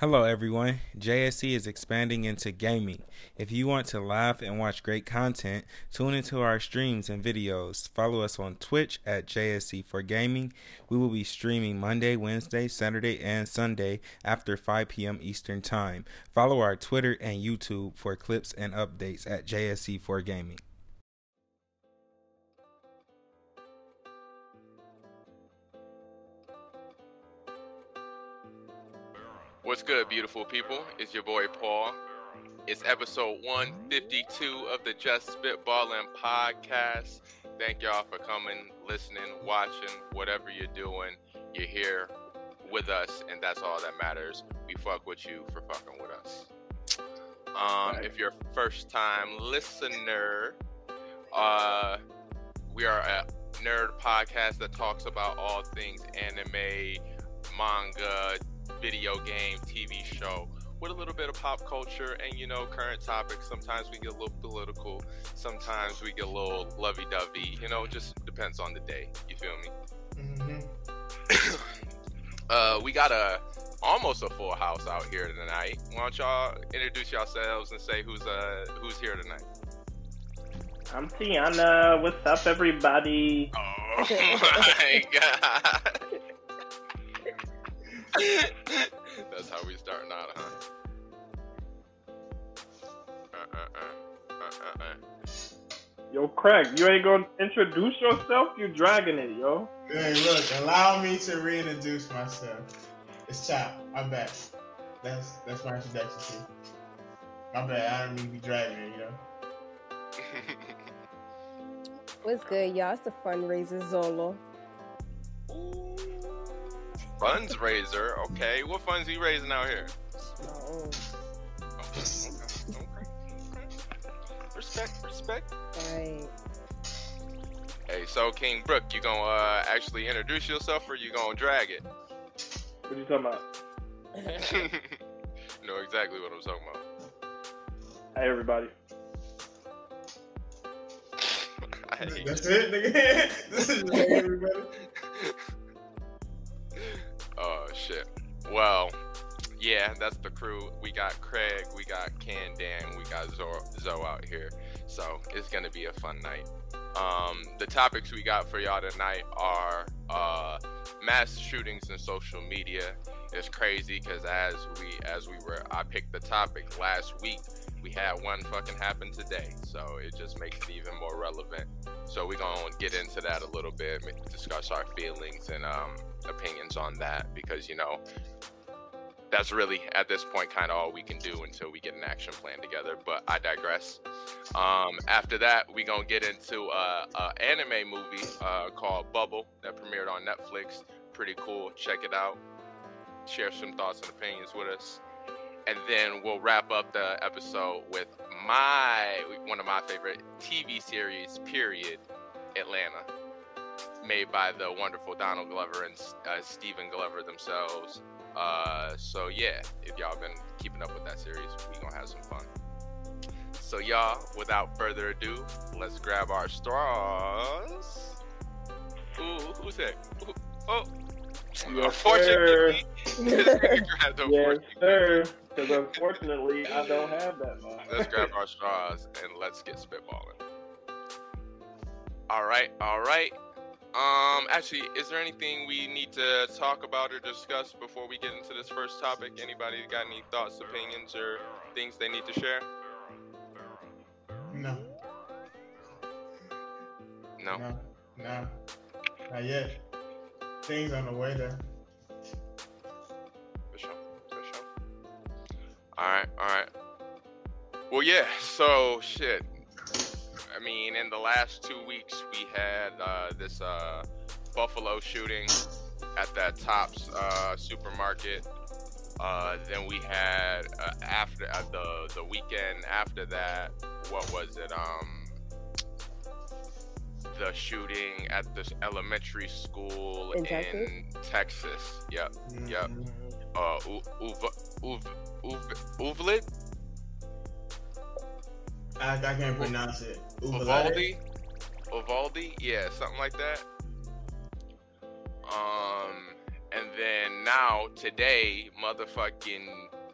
Hello, everyone. JSE is expanding into gaming. If you want to laugh and watch great content, tune into our streams and videos. Follow us on Twitch at JSE for Gaming. We will be streaming Monday, Wednesday, Saturday, and Sunday after 5 p.m. Eastern Time. Follow our Twitter and YouTube for clips and updates at JSE for Gaming. What's good, beautiful people? It's your boy Paul. It's episode 152 of the Just Spitballing podcast. Thank y'all for coming, listening, watching, whatever you're doing. You're here with us, and that's all that matters. We fuck with you for fucking with us. Um, if you're a first time listener, uh, we are a nerd podcast that talks about all things anime, manga, video game, TV show with a little bit of pop culture and you know current topics. Sometimes we get a little political, sometimes we get a little lovey-dovey. You know, it just depends on the day. You feel me? Mm-hmm. uh, we got a almost a full house out here tonight. Why don't y'all introduce yourselves and say who's uh who's here tonight? I'm Tiana. What's up, everybody? Oh my god. That's how we starting out, huh? Uh, uh, uh, yo, Craig, you ain't gonna introduce yourself? You dragging it, yo. Hey, look, allow me to reintroduce myself. It's Chop. I'm back. That's that's my introduction to. My bad. I don't mean to be dragging it, you know. What's good, y'all? It's the fundraiser Zolo. Funds raiser. Okay, what funds are you raising out here? Oh. Okay, okay, okay. Respect, respect. Right. Hey, so King Brook, you gonna uh, actually introduce yourself, or you gonna drag it? What are you talking about? you know exactly what I'm talking about. Hey, everybody. That's it, nigga. this is everybody. Oh shit. Well, yeah, that's the crew. We got Craig, we got Can Dan, we got Zoe, Zoe out here. So it's gonna be a fun night. Um, the topics we got for y'all tonight are uh, mass shootings and social media. It's crazy because as we as we were, I picked the topic last week. We had one fucking happen today, so it just makes it even more relevant. So we're gonna get into that a little bit, discuss our feelings and um, opinions on that because you know that's really at this point kind of all we can do until we get an action plan together. But I digress. Um, after that, we gonna get into a, a anime movie uh, called Bubble that premiered on Netflix. Pretty cool. Check it out. Share some thoughts and opinions with us, and then we'll wrap up the episode with my one of my favorite TV series. Period. Atlanta made by the wonderful Donald Glover and uh, Stephen Glover themselves. Uh, so yeah, if y'all been keeping up with that series, we gonna have some fun. So y'all, without further ado, let's grab our straws. Ooh, who's that? Ooh, oh, unfortunately, yes, sir. Because unfortunately, I don't have that much. let's grab our straws and let's get spitballing. All right, all right. Um, actually, is there anything we need to talk about or discuss before we get into this first topic? Anybody got any thoughts, opinions, or things they need to share? No, No. no, no, not yet. Things on the way there. All right. All right. Well, yeah. So shit. I mean, in the last two weeks, we had uh, this uh, Buffalo shooting at that Tops uh, supermarket. Uh, then we had uh, after uh, the the weekend after that, what was it? Um, the shooting at this elementary school In Texas? Texas. Yep. Yep. Mhm. Uh, U- Uv- Uv- Uv- Uvlid? I, I can't pronounce it. Uvalde? Uvalde? Yeah, something like that. Um, and then now today, motherfucking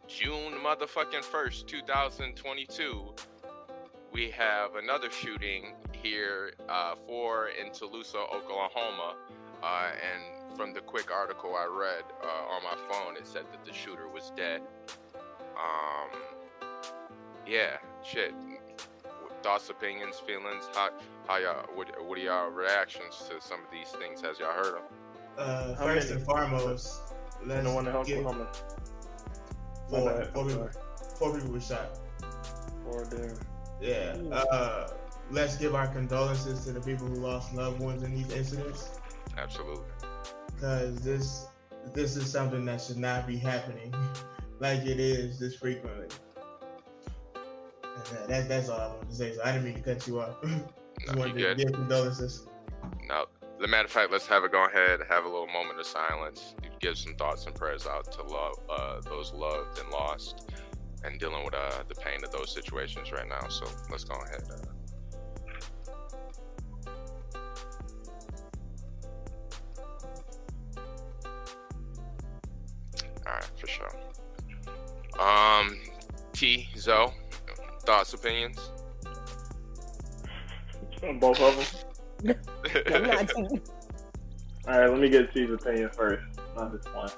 June motherfucking first, 2022, we have another shooting here, uh, four in Tulsa, Oklahoma, uh, and from the quick article I read uh, on my phone, it said that the shooter was dead. Um, yeah, shit. Thoughts, opinions, feelings. How, how y'all? What, what are y'all reactions to some of these things? Has y'all heard them? Uh, first and foremost, let's No one else give Oklahoma. four, My bad, four, I'm people, four people were shot. Four there. Yeah. Uh, let's give our condolences to the people who lost loved ones in these incidents, Absolutely. Because this this is something that should not be happening like it is this frequently. That, that- that's all I wanted to say. So I didn't mean to cut you off. Just No, you wanted to give condolences. Now, the matter of fact, let's have a go ahead, have a little moment of silence, give some thoughts and prayers out to love uh, those loved and lost, and dealing with uh, the pain of those situations right now. So let's go ahead. Uh, all right, for sure. Um, T Zoe, thoughts, opinions. on Both of them. I'm not too. All right, let me get T's opinion first. Not this one.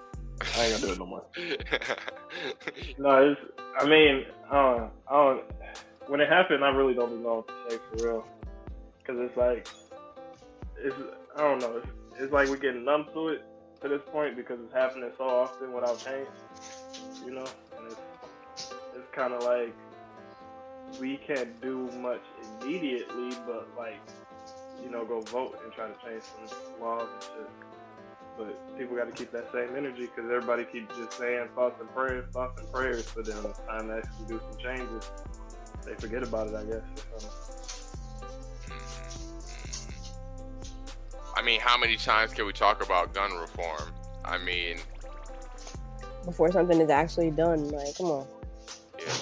I ain't gonna do it no more. No, it's. I mean, uh, I don't. When it happened, I really don't know what to say for real. Cause it's like, it's. I don't know. It's, it's like we're getting numb to it to this point because it's happening so often without change. You know, and it's. It's kind of like we can't do much immediately, but like, you know, go vote and try to change some laws and shit. But people got to keep that same energy because everybody keeps just saying thoughts and prayers, thoughts and prayers. But then it's time to actually do some changes, they forget about it, I guess. I mean, how many times can we talk about gun reform? I mean, Before something is actually done, like, come on. yeah.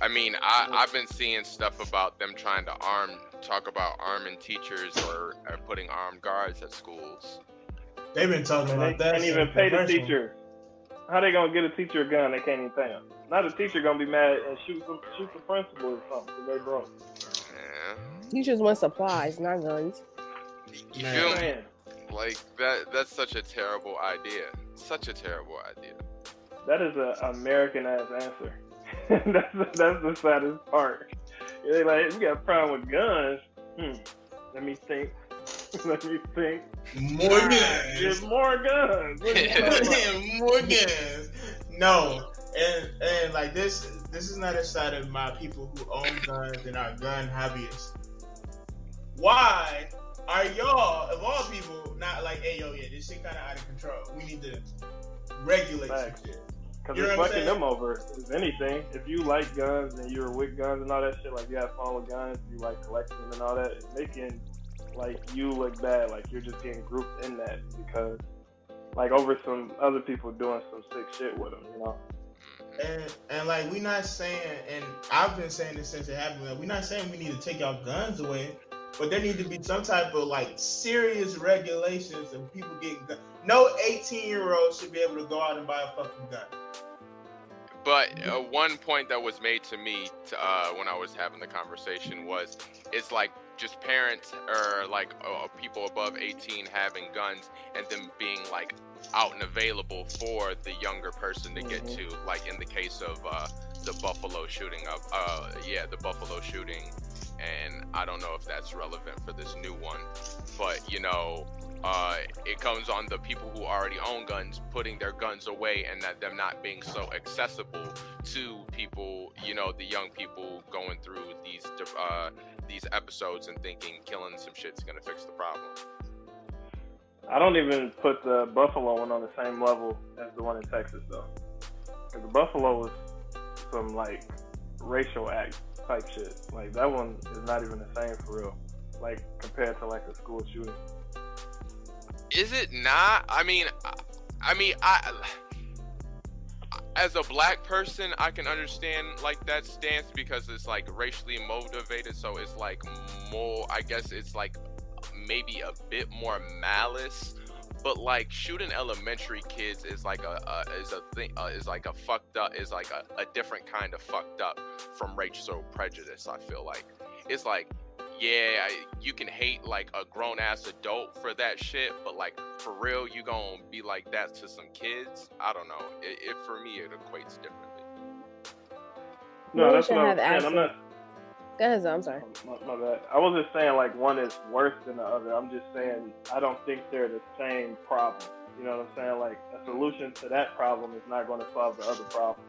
I mean, I, I've been seeing stuff about them trying to arm, talk about arming teachers or, or putting armed guards at schools. They've been talking and about they that. can't even pay the first one. teacher. How they gonna get a teacher a gun? They can't even pay them. Now the teacher gonna be mad and shoot some shoot the principal or something because they broke. Yeah. Teachers want supplies, not guns. You Man. feel me? Like that. That's such a terrible idea. Such a terrible idea. that is a American ass answer. that's the, that's the saddest part. They like we got a problem with guns. Hmm. Let me think. Let me think. More Ah, guns. Get more guns. What are you talking about? More guns. No, and and like this, this is not a side of my people who own guns and are gun hobbyists. Why are y'all, of all people, not like, hey yo, yeah, this shit kind of out of control. We need to regulate some shit. Because it's fucking them over. If anything, if you like guns and you're with guns and all that shit, like you have fun with guns, you like collecting them and all that, it's making like you look bad. Like you're just getting grouped in that because like over some other people doing some sick shit with them, you know. And and like we're not saying, and I've been saying this since it happened. Like, we're not saying we need to take y'all guns away, but there need to be some type of like serious regulations and people getting guns. No 18 year old should be able to go out and buy a fucking gun. But uh, one point that was made to me t uh, when I was having the conversation was, it's like just parents or like uh, people above 18 having guns and them being like out and available for the younger person to get to. Like in the case of uh, the Buffalo shooting up, uh, yeah, the Buffalo shooting, and I don't know if that's relevant for this new one, but you know. Uh, it comes on the people who already own guns putting their guns away and that them not being so accessible to people, you know, the young people going through these uh, these episodes and thinking killing some shit's gonna fix the problem. I don't even put the Buffalo one on the same level as the one in Texas though. the Buffalo was some like racial act type shit. Like that one is not even the same for real. Like compared to like a school shooting. Is it not? I mean, I, I mean, I as a black person, I can understand like that stance because it's like racially motivated. So it's like more. I guess it's like maybe a bit more malice. But like shooting elementary kids is like a, a is a thing uh, is like a fucked up is like a, a different kind of fucked up from racial prejudice. I feel like it's like yeah, you can hate like a grown ass adult for that shit, but like for real, you gonna be like that to some kids? I don't know. It, it for me, it equates differently. No, that's should what I'm saying. I'm not. Go ahead, I'm sorry. My, my bad. I wasn't saying like one is worse than the other. I'm just saying I don't think they're the same problem. You know what I'm saying? Like a solution to that problem is not going to solve the other problem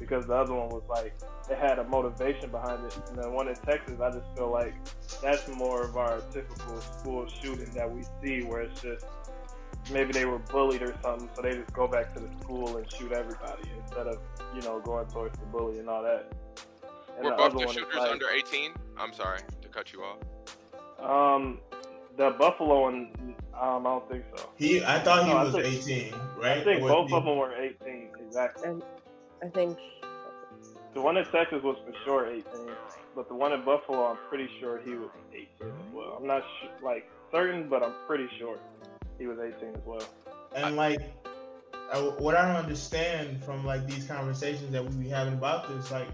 because the other one was like it had a motivation behind it. And the one in Texas, I just feel like that's more of our typical school shooting that we see, where it's just maybe they were bullied or something, so they just go back to the school and shoot everybody instead of you know going towards the bully and all that. And Were the both other the shooters like- under 18? I'm sorry to cut you off. Um, the Buffalo one, um, I don't think so. He, I thought he No, was think- 18, right? I think Or both he- of them were 18 exactly. I think The one in Texas was for sure 18, but the one in Buffalo, I'm pretty sure he was 18 as well. I'm not su like certain, but I'm pretty sure he was 18 as well. And like, I, what I don't understand from like these conversations that we be having about this, like,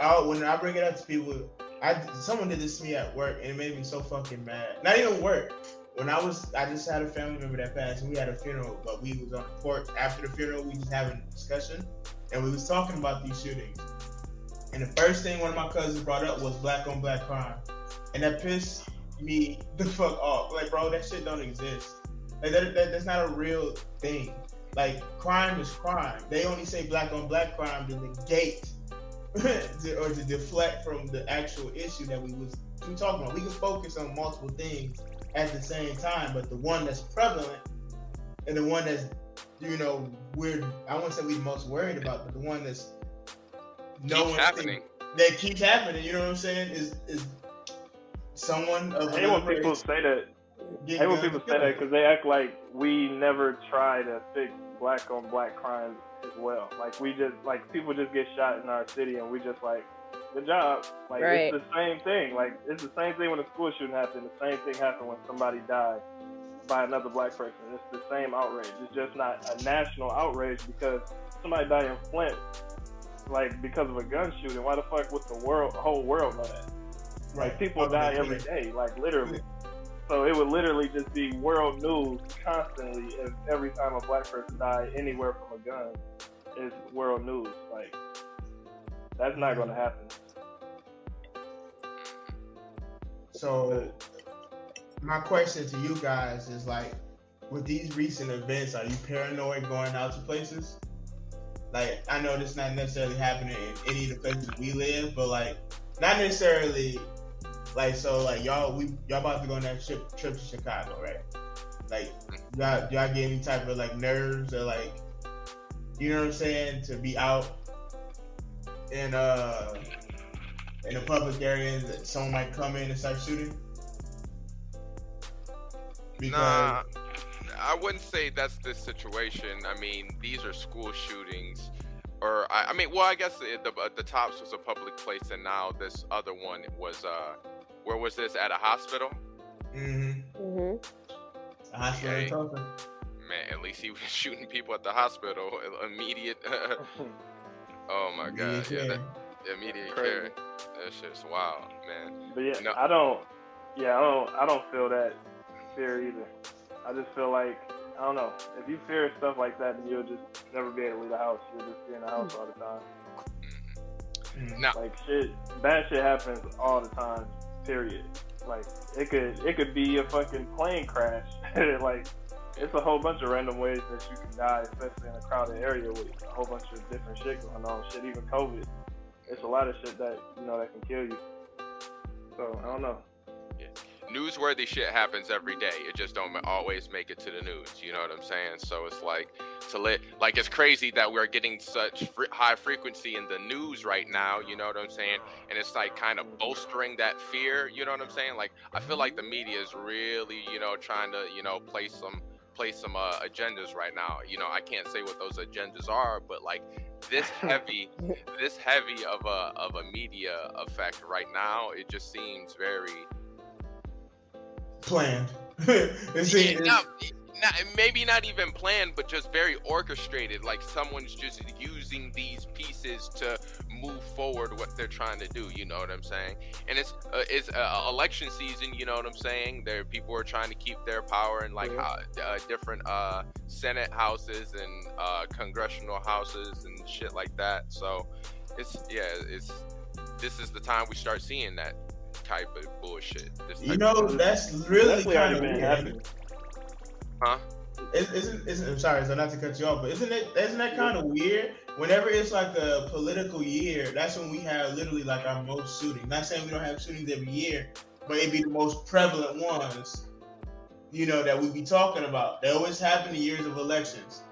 I, when I bring it up to people, I someone did this to me at work and it made me so fucking mad. Not even work. When I was, I just had a family member that passed, and we had a funeral, but we was on the porch after the funeral. We just having a discussion, and we was talking about these shootings. And the first thing one of my cousins brought up was black on black crime, and that pissed me the fuck off. Like, bro, that shit don't exist. Like that, that, that's not a real thing. Like crime is crime. They only say black on black crime to negate to, or to deflect from the actual issue that we was we talking about. We can focus on multiple things at the same time, but the one that's prevalent and the one that's you know we're I won't say we're most worried about, but the one that's no Keeps one happening. that keeps happening. You know what I'm saying? Is is someone of I hate when another people race say that. get I hate when people say that because they act like we never try to fix black on black crimes as well. Like we just like people just get shot in our city and we just like good job. Like Right. it's the same thing. Like it's the same thing when a school shooting happened. The same thing happened when somebody died by another black person. It's the same outrage. It's just not a national outrage because somebody died in Flint, like because of a gun shooting. Why the fuck would the world, whole world know that? Like people die every day, like literally. So it would literally just be world news constantly if every time a black person died anywhere from a gun is world news. Like that's not gonna happen. So, my question to you guys is like, with these recent events, are you paranoid going out to places? Like, I know this not necessarily happening in any of the places we live, but like, not necessarily. Like, so like y'all, we y'all about to go on that trip trip to Chicago, right? Like, y'all, y'all get any type of like nerves or like, you know what I'm saying, to be out in uh in a public area that someone might come in and start shooting? Nah, I wouldn't say that's the situation. I mean, these are school shootings, or I, I mean, well, I guess the, the the tops was a public place, and now this other one was uh, where was this at a hospital? Mm-hmm. hmm A hospital in Okay. Tulsa. Man, at least he was shooting people at the hospital. Immediate. oh my god, yeah, that, immediate Crazy. care. That shit's wild, man. But yeah, No. I don't. Yeah, I don't. I don't feel that fear either. I just feel like I don't know. If you fear stuff like that, then you'll just never be able to leave the house. You'll just be in the house all the time. Mm. Now, Like shit, bad shit happens all the time. Period. Like it could it could be a fucking plane crash. like it's a whole bunch of random ways that you can die, especially in a crowded area with a whole bunch of different shit going on. Shit, even COVID. It's a lot of shit that you know that can kill you. So I don't know. Yeah. newsworthy shit happens every day. It just don't always make it to the news. You know what I'm saying? So it's like to let like it's crazy that we're getting such high frequency in the news right now. You know what I'm saying? And it's like kind of bolstering that fear. You know what I'm saying? Like I feel like the media is really you know trying to you know play some play some uh, agendas right now. You know I can't say what those agendas are, but like this heavy this heavy of a of a media effect right now, it just seems very Planned. It's- Yeah, it's- not, not, maybe not even planned, but just very orchestrated. Like someone's just using these pieces to move forward what they're trying to do. You know what I'm saying? And it's uh, it's uh, election season. You know what I'm saying? There people are trying to keep their power in like Yeah. uh, uh, different uh, Senate houses and uh, congressional houses and shit like that. So it's yeah, it's this is the time we start seeing that type of bullshit. This you know, of- that's really Definitely kind of been happening. Huh? Is- Isn't, isn't I'm sorry, so not to cut you off, but isn't it isn't that kind of weird? Whenever it's like a political year, that's when we have literally like our most shootings. Not saying we don't have shootings every year, but it'd be the most prevalent ones, you know, that we'd be talking about. They always happen in years of elections.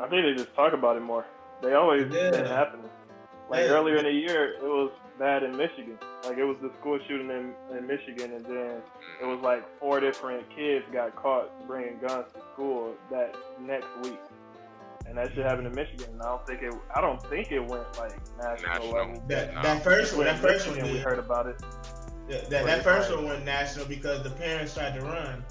I think they just talk about it more. They always Yeah. been happening. Like Yeah. earlier in the year, it was bad in Michigan. Like it was the school shooting in, in Michigan, and then it was like four different kids got caught bringing guns to school that next week. And that shit happened in Michigan. And I don't think it. I don't think it went like national, National. level. That No. that first one, that first one, Michigan, we heard about it. Yeah, that, that first one went national because the parents tried to run.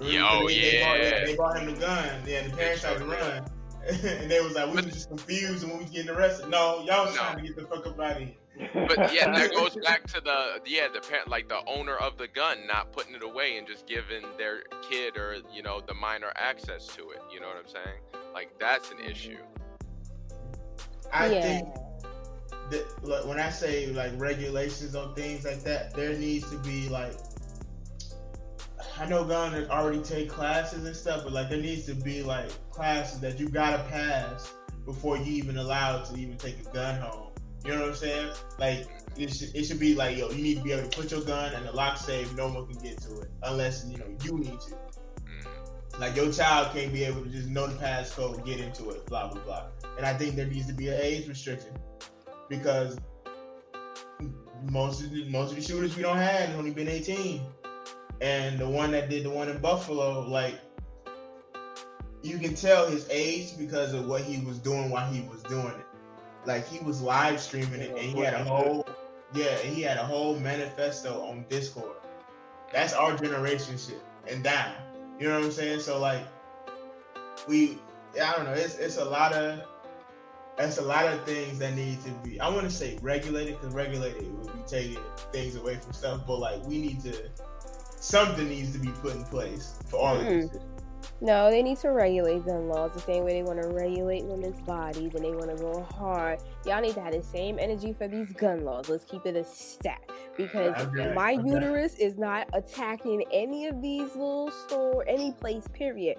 Yeah, oh, they, They bought, yeah. they bought him the gun. Yeah, the parents tried to run. and they was like, we But- were just confused and we was getting arrested. No, y'all was No. trying to get the fuck up out of here. But yeah, that goes back to the yeah the parent like the owner of the gun not putting it away and just giving their kid or you know the minor access to it. You know what I'm saying? Like that's an issue. I yeah. think that like, when I say like regulations on things like that, there needs to be like I know gunners already take classes and stuff, but like there needs to be like classes that you gotta pass before you even allowed to even take a gun home. You know what I'm saying? Like it should, it should be like yo, you need to be able to put your gun and the lock safe. No one can get to it unless you know you need to. Mm. Like your child can't be able to just know the passcode, get into it, blah blah blah. And I think there needs to be an age restriction because most of the most of the shooters we don't have have only been 18, and the one that did the one in Buffalo, like you can tell his age because of what he was doing while he was doing it. Like he was live streaming it, and he had a whole yeah, he had a whole manifesto on Discord. That's our generation shit and down. You know what I'm saying? So like, we, I don't know. It's it's a lot of, it's a lot of things that need to be. I want to say regulated because regulated would be taking things away from stuff, but like we need to, something needs to be put in place for all of this. Mm. No, they need to regulate gun laws the same way they want to regulate women's bodies and they want to go hard. Y'all need to have the same energy for these gun laws. Let's keep it a stat because I agree. my Okay. uterus is not attacking any of these little store, any place. Period.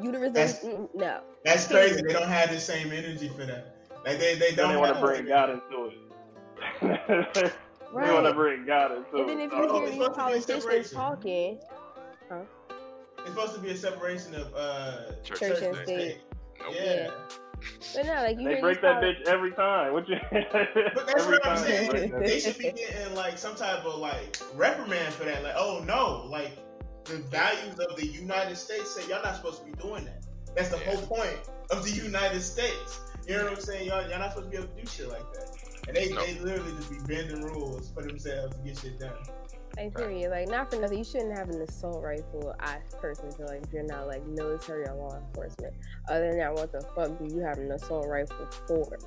Uterus, That's- doesn't- mm, no. That's crazy. They don't have the same energy for that. Like they they don't they want to bring God into it. they want to bring God into And then it. if Oh, you hear these supposed to be politicians separation. talking, It's supposed to be a separation of uh Church, Church and and state. state. Nope. Yeah. but no, like you They break that poli- bitch every time. What you? But that's what I'm they saying. They should be getting like some type of like reprimand for that. Like, oh no, like the values of the United States say y'all not supposed to be doing that. That's the Yeah. whole point of the United States. You know what I'm saying? Y'all, y'all not supposed to be able to do shit like that. And they, No. they literally just be bending rules for themselves to get shit done. Like period, like not for nothing. You shouldn't have an assault rifle. I personally feel like if you're not like military or law enforcement. Other than that, what the fuck do you have an assault rifle for?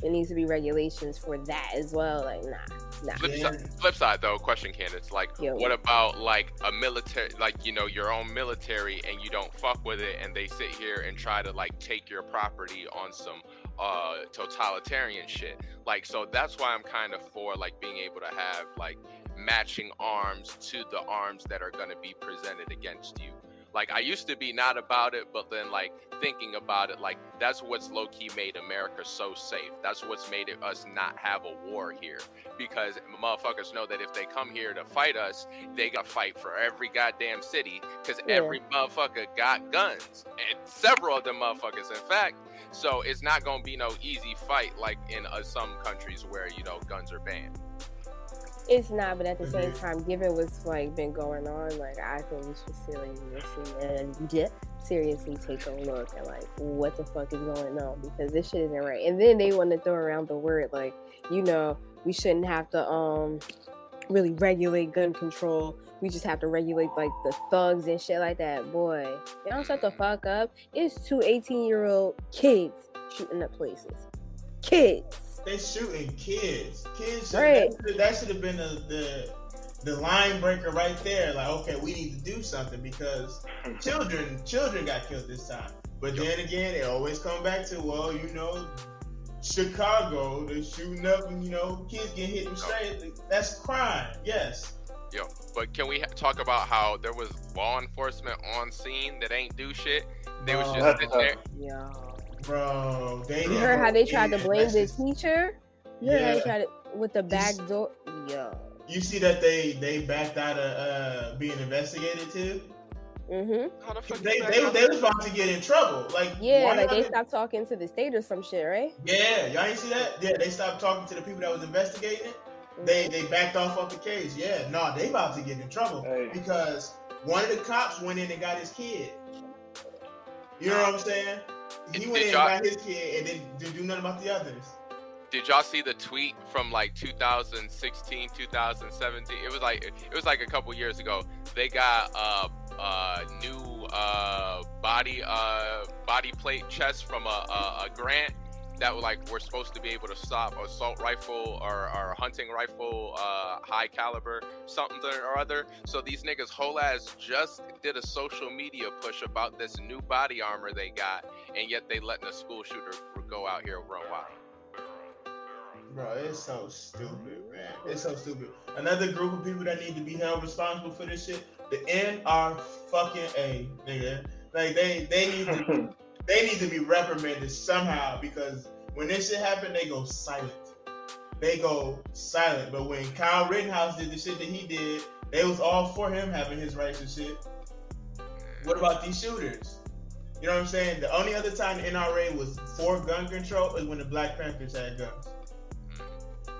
There needs to be regulations for that as well. Like nah, nah. Flip, Yeah. side, flip side though, question candidates like, Yo. what about like a military, like you know your own military, and you don't fuck with it, and they sit here and try to like take your property on some uh totalitarian shit. Like so that's why I'm kind of for like being able to have like matching arms to the arms that are going to be presented against you. Like I used to be not about it, but then like thinking about it, like that's what's low key made America so safe. That's what's made it us not have a war here because motherfuckers know that if they come here to fight us, they got to fight for every goddamn city because Yeah. every motherfucker got guns and several of them motherfuckers, in fact. So it's not gonna be no easy fight like in uh, some countries where you know guns are banned. It's not, but at the same Mhm. time, given what's like been going on, like I think we should seriously seriously take a look at like what the fuck is going on because this shit isn't right. And then they want to throw around the word like, you know, we shouldn't have to um really regulate gun control. We just have to regulate like the thugs and shit like that. Boy, y'all shut the fuck up. It's two 18 year old kids shooting up places. Kids. They shooting kids. Kids. Should, Right. That, should- that should have been the, the the line breaker right there. Like, okay, we need to do something because children children got killed this time. But then again, it always come back to well, you know, Chicago, they're shooting up and you know kids getting hit and straight. That's crime. Yes. Yo, but can we ha- talk about how there was law enforcement on scene that ain't do shit? They was just sitting there. Yo. Bro, they You heard how they tried to blame that's the teacher? You heard how they tried to with the back He's- door? Yo. You see that they they backed out of uh, being investigated too. Mm-hmm. The They they, they was about to get in trouble. Like Yeah, like they not- stopped talking to the state or some shit, right? Yeah, y'all ain't see that? Yeah, they stopped talking to the people that was investigating it. They they backed off of the case. Yeah, no, they about to get in trouble Hey. because one of the cops went in and got his kid. You know what I'm saying? He Did went in and y'all- his kid and didn't, didn't do nothing about the others. Did y'all see the tweet from like 2016, 2017? It was like it was like a couple years ago. They got uh uh new uh body uh body plate chest from a, a, a grant that were like we're supposed to be able to stop assault rifle or, or hunting rifle uh high caliber something or other. So these niggas whole ass just did a social media push about this new body armor they got, and yet they letting a school shooter go out here and run wild. Bro, it's so stupid, man. It's so stupid. Another group of people that need to be held responsible for this shit, the NR fucking A, nigga. Like they they need to they need to be reprimanded somehow because when this shit happened, they go silent. They go silent. But when Kyle Rittenhouse did the shit that he did, they was all for him having his rights and shit. What about these shooters? You know what I'm saying? The only other time the NRA was for gun control is when the Black Panthers had guns.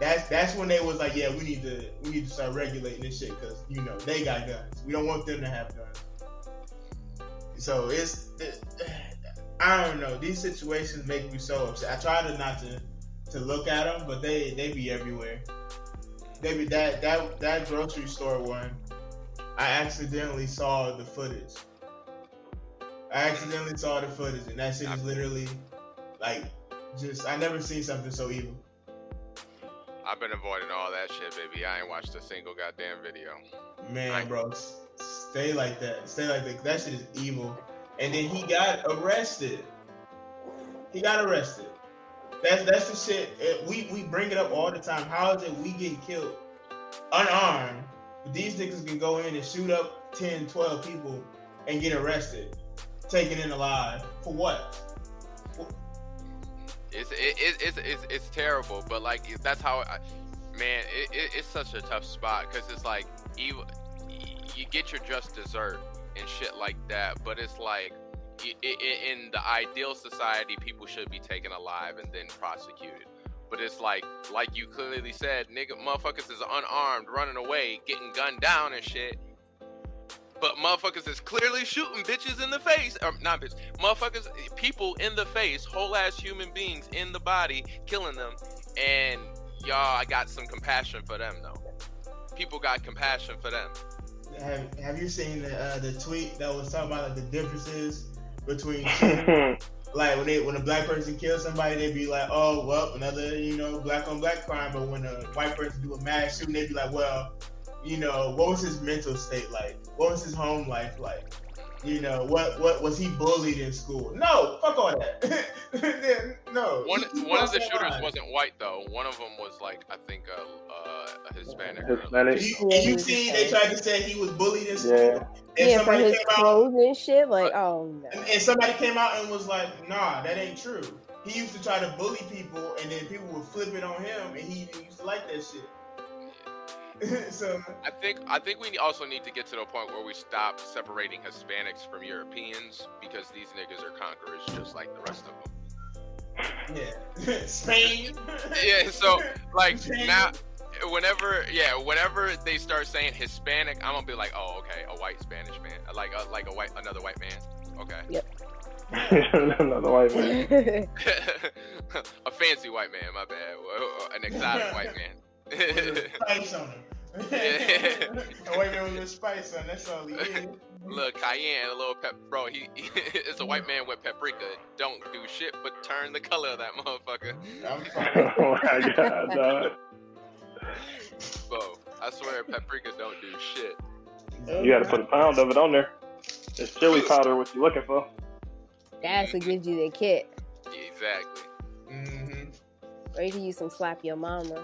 That's that's when they was like, yeah, we need to we need to start regulating this shit because you know they got guns. We don't want them to have guns. So it's it, I don't know. These situations make me so upset. I try to not to to look at them, but they they be everywhere. They be that that that grocery store one. I accidentally saw the footage. I accidentally saw the footage, and that shit is literally like just I never seen something so evil. I've been avoiding all that shit, baby. I ain't watched a single goddamn video. Man, Right. bro, stay like that. Stay like that. That shit is evil. And then he got arrested. He got arrested. That's that's the shit. eh, We we bring it up all the time. How is it we get killed unarmed? But these niggas can go in and shoot up 10, 12 people and get arrested, taken in alive for what? It's it, it, it's, it's it's terrible, but like that's how, I, man. It, it, it's such a tough spot because it's like you you get your just dessert and shit like that, but it's like in the ideal society, people should be taken alive and then prosecuted. But it's like, like you clearly said, nigga, motherfuckers is unarmed, running away, getting gunned down and shit. But motherfuckers is clearly shooting bitches in the face, or not bitches. motherfuckers, people in the face, whole ass human beings in the body, killing them. And y'all, I got some compassion for them though. People got compassion for them. Have, have you seen the uh, the tweet that was talking about like the differences between like when they when a black person kills somebody, they'd be like, oh well, another you know black on black crime. But when a white person do a mass shooting, they'd be like, well, you know, what was his mental state like? What was his home life like? You know, what what was he bullied in school? No, fuck all that. no. One he- he one of the shooters line. wasn't white though. One of them was like I think a, uh, a Hispanic. Hispanic. You, and you see, they tried to say he was bullied in school. Yeah. And yeah, for somebody his came out and shit. Like, oh no. And, and somebody came out and was like, nah, that ain't true. He used to try to bully people and then people would flip it on him and he used to like that shit. so I think I think we also need to get to the point where we stop separating Hispanics from Europeans because these niggas are conquerors just like the rest of them. yeah. Spain. Yeah, so like Spain. now whenever yeah, whenever they start saying Hispanic, I'm gonna be like, oh okay, a white Spanish man, like a, like a white another white man. Okay, Yep. Another white man. a fancy white man. My bad. An exotic white man. Stripes on him. Yeah. a white man with a spice on. That's all he is. Look, cayenne, a little pep, bro. He, it's a white man with paprika. Don't do shit but turn the color of that motherfucker. I'm fine. oh my god, dog. Bro, I swear paprika don't do shit. You gotta put a pound of it on there. It's chili powder, what you looking for. That's what gives you the kick. Yeah, exactly. hmm Or you can use some slap your mama.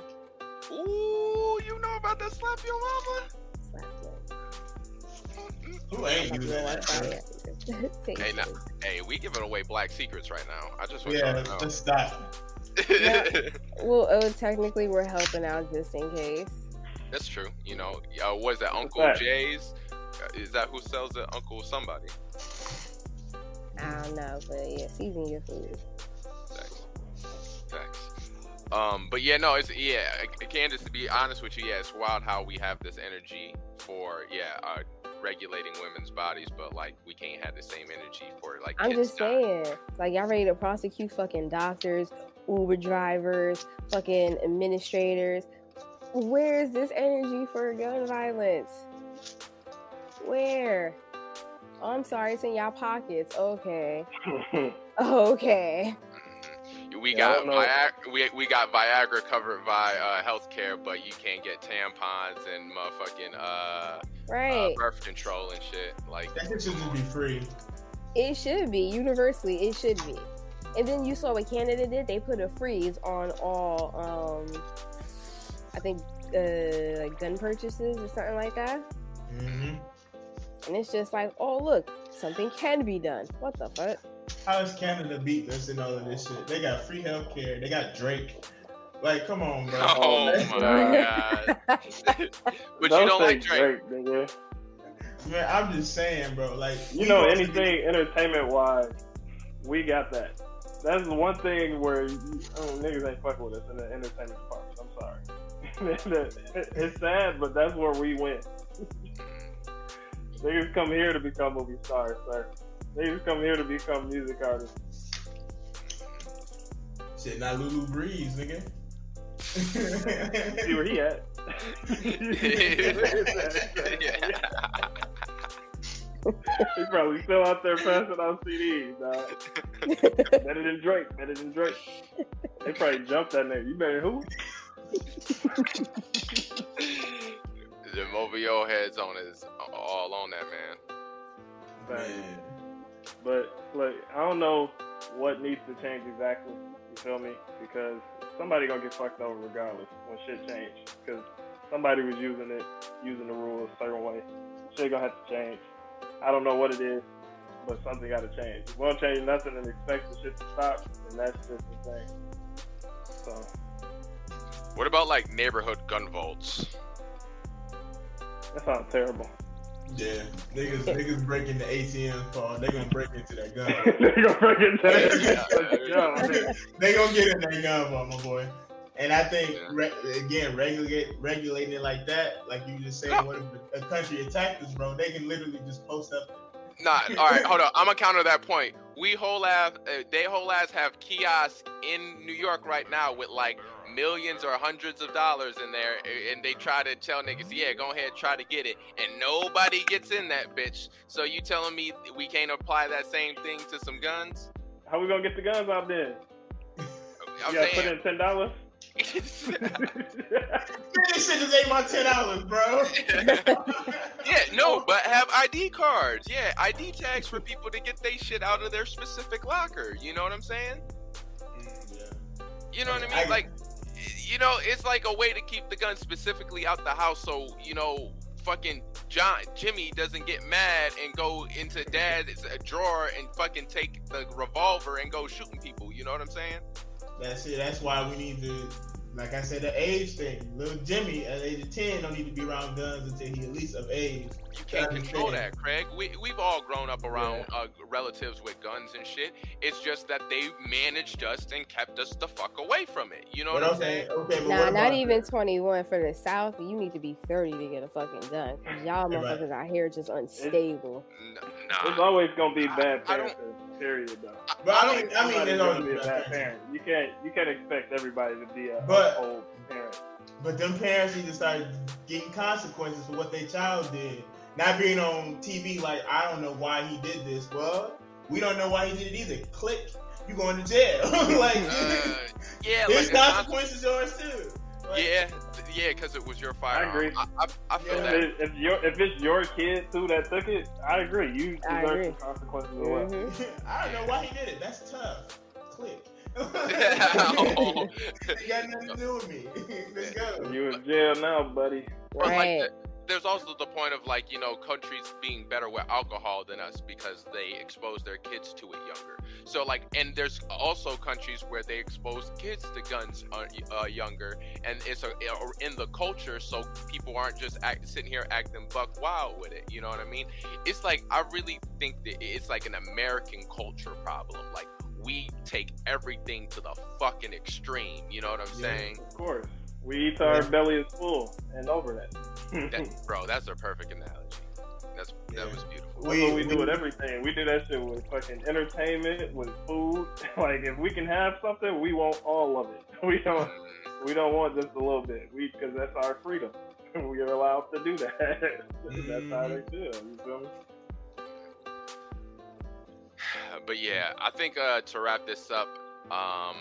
Ooh, you know about that slap your mama? Slap your Who ain't slap do your that? Wi-Fi. Take Hey, it. now, hey, we giving away black secrets right now. I just want Yeah, y'all to know. let's stop. Well, oh, technically, we're helping out just in case. That's true. You know, uh, what is that? Uncle that? Jay's? Uh, Is that who sells it? Uncle somebody. I don't know, but yeah, season your food. Thanks. Thanks. Um, but yeah, no, it's yeah, Candace. To be honest with you, yeah, it's wild how we have this energy for yeah, uh, regulating women's bodies, but like we can't have the same energy for like. I'm kids just dying. saying, like y'all ready to prosecute fucking doctors, Uber drivers, fucking administrators. Where is this energy for gun violence? Where? Oh, I'm sorry, it's in y'all pockets. Okay. Okay. We Yeah, got. Viagra, we, we got Viagra covered by uh, healthcare, but you can't get tampons and motherfucking uh, uh, Right. birth control and shit. Like, That should just be free. It should be. Universally, it should be. And then you saw what Canada did. They put a freeze on all, um, I think, uh, like gun purchases or something like that. hmm And it's just like, oh, look, something can be done. What the fuck? How is Canada beat us and all of this shit? They got free healthcare. They got Drake. Like, come on, bro. oh, oh my god! but you don't say like Drake. Drake, nigga. Man, I'm just saying, bro. Like, You know, supposed be- anything entertainment wise, we got that. That's the one thing where you, oh, niggas ain't fucking with us in the entertainment part. I'm sorry. it's sad, but that's where we win. Niggas come here to become movie stars, sir. Niggas come here to become music artists. Shit, not Lulu Breeze, nigga. See where he at. He's probably still out there passing out CDs, dog. Better than Drake. Better than Drake. They probably jumped that nigga. You better who? the Movio heads on is all on that man. Man. But like, I don't know what needs to change exactly. You feel me? Because somebody gonna get fucked over regardless when shit change. Because somebody was using it, using the rules a certain way. Shit gonna have to change. I don't know what it is, but something gotta change. If we don't change nothing and expect the shit to stop, and that's just the thing. So What about like neighborhood gun vaults? that sounds terrible. Yeah, niggas, niggas breaking the ATM card. They gonna break into that gun. they gonna break into down. Yeah. Yo, nigga. they gonna get in that gun vault, my boy. And I think Yeah. re- again, regulate regulating it like that, like you just said, what if a country attacked us, bro? They can literally just post up. Nah, all right, hold on. I'm gonna counter that point. We whole ass, uh, they whole ass have kiosks in New York right now with like millions or hundreds of dollars in there, and they try to tell niggas, yeah, go ahead, try to get it, and nobody gets in that bitch. So you telling me we can't apply that same thing to some guns? How we gonna get the guns out there? I'm you gotta put in ten dollars. Man, this shit just ain't my ten dollars, bro. yeah, no, but have ID cards. Yeah, ID tags for people to get their shit out of their specific locker. You know what I'm saying? Mm, you know what I mean? I- like, you know, it's like a way to keep the gun specifically out the house, so you know, fucking John Jimmy doesn't get mad and go into dad's drawer and fucking take the revolver and go shooting people. You know what I'm saying? That's it. That's why we need to, like I said, the age thing. Little Jimmy at age of ten don't need to be around guns until he at least of age. You can't control that, Craig. We we've all grown up around uh, relatives with guns and shit. It's just that they managed us and kept us the fuck away from it. You know But what I'm okay, saying? okay, but Nah, not even 21 for the South. You need to be 30 to get a fucking gun. 'Cause y'all Yeah, right. motherfuckers out here just unstable. N- There's Nah, always gonna be bad I don't- parents. Period, though. But I mean, I mean, Somebody's there's gonna be a bad bad parent. You can't you can't expect everybody to be a But- old parent. But them parents need to start getting consequences for what their child did. Not being on TV like I don't know why he did this. Well, we don't know why he did it either. Click, you going to jail. like, Uh, yeah, there's like, consequences yours too. Like, yeah, yeah, because it was your firearm. agree. I, I, I feel Yeah. that. If, if your if it's your kid too that took it, I agree. You deserve agree. some consequences as well. Mhm. I don't know why he did it. That's tough. Click. Oh. it got nothing to do with me. Let's go. You in jail now, buddy. Or like Right. the- there's also the point of like you know countries being better with alcohol than us because they expose their kids to it younger. So like, and there's also countries where they expose kids to guns uh, uh, younger, and it's a, in the culture, so people aren't just act, sitting here acting buck wild with it. You know what I mean? It's like I really think that it's like an American culture problem. Like we take everything to the fucking extreme. You know what I'm Yeah. saying? Of course, we eat till our belly is full and over that. That, bro, that's a perfect analogy. That's Yeah. that was beautiful. That's what we do with everything. We do that shit with fucking entertainment, with food. like if we can have something, we want all of it. We don't. Mm, We don't want just a little bit. We because that's our freedom. we are allowed to do that. that's how they feel. You feel me? But yeah, I think uh, to wrap this up, um,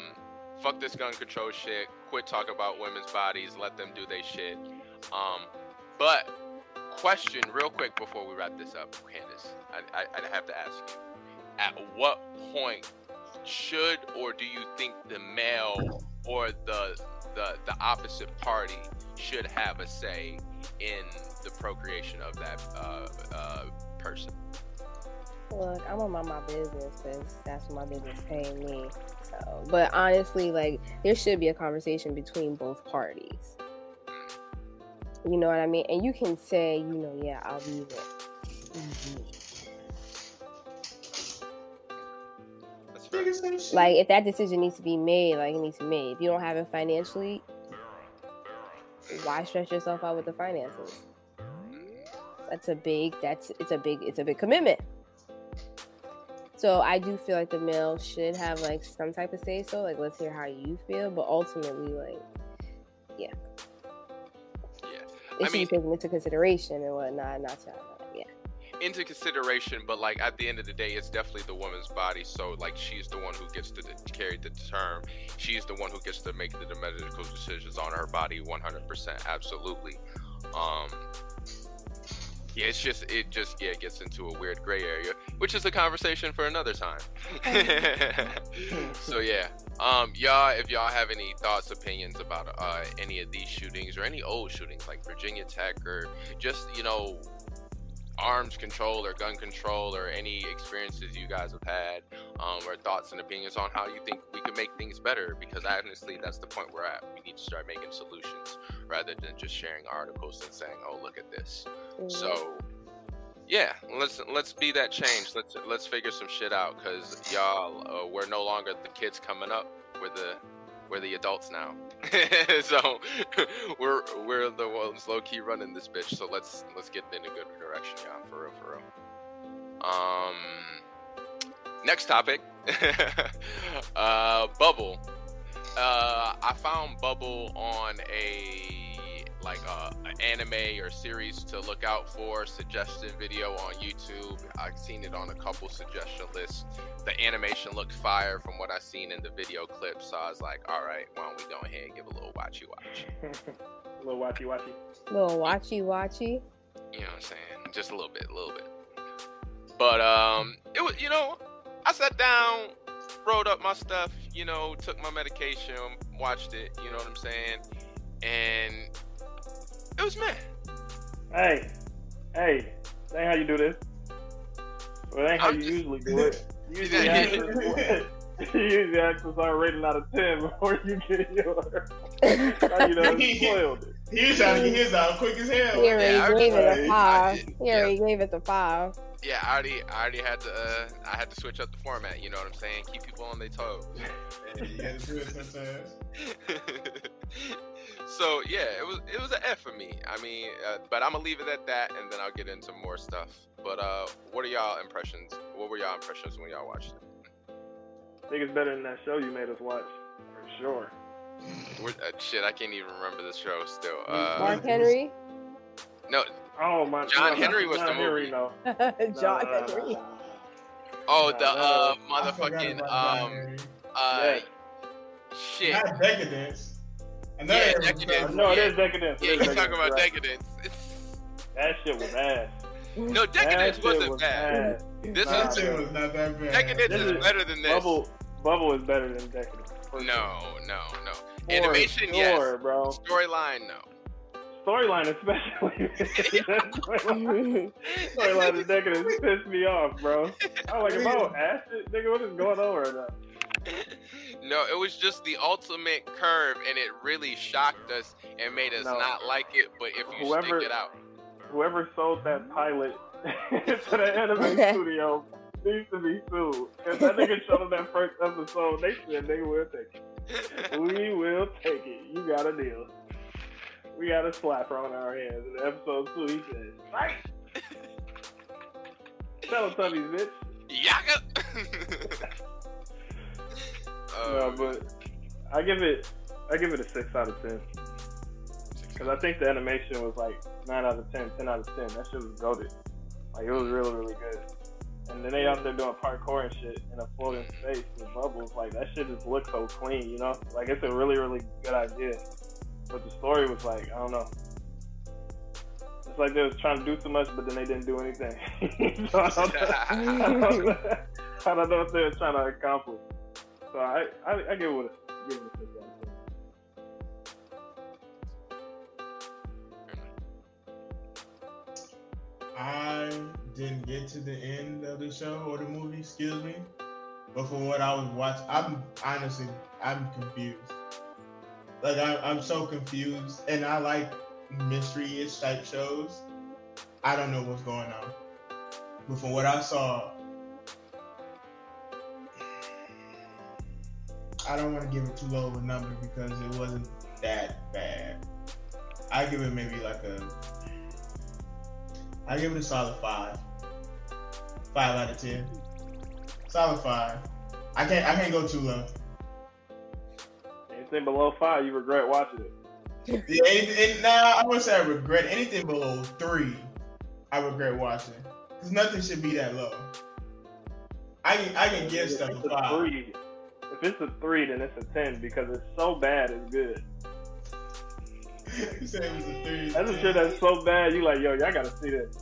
fuck this gun control shit. Quit talking about women's bodies. Let them do their shit. Um, but question, real quick, before we wrap this up, Candace, I, I, I have to ask you: At what point should or do you think the male or the the the opposite party should have a say in the procreation of that uh, uh, person? Look, I'm on my, my business because that's what my business paying me. So, but honestly, like there should be a conversation between both parties. You know what I mean? And you can say, you know, yeah, I'll be there. That's fair. Niggas ain't shit. Like if that decision needs to be made, like it needs to be made. If you don't have it financially, why stress yourself out with the finances? That's a big. That's it's a big. It's a big commitment. So I do feel like the male should have like some type of say so. Like let's hear how you feel, but ultimately, like Yeah. it I should mean- be taken into consideration and whatnot. Not to, yeah. into consideration, but like at the end of the day, it's definitely the woman's body. So like she's the one who gets to de- carry the term. She's the one who gets to make the medical decisions on her body, 100%, absolutely. Um, yeah, it's just it just yeah gets into a weird gray area, which is a conversation for another time. so yeah, um, y'all, if y'all have any thoughts, opinions about uh any of these shootings or any old shootings like Virginia Tech or just you know arms control or gun control or any experiences you guys have had um, or thoughts and opinions on how you think we could make things better because honestly that's the point we're at. We need to start making solutions rather than just sharing articles and saying oh look at this. Mhm. so yeah let's let's be that change. Let's let's figure some shit out because y'all uh, we're no longer the kids coming up. We're the we're the adults now so we're we're the ones low key running this bitch so let's let's get in a good direction y'all for real for real. Um next topic. Uh bubble. Uh i found bubble on a like a, an anime or series to look out for suggested video on youtube. I've seen it on a couple suggestion lists. The animation looked fire from what i seen in the video clip so i was like all right why don't we go ahead and give a little watchy watch a little watchy watchy. A little watchy watchy. you know what i'm saying? Just a little bit a little bit. But um it was you know i sat down wrote up my stuff you know took my medication watched it you know what i'm saying? And it was man Hey, hey, that ain't how you do this. Well, that ain't how I'm you just- usually do it. You usually ask us, you usually ask us our rating out of ten before you get yours. Now you done spoiled it. He was trying to get his out quick as hell. He already Yeah, I gave it a five. I- He already gave it the five. yeah i already i already had to uh i had to switch up the format you know what i'm saying keep people on their toes you gotta do it sometimes. So yeah, it was it was an F for me. I mean, uh, but I'm gonna leave it at that, and then I'll get into more stuff. But uh, what are y'all impressions? What were y'all impressions when y'all watched it? I think it's better than that show you made us watch, for sure. Uh, shit, I can't even remember the show still. Uh, Mark Henry. no, Oh my. John no, Henry not was the John Henry, movie. no. John No, no, no, Henry. no. oh the uh, motherfucking about John um Henry. uh Yeah. shit. Not Deca-Dence. I know Yeah, that Deca-Dence. No, it Yeah. is Deca-Dence. Yeah, It is you talking about right. Deca-Dence? That shit was ass. No, Deca-Dence Wasn't was bad. ass. This Nah, That is shit was not that bad. Deca-Dence This is is- better than this. Bubble, Bubble is better than Deca-Dence. No, no, no. For Animation, sure, yes. bro. Storyline, no. Storyline, especially. Storyline of Deca-Dence pissed me off, bro. I'm like, am I on acid? Nigga, what is going on right now? No, it was just the ultimate curve, and it really shocked us and made us No. not like it. But if you Whoever- stick it out, Whoever sold that pilot to the anime studio needs to be sued. If that nigga showed them that first episode, they said, nigga, we'll take it. We will take it. You got a deal. We got a slapper on our hands. In episode two, he said, right. Tell him something, bitch. Yaga. No, Um, but I give it, I give it a six out of ten. Because I think the animation was like 9 out of 10, 10 out of 10. That shit was goaded. Like, it was really, really good. And then they out there doing parkour and shit in a floating space with bubbles. Like, that shit just looks so clean, you know? Like, it's a really, really good idea. But the story was like, I don't know. It's like they was trying to do too much, but then they didn't do anything. so I, don't know, I, don't know, I don't know what they were trying to accomplish. So I, I, I give it a, give it a 6 out of 10. I didn't get to the end of the show or the movie, excuse me. But from what I was watching, I'm honestly, I'm confused. Like I, I'm so confused, and I like mystery-ish type shows. I don't know what's going on. But from what I saw, I don't want to give it too low of a number because it wasn't that bad. I give it maybe like a I give it a solid five. Five out of ten. Solid five. I can't I can't go too low. Anything below five, you regret watching it. Yeah, anything, and, nah, I wouldn't say I regret anything below three. I regret watching because nothing should be that low. I can I can give stuff a five. three, if it's a three, then it's a ten because it's so bad it's good. you said it was a three. That's a shit that's so bad. You like, yo, y'all gotta see this.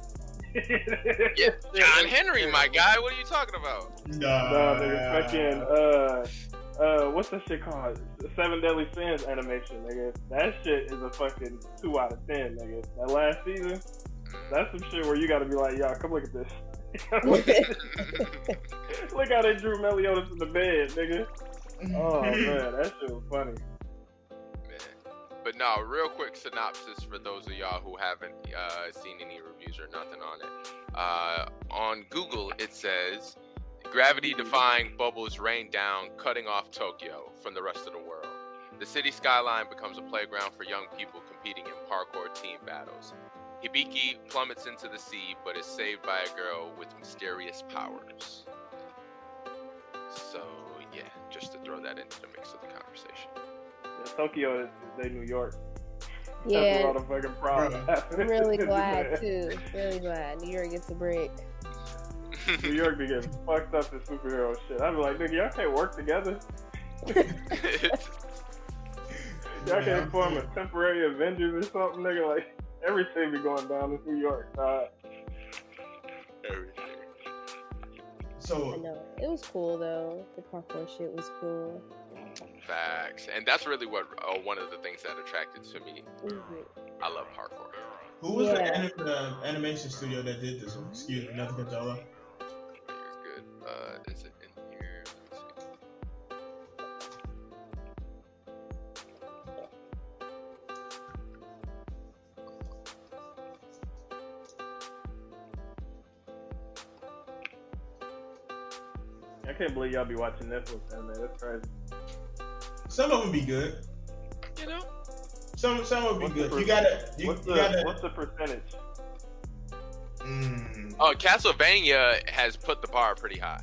yeah, John Henry, my guy. What are you talking about? Nah, No, nigga, fucking uh, uh, what's that shit called? Seven Deadly Sins animation, nigga. That shit is a fucking two out of ten, nigga. That last season, that's some shit where you gotta be like, y'all, come look at this. look how they drew Meliodas in the bed, nigga. Oh man, that shit was funny. Man. But no, real quick synopsis for those of y'all who haven't uh, seen any reviews or nothing on it. Uh, on Google, it says gravity defying bubbles rain down, cutting off Tokyo from the rest of the world. The city skyline becomes a playground for young people competing in parkour team battles. Hibiki plummets into the sea but is saved by a girl with mysterious powers. So, yeah, just to throw that into the mix of the conversation. Yeah, Tokyo is, is they New York. That's Yeah, where all the fucking problems Bruh. I'm really glad too. Really glad New York gets a break. New York be getting fucked up in superhero shit. I'd be like, nigga, y'all can't work together. Y'all can't form a temporary Avengers or something, nigga. Like everything be going down in New York. Uh, Everything. I know it was cool though. The parkour shit was cool. Facts, and that's really what uh, one of the things that attracted to me. Mhm. I love parkour. who was the, anim- the animation studio that did this one? Excuse me, nothing Controller. You're good. Uh, is it can't believe y'all be watching Netflix anime. That's crazy. Some of them be good. You know, Some some would be What's good. You gotta you, what's you the gotta. what's the percentage? Mm. oh, Castlevania has put the bar pretty high.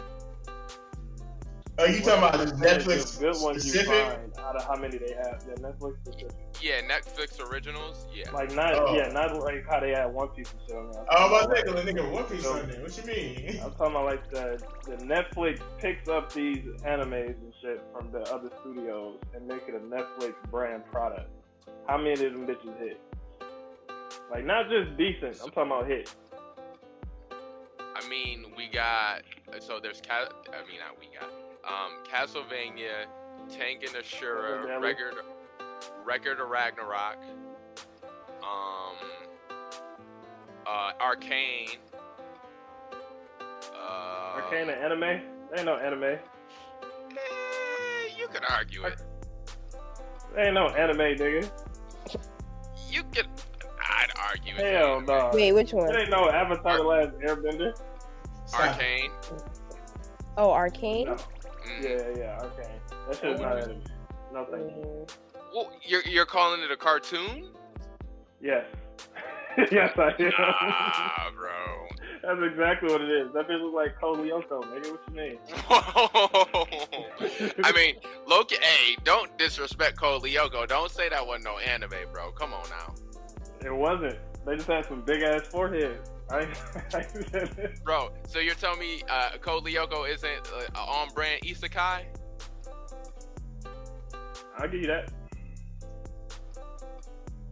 Oh, you talking about the Netflix The good ones specific? you find out of how many they have. Yeah, Netflix specific. Yeah, Netflix originals. Yeah. Like not Oh. yeah, not like how they had One Piece and shit on there. Oh, I'm about to say, 'cause the nigga One Piece on there. What you mean? I'm talking about like the the Netflix picks up these animes and shit from the other studios and make it a Netflix brand product. How many of them bitches hit? Like not just decent. I'm talking about hit. I mean, we got so there's Ca- I mean, not we got um Castlevania, Kengan Ashura, Record, Record of Ragnarok, um, uh, Arcane. Uh, Arcane and anime? There ain't no anime. eh, you could argue it. There ain't no anime, nigga. You could. I'd argue it. Hell no. Wait, which one? There ain't no Avatar the Last Airbender. Arcane. Oh, Arcane. No. Yeah, yeah, okay. That shit's not anime. No thank you. Well, you're you're calling it a cartoon? Yes. yes, I am. Nah, bro. That's exactly what it is. That bitch look like Code Lyoko, nigga. What you mean? I mean, Loki. Hey, don't disrespect Code Lyoko. Don't say that wasn't no anime, bro. Come on now, It wasn't. They just had some big ass foreheads. I, I said it. bro. So you're telling me uh, Code Lyoko isn't uh, on-brand isekai? I'll give you that.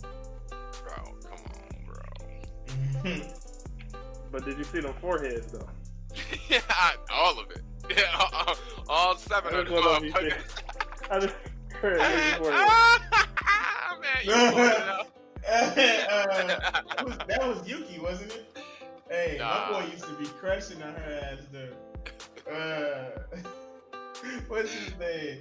Bro, come on, bro. But did you see them foreheads though? yeah, all of it. Yeah, all, all seven of them. Which of you I just heard. Man, you pulled it up. uh, that, was, that was Yuki, wasn't it? Hey, Nah. my boy used to be crushing on her ass though. Uh, what's his name?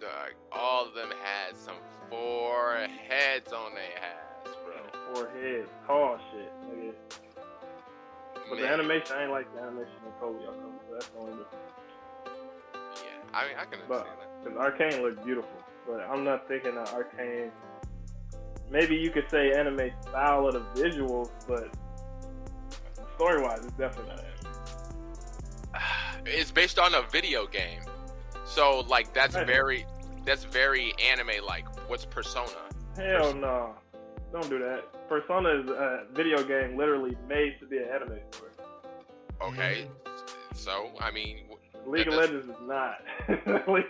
Dog, all of them had some foreheads on their ass, bro. Foreheads, tall shit, nigga. But the Man, animation, I ain't like the animation in Code Lyoko. So that's the only difference. Yeah, I mean, I can But- understand that. Because Arcane looked beautiful, but I'm not thinking that Arcane. Maybe you could say anime style of the visuals, but story wise, it's definitely not anime. It's based on a video game, so like that's Right. very, that's very anime like. What's Persona? Hell no. Don't do that. Persona is a video game literally made to be an anime story. Okay, so I mean, League of Legends is not. League,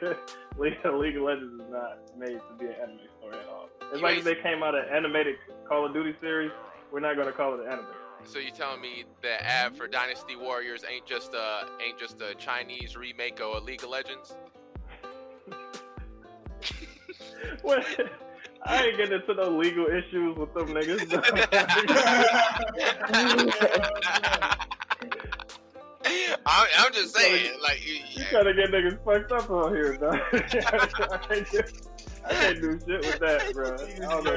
League, League of Legends is not made to be an anime story at all. It's You like if they came out an animated Call of Duty series, we're not going to call it an anime. So you telling me the ad for Dynasty Warriors ain't just a ain't just a Chinese remake of League of Legends? What? I ain't getting into no legal issues with them niggas. I'm, I'm just saying, like, you, you trying to get niggas fucked up on here, dog. I, can't do, I can't do shit with that, bro. I don't know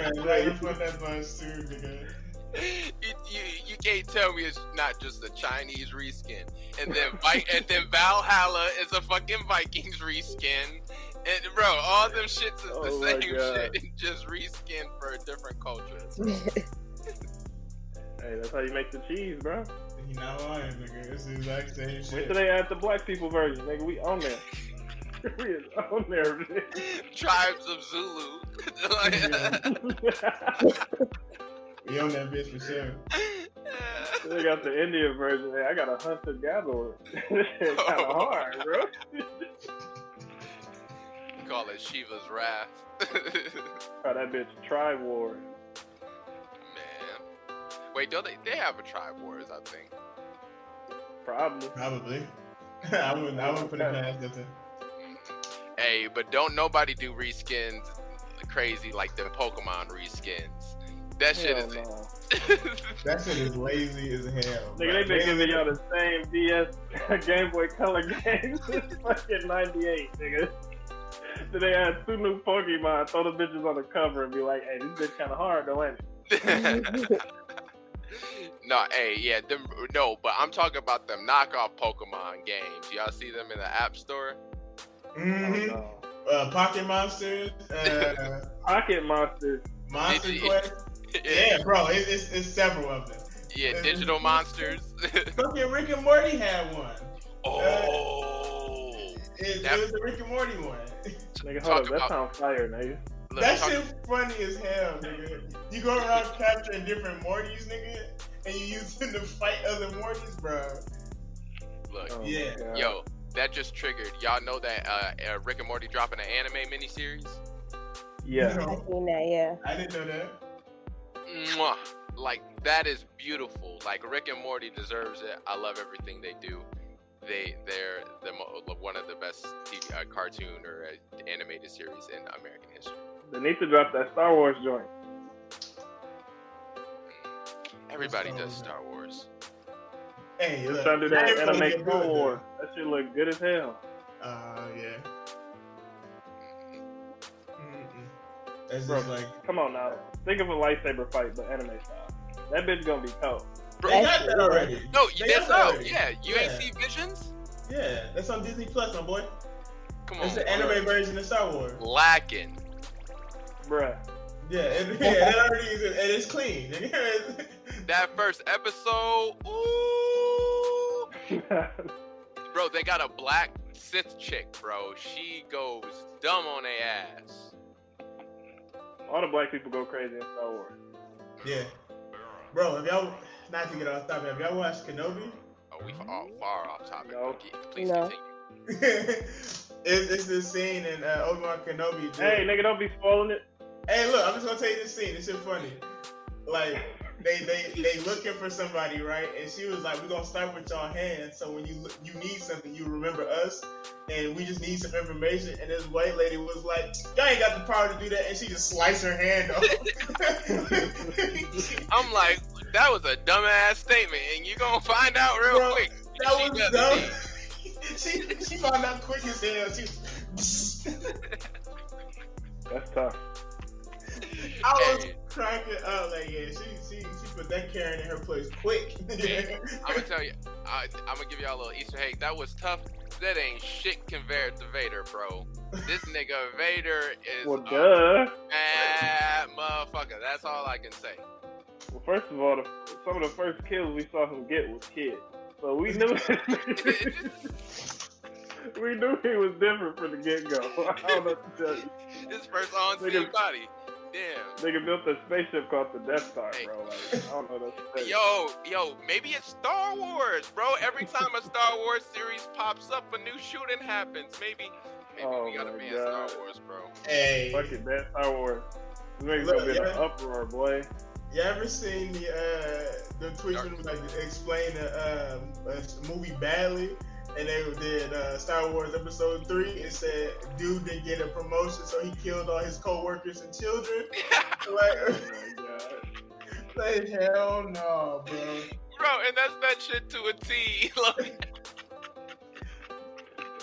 what to Right, say. put that buzz too, nigga. you, you, you can't tell me it's not just a Chinese reskin, and then Vi- and then Valhalla is a fucking Vikings reskin, and bro, all them shits is Oh the my same God. shit, just reskin for a different culture. Hey, that's how you make the cheese, bro. He not lying, nigga. It's the exact same shit. Wait shit. till they add the black people version, nigga. We on there. we is on there. Tribes of Zulu. We on that bitch for sure. they got the Indian version. Hey, I got a hunter gatherer. it's kind of hard, bro. Call it Shiva's Wrath. Call that bitch Tribe War. Man. Wait, don't they? They have a Tribe Wars, I think. Probably. Probably. I wouldn't. I wouldn't put it past nothing. Hey, but don't nobody do reskins crazy like the Pokemon reskins. That shit Hell is. no. That shit is lazy as hell. Nigga, they been giving y'all the same DS Game Boy Color games since fucking 98, nigga. Then they had two new Pokemon, throw the bitches on the cover and be like, hey, this bitch kind of hard, though, ain't it? no, hey, yeah, them. No, but I'm talking about them knockoff Pokemon games. Y'all see them in the App Store? Mm-hmm. Oh, Uh, Pocket Monsters. Uh. Pocket Monsters. Monster Quest. Yeah, bro. It, it's, it's several of them. Yeah, Digital Monsters. Fucking Rick and Morty had one. oh. It, That- it was the Rick and Morty one. Nigga, hold up, that sounds fire, nigga. Look, that talk- shit funny as hell, nigga. You go around capturing different Mortys, nigga, and you use them to fight other Mortys, bro. look, Oh, Yeah. yo, that just triggered. Y'all know that uh, uh, Rick and Morty dropping an anime miniseries? Yeah. I seen that, yeah. I didn't know that. Mwah. Like that is beautiful. Like Rick and Morty deserves it. I love everything they do. They they're the mo- one of the best TV, uh, cartoon or uh, animated series in American history. They need to drop that Star Wars joint. Everybody Star does Star Wars. Hey, They're look, trying to do I that ain't gonna anime get Clone good, Wars. That shit look good as hell. though. Uh, yeah. Mm-mm. That's Bro. just like Come on now. Think of a lightsaber fight, but anime style. That bitch gonna be cold. Bro, they That's got that true. already. no, They that's out. already. Yeah, you ain't Yeah. see Visions? Yeah, that's on Disney Plus, my boy. Come on, It's the bro. anime version of Star Wars. lacking. Bruh. Yeah, and, yeah, that already is, and it's clean. That first episode, ooh, bro, they got a black Sith chick, bro. She goes dumb on their ass. All the black people go crazy in Star Wars. yeah, bro. If y'all not to get off topic, have y'all watched Kenobi? Oh, we far, far off topic. No. Please No. continue. it's, it's this scene in uh, Obi Wan Kenobi. dude. Hey, nigga, don't be spoiling it. Hey, look, I'm just gonna tell you this scene. This shit funny. Like they they they looking for somebody, right? And she was like, "We're gonna start with y'all hands. So when you look, you need something, you remember us, and we just need some information." And this white lady was like, "Y'all ain't got the power to do that," and she just sliced her hand off. I'm like, that was a dumbass statement, and you gonna find out real Bro, quick. that She was does dumb. it. she she found out quick as hell. She, That's tough. I was Hey. Cracking up like, yeah, she she she put that Karen in her place quick. I'm gonna tell you, I, I'm gonna give y'all a little Easter egg. That was tough. That ain't shit compared to Vader, bro. This nigga Vader is Well, a duh. bad motherfucker. That's all I can say. Well, first of all, the, some of the first kills we saw him get was kids. So we knew we knew he was different from the get go. I don't know what to tell you. His first on-scene body. Damn. Nigga built a spaceship called the Death Star, Hey. bro. Like, I don't know what to. Yo, yo, maybe it's Star Wars, bro. Every time a Star Wars series pops up, a new shooting happens. Maybe, maybe Oh we gotta my ban Star Wars, bro. hey, Fuck it, man. Star Wars. This nigga's Look, gonna be in an uproar, boy. You ever seen the uh the tweets when like explain the um a movie badly, and they did uh, Star Wars Episode Three. and said dude didn't get a promotion, so he killed all his co-workers and children. like, Oh my god. like hell no, bro. bro, and that's that shit to a T. Like,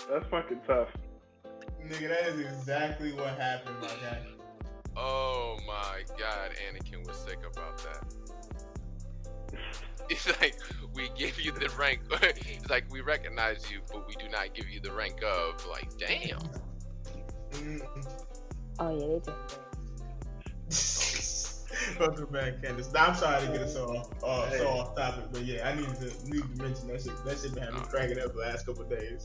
That's fucking tough. Nigga, that is exactly what happened, my guy. oh my god, Anakin was sick about that. It's like we give you the rank. it's like we recognize you, but we do not give you the rank of. Like, damn. Oh yeah, they did. Welcome back, Candace. Now, I'm sorry to get us so uh, Hey. so off topic, but yeah, I needed to need to mention that shit. That shit been having me cracking up the last couple of days.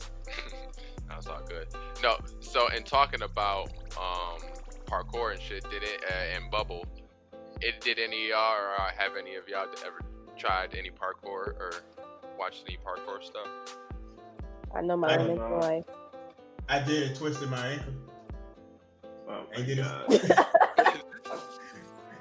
That's all good. No, so in talking about um parkour and shit, did it uh, and bubble? It did any of y'all or uh, have any of y'all ever tried any parkour or watched any parkour stuff? I know my um, I don't uh, limits know. in life. I did it, twisted my ankle. Oh my And did it. god.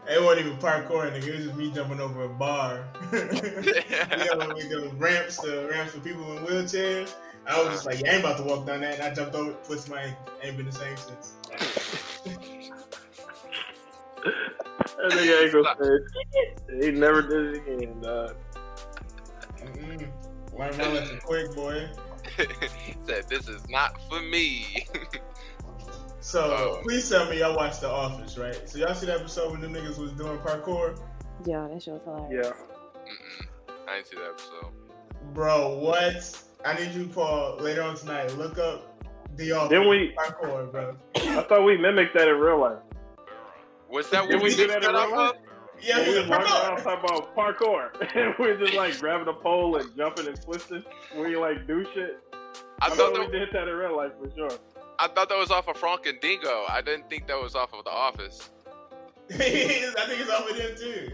It wasn't even parkour, nigga. It was just me jumping over a bar. you know, with the ramps, the ramps for people in wheelchairs. I was just like, yeah, I ain't about to walk down that. And I jumped over, twisted my ankle. Ain't been the same since. That nigga ain't gonna say He never did it again, dog. Mm-mm. Learn my lesson quick, boy. He said this is not for me. So Oh. please tell me y'all watched The Office, right? So y'all see the episode when the niggas was doing parkour? Yeah, that shit was hilarious. Yeah. Mm-mm. I didn't see that episode. Bro, what? I need you, Paul, later on tonight. Look up The Office Then we, parkour, bro. I thought we mimicked that in real life. Was that Did we we do did that in off real life? Yeah, we we was walking around talking about parkour. and we were just like grabbing a pole and jumping and twisting when you like do shit. I I thought thought we that, did that in real life for sure. I thought that was off of Frank and Dingo. I didn't think that was off of The Office. I think it's off of them too.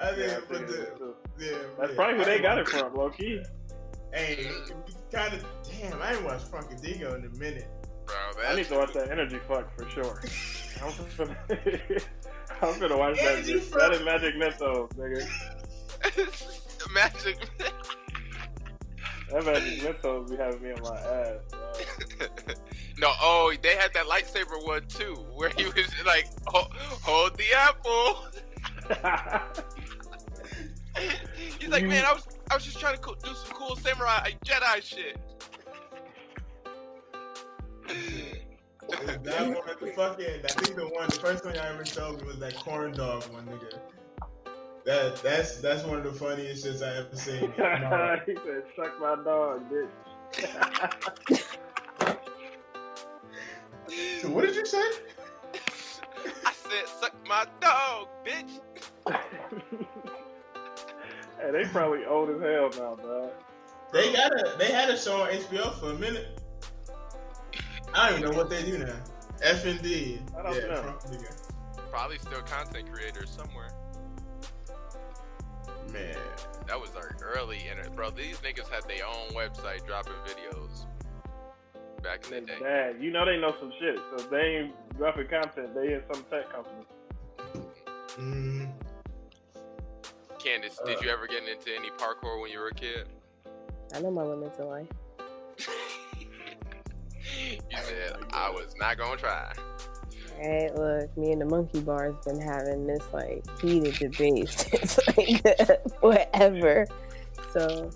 I think, Yeah, I but think the, it is, too. yeah, That's yeah. probably who they got it from, low key. Hey, kind of. Damn, I ain't watched Frank and Dingo in a minute. Bro, I need to watch that energy fuck for sure. I'm finna, I'm finna watch that. Energy Shit. Fuck. That is Magic Mentos, nigga. magic. That Magic Mentos be having me on my ass. no, oh, they had that lightsaber one too, where he was like, "Ho- "Hold the apple." He's like, "Man, I was, I was just trying to co- do some cool samurai Jedi shit." That one, the fucking, I think the one, the first one I ever showed me was that corn dog one, nigga. That that's that's one of the funniest shits I ever seen. No. he said, "Suck my dog, bitch." So what did you say? I said, "Suck my dog, bitch." hey, they probably old as hell now, dog. They got a they had a show on HBO for a minute. I don't even know what they do now. F and D. I don't yeah, know. Frank and Dingo. Probably still content creators somewhere. Man, That was our early internet, bro. These niggas had their own website dropping videos back in the day. Dad, you know they know some shit, so they ain't dropping content. They in some tech company. mm, Candace, did you ever get into any parkour when you were a kid? I know my limits in life. You said I was not gonna try. Hey, look, me and the monkey bar's been having this like heated debate since like forever. So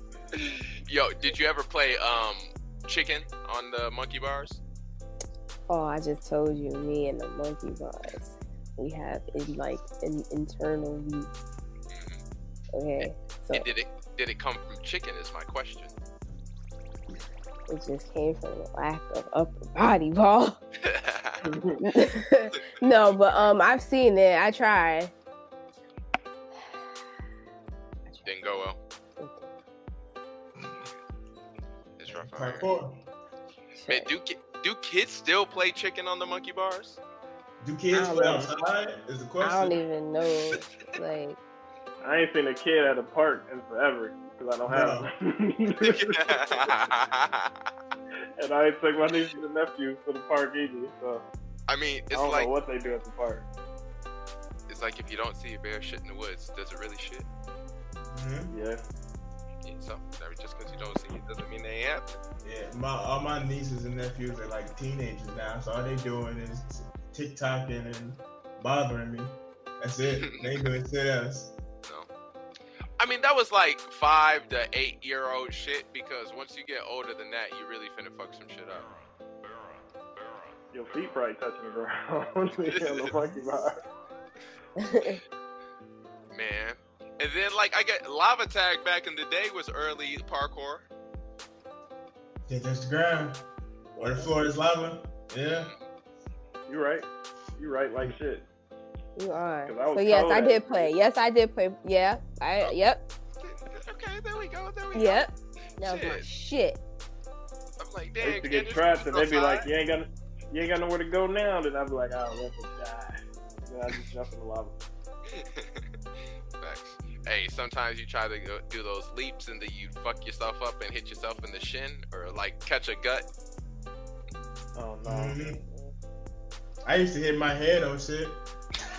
Yo, did you ever play um chicken on the monkey bars? Oh, I just told you, me and the monkey bars, we have in like an internal beef. Okay, so And did it did it come from chicken? Is my question. It just came from the lack of upper body, ball. no, but um, I've seen it. I tried. Didn't go well. It's rough out here. parkour. Man, do do kids still play chicken on the monkey bars? Do kids play know. outside? Is the question. I don't even know. Like, I ain't seen a kid at a park in forever because I don't have them. and I ain't took my nieces and nephews to the park either, so I mean, I it's don't like know what they do at the park. it's like if you don't see a bear shit in the woods, does it really shit? Mhm. Yeah. Yeah, so that just because you don't see it doesn't mean they ain't happening. Yeah, my all my nieces and nephews are like teenagers now, so all they doing is TikToking and bothering me. That's it. they ain't doing shit else. I mean, that was like five to eight year old shit because once you get older than that, you really finna fuck some shit up. Your feet probably touching the ground on the monkey bar. Man. And then, like, I get lava tag back in the day was early parkour. Can't touch the ground. Or the floor is lava. Yeah. You're right. You're right like shit. You are. 'Cause I was So yes, I did play. Yes, I did play. Yeah, I. Yep, Okay, there we go. There we yep. That was my Shit. shit. I'm like, I used to get trapped and they'd be like. You ain't got you ain't got nowhere to go now then I'd be like, Oh, let me die. Then I just jump in the lava. Facts. Hey, sometimes you try to go, do those leaps and then you fuck yourself up and hit yourself in the shin or like catch a gut. Oh no. Mhm. I used to hit my head on shit.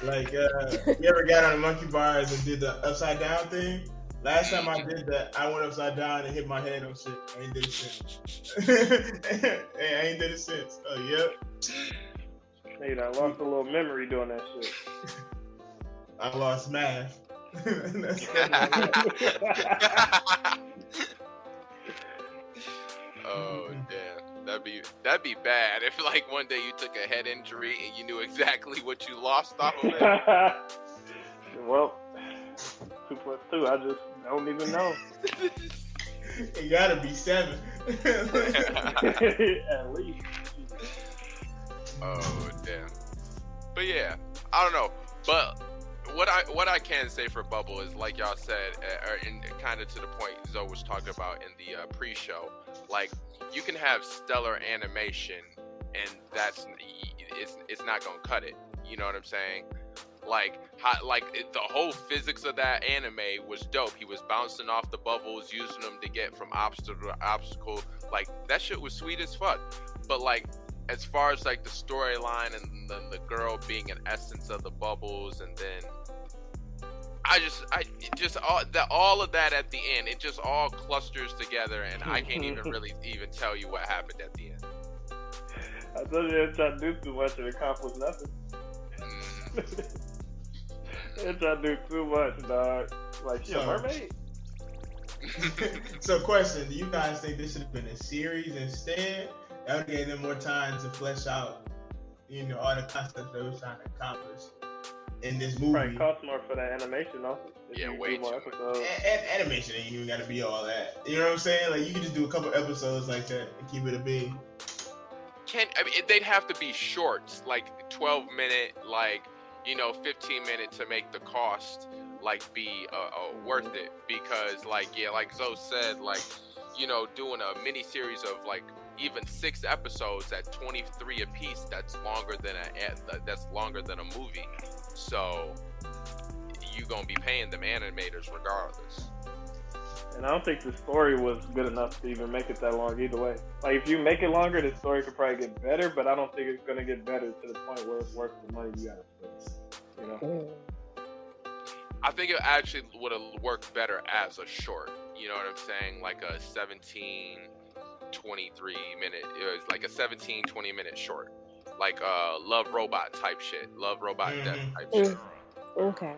Like, uh, you ever got on the monkey bars and did the upside down thing? Last time I did that, I went upside down and hit my head on shit. I ain't did it since. hey, I ain't did it since. Oh, yep. Hey, I lost a little memory doing that shit. I lost math. That's oh damn, that'd be that'd be bad if like one day you took a head injury and you knew exactly what you lost off of it. well, two plus two, I just don't even know. it gotta be seven. At least. oh damn. But yeah, I don't know. But what I what I can say for Bubble is like y'all said, uh, or kind of to the point Zoe was talking about in the uh, pre-show. Like you can have stellar animation, and that's it's it's not gonna cut it. You know what I'm saying? Like, how, like it, the whole physics of that anime was dope. He was bouncing off the bubbles, using them to get from obstacle to obstacle. Like that shit was sweet as fuck. But like, as far as like the storyline and the, the girl being an essence of the bubbles, and then I just, I just all that, all of that at the end, it just all clusters together, and I can't even really even tell you what happened at the end. I told you they try to do too much and accomplish nothing. Mm. they try to do too much, dog. Like, she a So- mermaid? so, question: Do you guys think this should have been a series instead? That would give them more time to flesh out, you know, all the concepts they were trying to accomplish in this movie. Probably cost more for that animation, though. Yeah, way more too much. episodes. A- a- animation ain't even got to be all that. You know what I'm saying? Like you can just do a couple episodes like that and keep it a big. Can I mean they'd have to be shorts, like 12 minute, like you know, 15 minute to make the cost like be uh, uh, worth it because like yeah, like Zoe said, like you know, doing a mini series of like even six episodes at 23 a piece, that's longer than a that's longer than a movie. So you're gonna be paying them animators regardless. And I don't think the story was good enough to even make it that long either way. Like, if you make it longer, the story could probably get better, but I don't think it's going to get better to the point where it's worth the money you got to spend. You know? Mm. I think it actually would have worked better as a short. You know what I'm saying? Like a 17, 23 minute. It was like a 17, 20 minute short. Like uh, Love Robot type shit. Love Robot Death Mhm. type shit. Okay.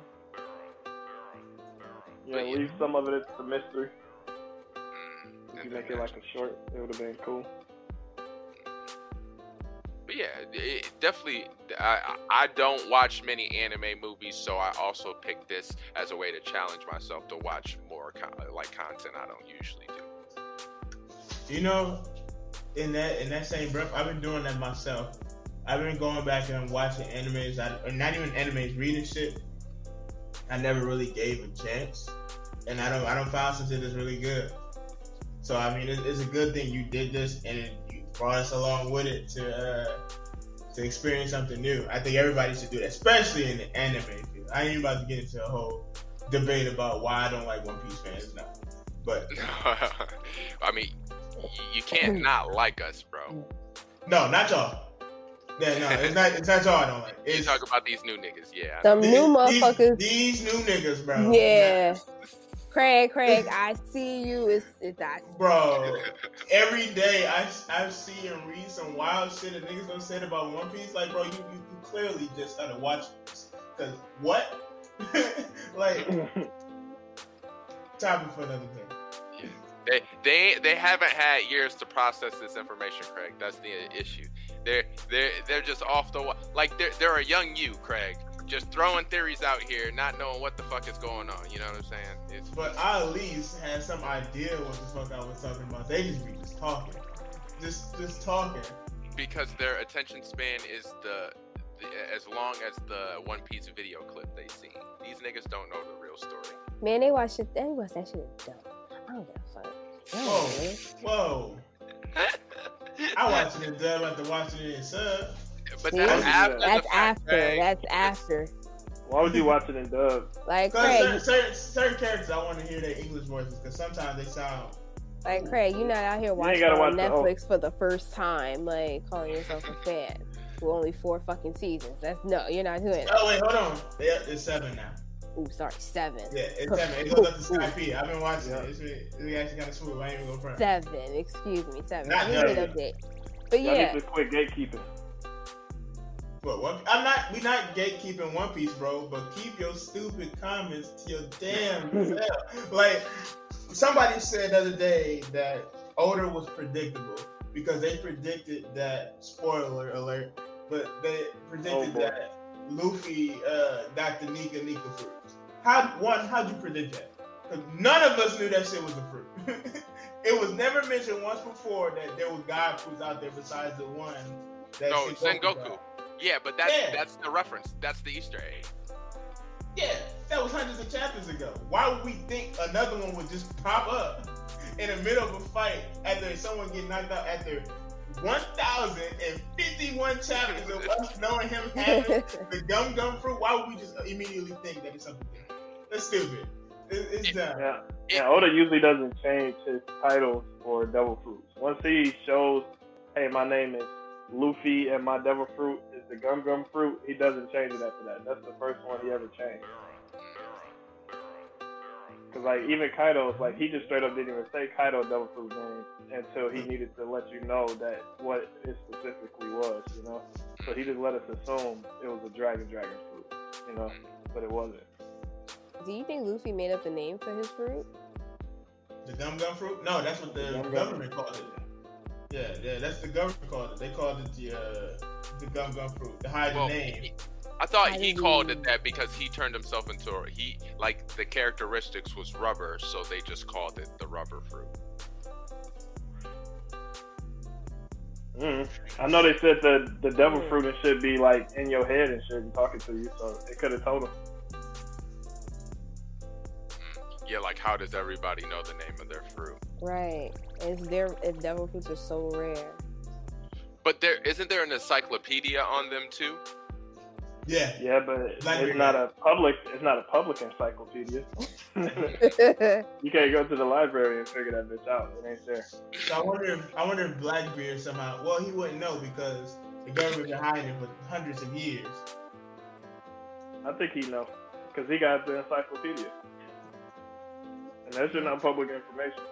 Yeah, But yeah. leave some of it it's a mystery. Mm, If you make it like a short, it would have been cool. But yeah, it, definitely. I I don't watch many anime movies, so I also picked this as a way to challenge myself to watch more con- like content I don't usually do. You know, in that in that same breath, I've been doing that myself. I've been going back and watching animes, I, or not even animes, reading shit. I never really gave a chance, and I don't I don't find since it is really good. So I mean, it, it's a good thing you did this and you brought us along with it to uh, to experience something new. I think everybody should do that, especially in the anime field. I ain't about to get into a whole debate about why I don't like One Piece fans now, but I mean, you can't not like us, bro. no, not y'all. Yeah, no, it's not. It's not y'all I don't like. You talk about these new niggas, yeah. Some these, new motherfuckers. These, these new niggas, bro. Yeah. Craig, Craig, I see you. It's, it's I Bro, every day I, I see and read some wild shit that niggas gonna say about One Piece. Like, bro, you, you, you clearly just started watching this. Cause what? like, topic for another day. They they they haven't had years to process this information, Craig. That's the issue. They're they're they're just off the wa- like they're they're a young you, Craig. Just throwing theories out here, not knowing what the fuck is going on. You know what I'm saying? It's But I at least had some idea what the fuck I was talking about. They just be just talking, just just talking. because their attention span is the, the as long as the One Piece video clip they see. These niggas don't know the real story. man, they watch it. They watch that shit in dub. I don't give a fuck. Whoa, whoa! I watch it in dub after watching it in sub. But See? that's after That's fact, after. Craig. That's after. Why would you watch it in dub? Like Cause certain, Craig, certain, certain characters, I want to hear their English voices because sometimes they sound. like Craig, you're not out here watching gotta on watch the Netflix for the first time, like calling yourself a fan. With only four fucking seasons. That's no, you're not doing oh, that. Oh wait, hold on. They, it's seven now. Ooh, sorry, seven. Yeah, it's seven. It goes up to Skypiea. I've been watching it. It's, really- it's really actually kind of smooth. I ain't even gonna front. Seven, excuse me, seven. Not We need seven. a bit. But Y'all yeah, need to quit gatekeeping. But one, I'm not. We're not gatekeeping One Piece, bro. But keep your stupid comments to your damn self. Like somebody said the other day that Oda was predictable because they predicted that. Spoiler alert! But they predicted Oh, that Luffy uh, got the Nika Nika fruit. How one? How'd you predict that? Because none of us knew that shit was a fruit. it was never mentioned once before that there was god fruits out there besides the one. That No, Sengoku. Yeah, but that's Yeah. that's the reference. That's the Easter egg. Yeah, that was hundreds of chapters ago. Why would we think another one would just pop up in the middle of a fight after someone get knocked out after 1,051 chapters of us knowing him having the gum gum fruit? Why would we just immediately think that it's something different? That's stupid. It, it's dumb. Yeah, yeah. Oda usually doesn't change his titles for devil fruits. Once he shows, hey, my name is Luffy and my devil fruit is the gum gum fruit, he doesn't change it after that. That's the first one he ever changed. Cause like even Kaido's like he just straight up didn't even say Kaido devil fruit name until he needed to let you know that what it specifically was, you know. So he just let us assume it was a dragon dragon fruit, you know, but it wasn't. Do you think Luffy made up the name for his fruit? The gum gum fruit? No, that's what the Gum gum. government called it. Yeah, yeah, that's the government called it. They called it the uh, the gum gum fruit to hide Well, the name. he- I thought I he called it that because he turned himself into a, he like the characteristics was rubber, so they just called it the rubber fruit. Mm. I know they said the the devil fruit and should be like in your head and shit and talking to you, so it could have told him. Yeah, like how does everybody know the name of their fruit? Right. If their if devil fruits are so rare. But there isn't there an encyclopedia on them too? Yeah, Yeah, but Library. it's not a public. It's not a public encyclopedia. you can't go to the library and figure that bitch out. It ain't there. so I wonder if I wonder if Blackbeard somehow. Well, he wouldn't know because the government been hiding it for hundreds of years. I think he know because he got the encyclopedia, and that's just not public information.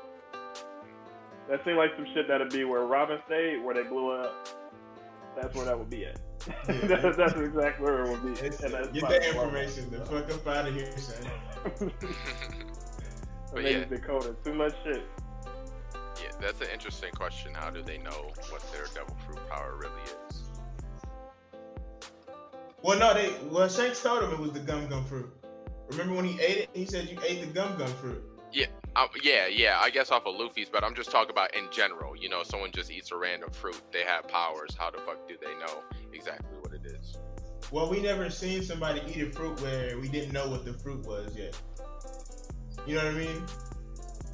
That seemed like some shit that'd be where Robin stayed, where they blew up. That's where that would be at. that's, that's exactly where it would be. It's- And that's get probably that information the fuck up out of here, son. But They yeah. just decoded too much shit. yeah, that's an interesting question. How do they know what their devil fruit power really is? Well, no, they well Shanks told him it was the gum gum fruit. Remember when he ate it? He said you ate the gum gum fruit. Um, yeah, yeah, I guess off of Luffy's, but I'm just talking about in general. You know, someone just eats a random fruit, they have powers. How the fuck do they know exactly what it is? Well, we never seen somebody eat a fruit where we didn't know what the fruit was yet. You know what I mean?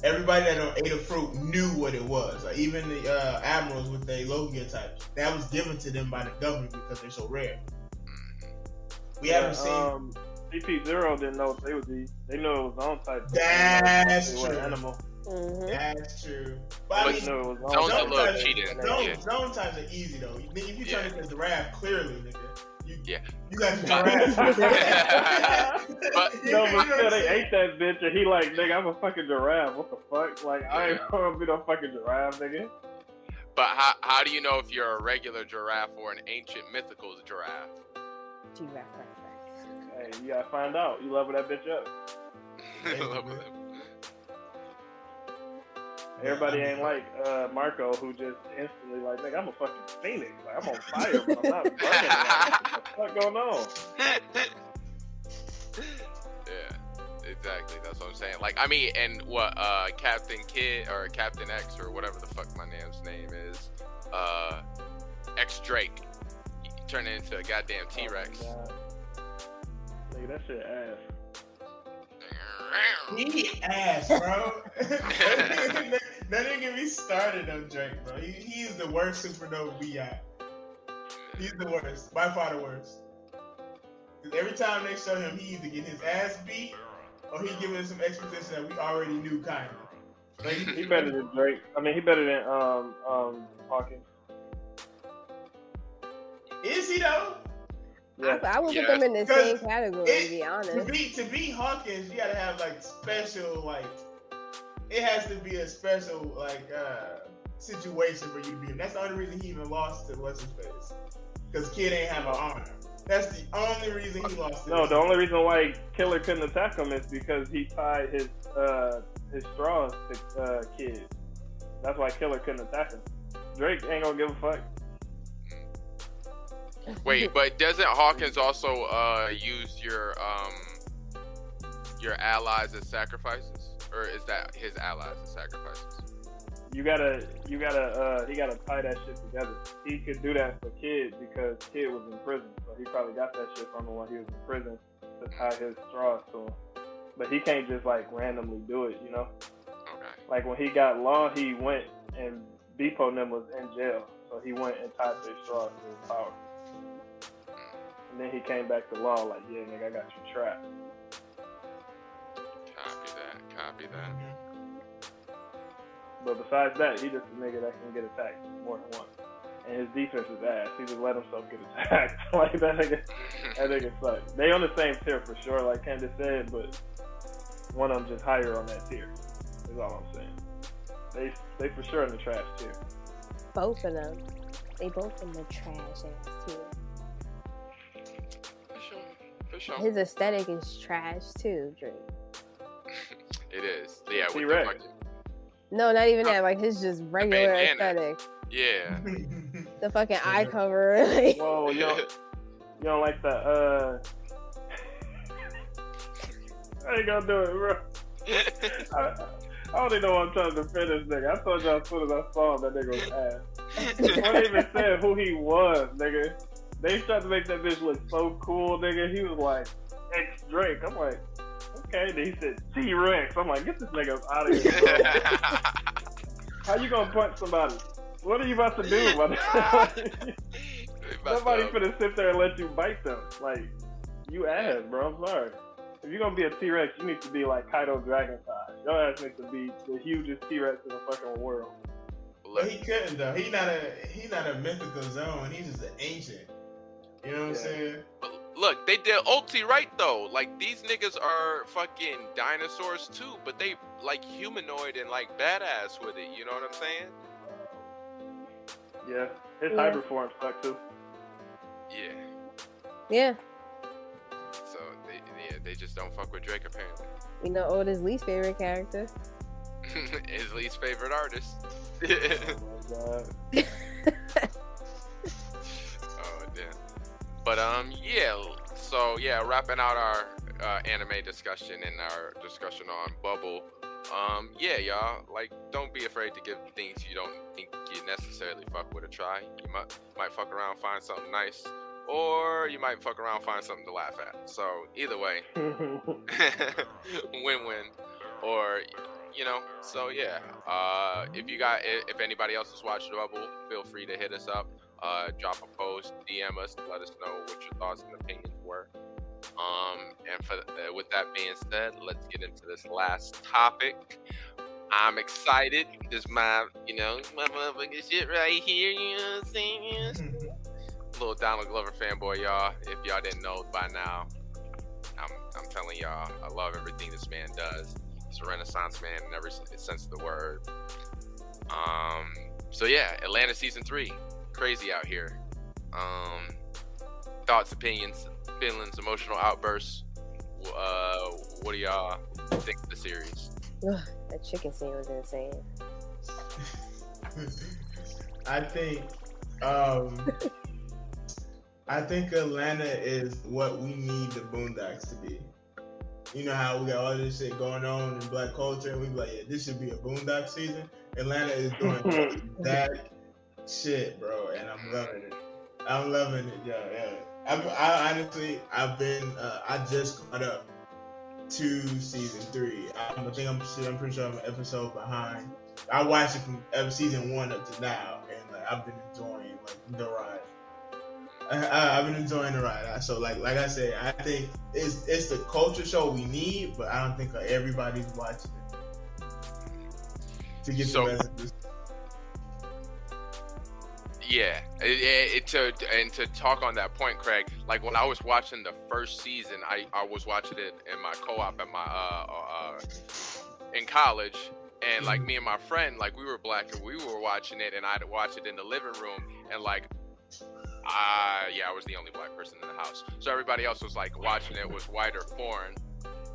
Everybody that ate a fruit knew what it was. Like even the uh, admirals with their Logia types, that was given to them by the government because they're so rare. We haven't seen. Um, CP Zero didn't know they would be. They knew it was own type. That's they true. animal. hmm That's true. But I But They mean, knew it was own Zoan's a type. little Sometimes- cheating. Zoan, Yeah. Zoan types are easy though. If you turn Yeah. into a giraffe, clearly, nigga, you, Yeah. you got the giraffe. But- You No, but still, they saying? ate that bitch, and he like, nigga, I'm a fucking giraffe. What the fuck? Like, I ain't gonna be no fucking giraffe, nigga. But how, how do you know if you're a regular giraffe or an ancient mythical giraffe? Giraffe, giraffe. Hey, you gotta find out. You level that bitch up. Everybody ain't like uh, Marco, who just instantly like, nigga, I'm a fucking phoenix. Like, I'm on fire, but I'm not burning. Like, what the fuck going on? yeah, exactly. That's what I'm saying. Like, I mean, and what uh, Captain Kid or Captain X or whatever the fuck my name's name is, uh, X Drake, he turned into a goddamn T Rex. Oh, my nigga, that shit ass. He ass, bro. that didn't get me started on Drake, bro. He, he is the worst supernova we got. He's the worst, by far the worst. 'Cause every time they show him, he either get his ass beat or he giving us some exposition that we already knew, kind of. Like, He better than Drake. I mean, he better than um um Hawkins. Is he though? Yeah. I, I would Yeah. put them in the same category, it- to be To honest. be to be Hawkins, you gotta have like special like. It has to be a special like uh situation for you to be. in. That's the only reason he even lost to what's his face. Because Kid ain't have an arm. That's the only reason he lost. to No, the only reason why Killer couldn't attack him is because he tied his uh his straws to uh Kid. That's why Killer couldn't attack him. Drake ain't gonna give a fuck. Wait, but doesn't Hawkins also uh, use your um, your allies as sacrifices, or is that his allies as sacrifices? You gotta, you gotta, uh, he gotta tie that shit together. He could do that for Kid because Kid was in prison, so he probably got that shit from him while he was in prison. to tie his straws to him. But he can't just like randomly do it, you know. Okay. Like when he got law, he went and Bepo and them was in jail, so he went and tied his straws to his power. And then he came back to law, like, yeah, nigga, I got you trapped. Copy that. Copy that. Mm-hmm. But besides that, he just a nigga that can get attacked more than once. And his defense is ass. He just let himself get attacked. like that nigga, that nigga sucks. They on the same tier for sure, like Candace said, but one of them just higher on that tier. Is all I'm saying. They they for sure in the trash tier. Both of them. They both in the trash ass too. For sure. His aesthetic is trash too, Drake. It is. Yeah. With the T-Rex. fucking, No, not even that. Like his just regular aesthetic. yeah. The fucking eye cover. like- Whoa, you don't, you don't like the uh I ain't gonna do it, bro. I, I don't even know why I'm trying to defend this nigga. I told y'all as soon as I saw him that nigga was ass. They even say who he was, nigga. They tried to make that bitch look so cool, nigga. He was like ex Drake. I'm like, okay. Then he said T Rex. I'm like, get this nigga out of here. How you gonna punch somebody? What are you about to do, buddy? Nobody finna sit there and let you bite them. Like, you ass, bro. I'm sorry. If you're gonna be a T Rex, you need to be like Kaido Dragon size. Your ass needs to be the hugest T Rex in the fucking world. But he couldn't though. He not a he not a mythical Zoan. He's just an ancient. You know what I'm Yeah. saying? Look, they did ulti right though. Like these niggas are fucking dinosaurs too, but they like humanoid and like badass with it. You know what I'm saying? Yeah, his Yeah. hyper form suck too. Yeah. yeah. So they yeah they just don't fuck with Drake apparently. You know Oda's least favorite character. His least favorite artist. Oh my god. Damn. But um yeah, so yeah, wrapping out our uh, anime discussion and our discussion on Bubble. Um yeah, y'all, like don't be afraid to give things you don't think you necessarily fuck with a try. You might might fuck around find something nice or you might fuck around find something to laugh at. So either way, win-win or you know so yeah uh if you got if anybody else has watched Bubble feel free to hit us up uh drop a post dm us let us know what your thoughts and opinions were um and for uh, with that being said let's get into this last topic I'm excited. This my, you know, my motherfucking shit right here. You know what I'm saying? little Donald Glover fanboy, y'all. If y'all didn't know by now, I'm, I'm telling y'all, I love everything this man does. He's a renaissance man in every sense of the word. Um, so yeah, Atlanta season three, crazy out here. Um, thoughts, opinions, feelings, emotional outbursts. Uh, what do y'all think of the series? Ugh, that chicken scene was insane. I think um I think Atlanta is what we need the Boondocks to be. You know how we got all this shit going on in black culture, and we be like, yeah, this should be a Boondock season. Atlanta is doing that shit, bro, and I'm loving it. I'm loving it, yeah, yeah. I'm, I honestly, I've been, uh, I just caught up to season three. I, I think I'm, I'm pretty sure I'm an episode behind. I watched it from season one up to now, and like I've been enjoying like the ride. I, I, I've been enjoying the ride. So like like I said, I think it's it's the culture show we need, but I don't think everybody's watching it to get So- the messages. Yeah, it, it, it- to and to talk on that point, Craig. Like when I was watching the first season, I, I was watching it in my co-op at my uh, uh in college, and like me and my friend, like we were black and we were watching it, and I'd watch it in the living room, and like. Uh, yeah, I was the only black person in the house. So everybody else was like watching it was white or foreign.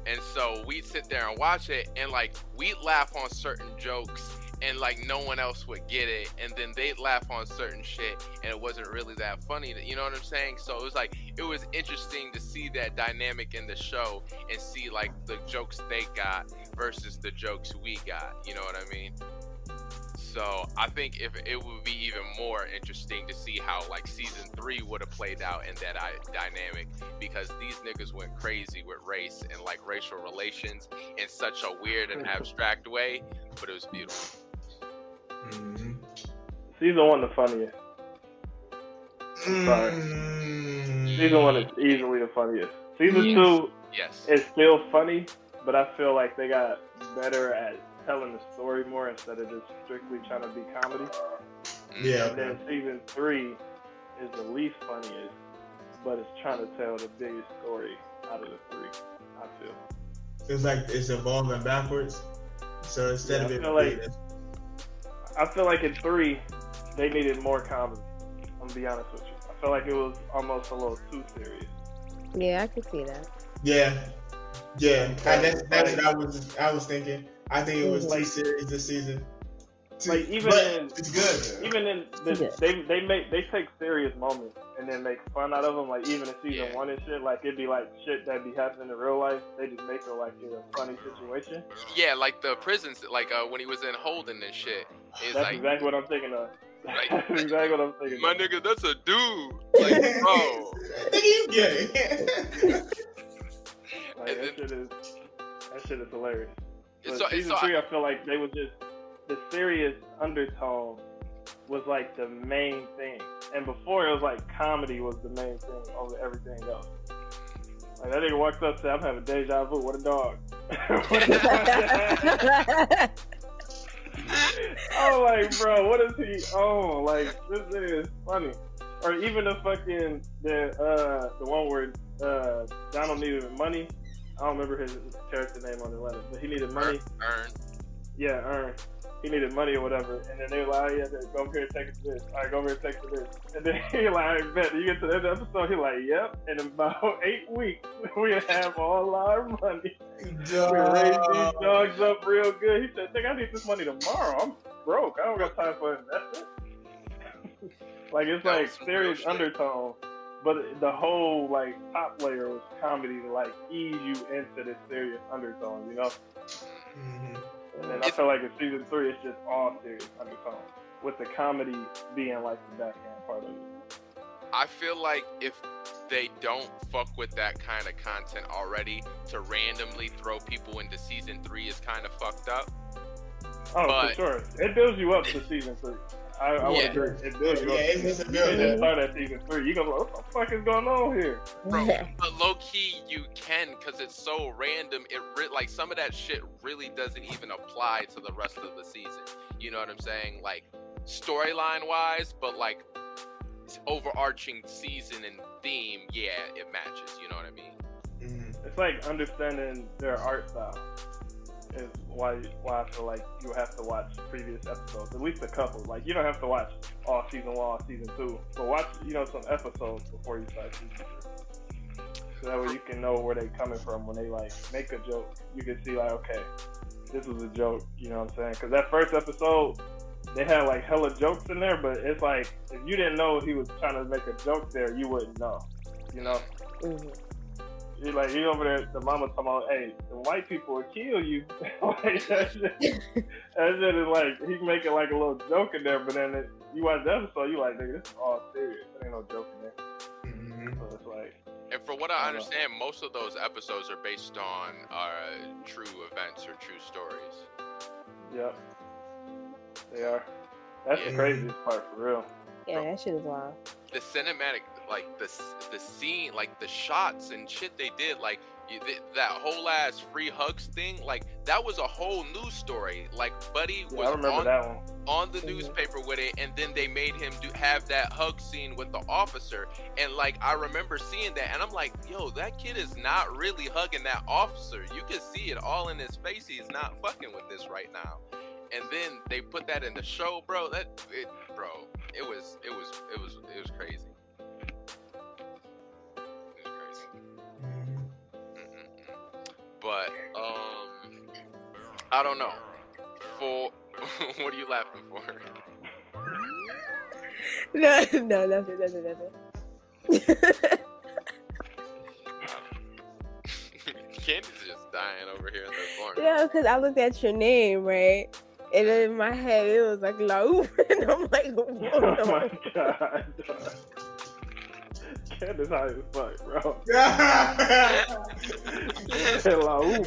And so we'd sit there and watch it and like we'd laugh on certain jokes and like no one else would get it and then they'd laugh on certain shit and it wasn't really that funny you know what i'm saying so it was like it was interesting to see that dynamic in the show and see like the jokes they got versus the jokes we got you know what i mean So I think if it would be even more interesting to see how like season three would have played out in that I- dynamic because these niggas went crazy with race and like racial relations in such a weird and abstract way, but it was beautiful. Mhm. Season one, the funniest. Sorry. Mm. Season one is easily the funniest. Season Yes. two Yes. is still funny, but I feel like they got better at telling the story more instead of just strictly trying to be comedy. Mm. Yeah. And then season three is the least funniest, but it's trying to tell the biggest story out of the three. I feel. It's like it's evolving backwards. So instead Yeah, of I it feel like- being- I feel like in three, they needed more comedy. I'm gonna be honest with you. I feel like it was almost a little too serious. Yeah, I can see that. yeah, yeah, and that's that's what I was I was thinking. I think it was too Like- serious this season. Too- Like, even but in- it's good. Even in the, Yeah. they they make they take serious moments and then make fun out of them. Like even in season Yeah. one and shit, like it'd be like shit that'd be happening in real life. They just make it like it's a funny situation. Yeah, like the prisons, like uh, when he was in holding and shit. It's That's like, exactly what I'm thinking of. Like- That's exactly what I'm thinking. my of. nigga, that's a dude. Like, bro. Nigga, you gay. Like And that shit is that shit is hilarious. But So, season so three, I, I feel like they was just the serious undertone was like the main thing, and before it was like comedy was the main thing over everything else. Like that nigga walked up, said, "I'm having deja vu. What a dog." What a dog. oh, like, bro, what is he on? Like, this nigga is funny. Or even the fucking the uh the one where uh Donald needed money. I don't remember his character name on the letter, but he needed money. Earn. Yeah, earn. He needed money or whatever, and then they were like, oh, "Yeah, go over here and take it to this. All right, go over here and take it to this." And then he like, "I bet." You get to the end of the episode, he like, "Yep." And in about eight weeks, we have all our money. We raised these dogs up real good. He said, "Think I need this money tomorrow. I'm broke. I don't got time for investment." like it's That like was some real serious undertone, but the whole like top layer was comedy to like ease you into this serious undertone, you know. Mhm. And then I feel like in season three, it's just all serious undertone, with the comedy being like the backhand part of it. I feel like if they don't fuck with that kind of content already, to randomly throw people into season three is kind of fucked up. Oh, But- for sure, it builds you up to season three. I, I would Yeah. agree. It builds you Yeah, up. it's just a It build just up. start at season three. You gonna be like, what the fuck is going on here? Bro, but low key you can because it's so random. It re- like some of that shit really doesn't even apply to the rest of the season. You know what I'm saying? Like storyline wise, but like overarching season and theme, yeah, it matches. You know what I mean? Mhm. It's like understanding their art style is why why I feel like you have to watch previous episodes, at least a couple. Like you don't have to watch all season one, all season two, but watch you know some episodes before you start season three. So that way you can know where they're coming from when they like make a joke. You can see like okay, this was a joke. You know what I'm saying? Because that first episode. They had like hella jokes in there, but it's like if you didn't know he was trying to make a joke there, you wouldn't know. You know, Mhm. He like he over there. The mama talking about, hey, the white people will kill you. like that shit, that shit is like he making like a little joke in there, but then it, you watch the episode, you like, nigga, this is all serious. There ain't no joke in there. Mhm. So it's like, And for what I I don't know. understand, most of those episodes are based on uh, true events or true stories. yep, they are. That's the craziest part for real. Yeah, that shit is wild. the cinematic like the the scene like the shots and shit they did like th- that whole ass free hugs thing like that was a whole news story. Like buddy Yeah, was I remember on, that one. on the Mhm. newspaper with it and then they made him do have that hug scene with the officer. And like i remember seeing that and i'm like yo that kid is not really hugging that officer. You can see it all in his face. He's not fucking with this right now. And then they put that in the show bro. That it bro it was it was it was it was crazy but um i don't know for what are you laughing for No, no, nothing, nothing, nothing. Candy's just dying over here in the corner. no, because I looked at your name, right? And then in my head, it was like Laouf, and I'm like, what oh my god. Candace high as fuck, bro. Hello.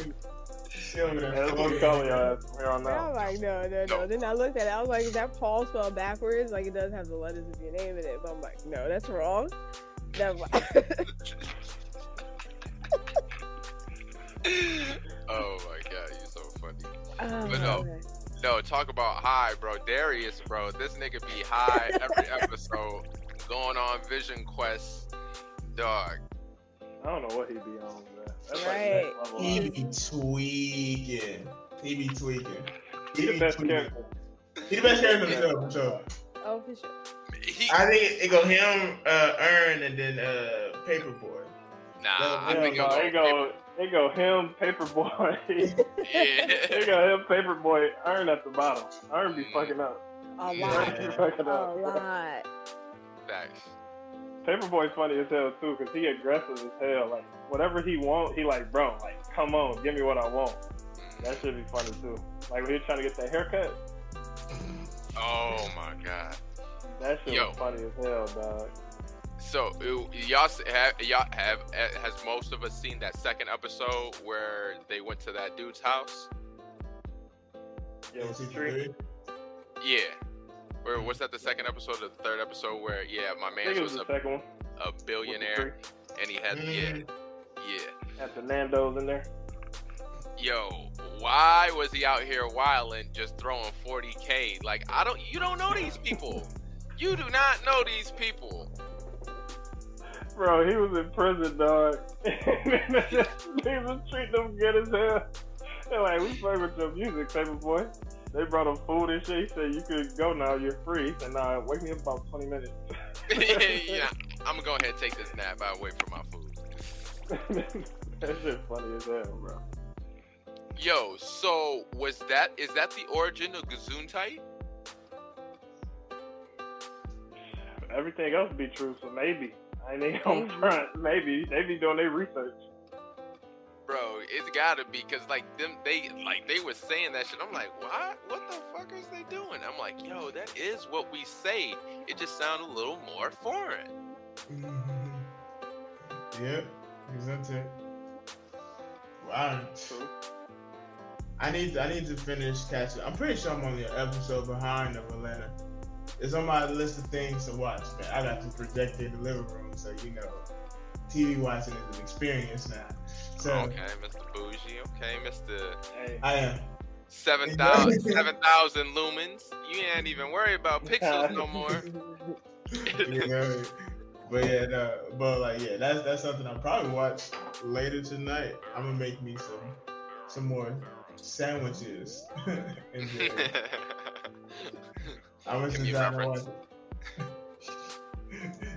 That's what I'm calling your ass from here on And I'm like, no, no, no. No. Then I looked at it. I was like, is that Paul spelled backwards? Like, it does have the letters of your name in it. But I'm like, no, that's wrong. Never mind. oh my god, you're so funny. oh, But no. man. No, talk about high, bro. Darius, bro. This nigga be high every episode, going on Vision Quest, dog. I don't know what he be on, man. That's Right. like next level. He be tweaking. He be tweaking. He He the be best tweaking. character. He the best character in the show, for sure. Oh, for sure. He, I think it, it go him, uh, Earn, and then uh, Paper Boi. nah, I think no, it'll it go, it go him, Paper Boi. it Yeah. go him, Paper Boi, Earn at the bottom. Earn be Mm. fucking up. A Earn lot. be fucking A lot. Facts. Paper Boi's funny as hell too, cause he aggressive as hell. Like whatever he want, he like, bro, like come on, give me what I want. That should be funny too. Like when he's trying to get that haircut, Oh my god. that shit Yo. was funny as hell, dog. So y'all have y'all have has most of us seen that second episode where they went to that dude's house? Yeah, with the. Yeah. Or was that the second episode or the third episode where yeah, my man was was a, the one. a billionaire and he had Mhm. yeah yeah. Had the Nando's in there. Yo, why was he out here wilding just throwing 40k? Like I don't you don't know these people. You do not know these people. Bro, he was in prison, dog. they was treating him good as hell. They're like, we play with your music, Paper Boi. They brought him food and shit. He said, you could go now, you're free. He said, nah, wake me up about 20 minutes. yeah, I'm gonna go ahead and take this nap. I wait for my food. that shit funny as hell, bro. Yo, so was that is that the origin of Gesundheit? Everything else be true, so maybe. I ain't even on front. Maybe. They be doing their research. Bro, it's gotta be because like them they like they were saying that shit. I'm like, what? What the fuck is they doing? I'm like, yo, that is what we say. It just sounded a little more foreign. Mm-hmm. Yep, Gesundheit. Wow. True. I need I need to finish catching. I'm pretty sure I'm only an episode behind of Atlanta. It's on my list of things to watch, man. I got to project it in the living room, so you know, TV watching is an experience now. So oh, Okay, Mr. Bougie. Okay, Mr. Hey. I am. 7,000 7,000 lumens. You ain't even worry about pixels no more. you know, but yeah, no, but like yeah, that's that's something I'll probably watch later tonight. I'm gonna make me some some more sandwiches. and then I was Give just me to watch it.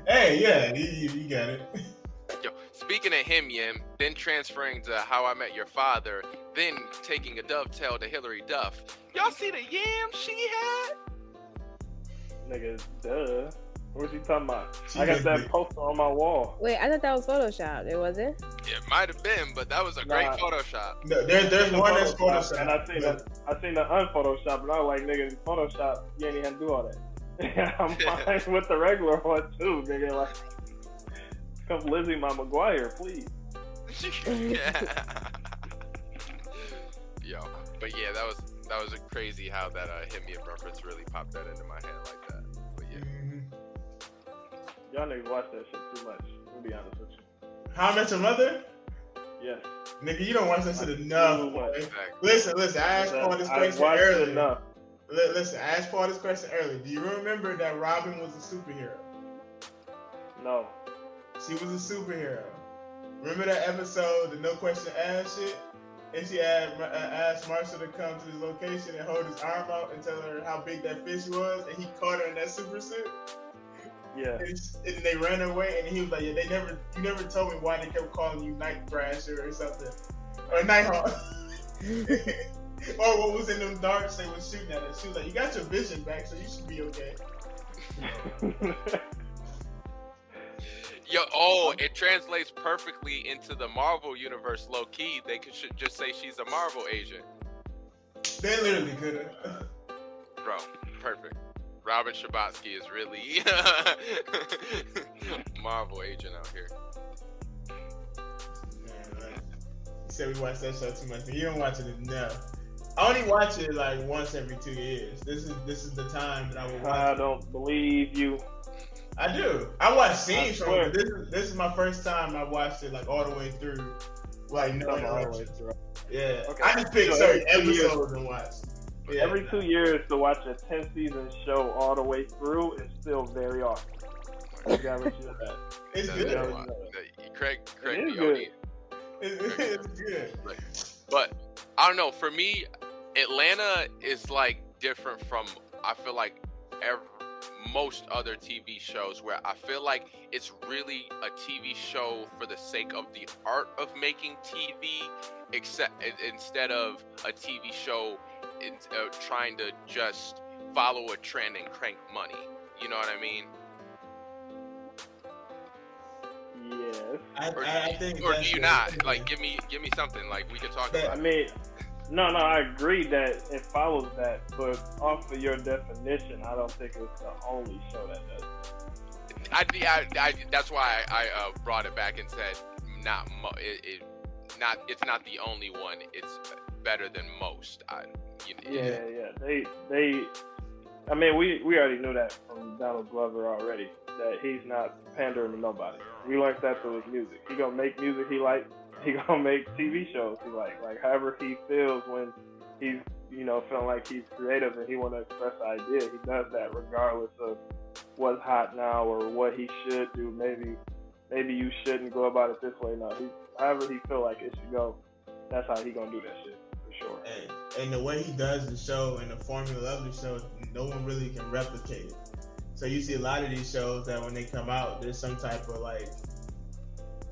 hey, yeah, you, you, you got it. Yo, speaking of him, Yim, then transferring to How I Met Your Father, then taking a dovetail to Hilary Duff. Y'all see the yam she had? Nigga, duh. What you talking about? She I got that good. poster on my wall. Wait, I thought that was Photoshop. It wasn't? It might have been, but that was a great Photoshop. No, there, there's one that's Photoshop. And I seen but- that. I seen the unphotoshop, and I was like, nigga, Photoshop, you ain't even do all that. Yeah, I'm fine with the regular one too, nigga. Like, come Lizzie, my McGuire, please. Yo, but yeah, that was that was crazy how that uh, hit me a reference really popped that into my head like that. But yeah, Mhm. Y'all niggas watch that shit too much. To be honest with you. How I Met Your Mother? Yes. Nigga, you don't watch that shit I enough. do watch boy. Listen, listen, I asked Paul this question watched earlier. enough. Li- Listen, I asked Paul this question earlier. Do you remember that Robin was a superhero? No. She was a superhero. Remember that episode, the no question asked shit? And she had, uh, asked Marshall to come to his location and hold his arm out and tell her how big that fish was, and he caught her in that super suit. Yeah. And, and they ran away, and he was like, "Yeah, they never, you never told me why they kept calling you Night Thrasher or something, or Nighthawk." or what was in them darts they was shooting at her? She was like, "You got your vision back, so you should be okay." yo, oh, it translates perfectly into the Marvel universe. Low key, they could should just say she's a Marvel agent. They literally could have. bro, perfect. Robin Scherbatsky is really Marvel agent out here. Man, you said we watch that show too much. You don't watch it enough. I only watch it like once every two years. This is this is the time that I will watch. I don't believe you. I do. I watch scenes I from it. This is this is my first time I watched it like all the way through. Like no Come on, interruptions. Yeah. Okay. I just pick So certain every two years- episodes and watch. Yeah. Every two years to watch a ten season show all the way through is still very awesome. I guarantee you that. It's good. a Craig, Craig, is good. It's, it's good. But I don't know. For me, Atlanta is like different from I feel like ev most other TV shows where I feel like it's really a TV show for the sake of the art of making TV, except instead of a TV show in, uh, trying to just follow a trend and crank money. You know what I mean? Yes. I, Or, I, I think. or do you not? Like, give me, give me something. Like we can talk That- I about. it. mean, no, no, I agree that it follows that, but off of your definition, I don't think it's the only show that does. I, I, I, that's why I, I uh, brought it back and said not mo- it, it not it's not the only one. It's better than most. I, you know, Yeah, yeah. They, they. I mean, we we already knew that from Donald Glover already that he's not pandering to nobody. We learned that through his music. He gonna make music he like. He gonna make TV shows he like. Like however he feels when he's you know feeling like he's creative and he want to express an idea. He does that regardless of what's hot now or what he should do. Maybe maybe you shouldn't go about it this way. No, he however he feel like it should go. That's how he gonna do that shit for sure. And, and the way he does the show and the formula of the show, no one really can replicate it. So you see a lot of these shows that when they come out, there's some type of like